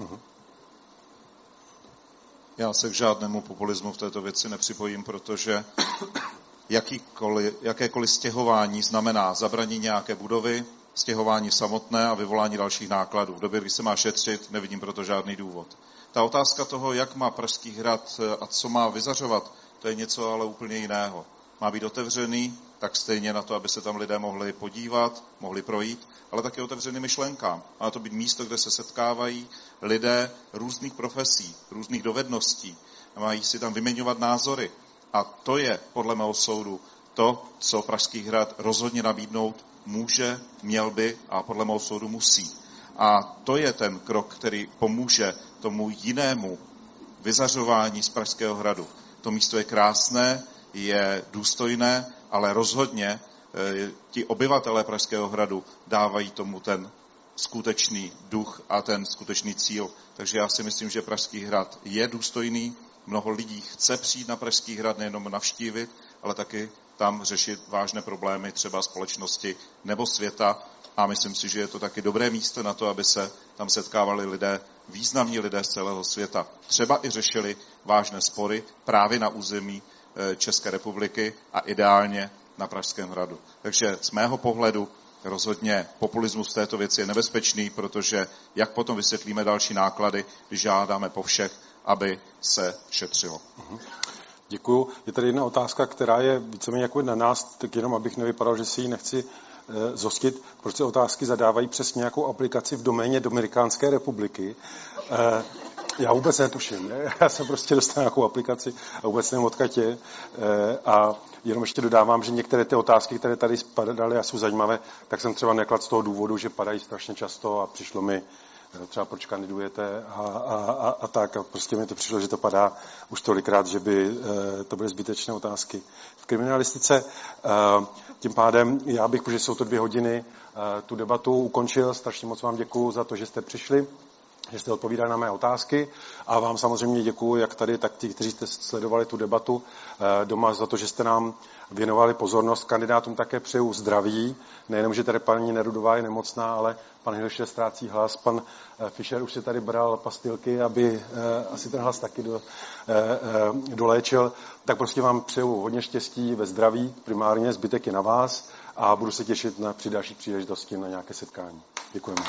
Uh-huh. Já se k žádnému populismu v této věci nepřipojím, protože jakýkoliv, jakékoliv stěhování znamená zabraní nějaké budovy, stěhování samotné a vyvolání dalších nákladů. V době, kdy se má šetřit, nevidím proto žádný důvod. Ta otázka toho, jak má Pražský hrad a co má vyzařovat, to je něco ale úplně jiného. Má být otevřený, tak stejně na to, aby se tam lidé mohli podívat, mohli projít, ale také otevřený myšlenkám. Má to být místo, kde se setkávají lidé různých profesí, různých dovedností. Mají si tam vyměňovat názory. A to je, podle mého soudu, to, co Pražský hrad rozhodně nabídnout může, měl by a podle mého soudu musí. A to je ten krok, který pomůže tomu jinému vyzařování z Pražského hradu. To místo je krásné, je důstojné, ale rozhodně eh, ti obyvatelé Pražského hradu dávají tomu ten skutečný duch a ten skutečný cíl. Takže já si myslím, že Pražský hrad je důstojný, mnoho lidí chce přijít na Pražský hrad nejenom navštívit, ale taky tam řešit vážné problémy třeba společnosti nebo světa a myslím si, že je to taky dobré místo na to, aby se tam setkávali lidé, významní lidé z celého světa. Třeba i řešili vážné spory právě na území Eh, České republiky a ideálně na Pražském hradu. Takže z mého pohledu rozhodně populismus v této věci je nebezpečný, protože jak potom vysvětlíme další náklady, když žádáme po všech, aby se šetřilo. Mhm. Děkuju. Je tady jedna otázka, která je víceméně jako na nás, tak jenom abych nevypadal, že si ji nechci zostit. Proč se otázky zadávají přes nějakou aplikaci v doméně Dominikánské republiky? E, já vůbec netuším. Ne? Já jsem prostě dostal nějakou aplikaci a vůbec nevím, odkud je. Eh, a jenom ještě dodávám, že některé ty otázky, které tady padaly a jsou zajímavé, tak jsem třeba neklad z toho důvodu, že padají strašně často a přišlo mi eh, třeba proč kandidujete a, a, a, a tak. A prostě mi to přišlo, že to padá už tolikrát, že by eh, to byly zbytečné otázky. V kriminalistice tím pádem já bych, protože jsou to dvě hodiny, tu debatu ukončil. Strašně moc vám děkuji za to, že jste přišli. že jste odpovídali na mé otázky a vám samozřejmě děkuji, jak tady, tak ti, kteří jste sledovali tu debatu eh, doma za to, že jste nám věnovali pozornost. Kandidátům také přeju zdraví, nejenom, že tady paní Nerudová je nemocná, ale pan Hilše ztrácí hlas, pan eh, Fischer už si tady bral pastilky, aby eh, asi ten hlas taky do, doléčil. Tak prostě vám přeju hodně štěstí ve zdraví, primárně zbytek je na vás a budu se těšit na při další příležitosti na nějaké setkání. Děkujeme.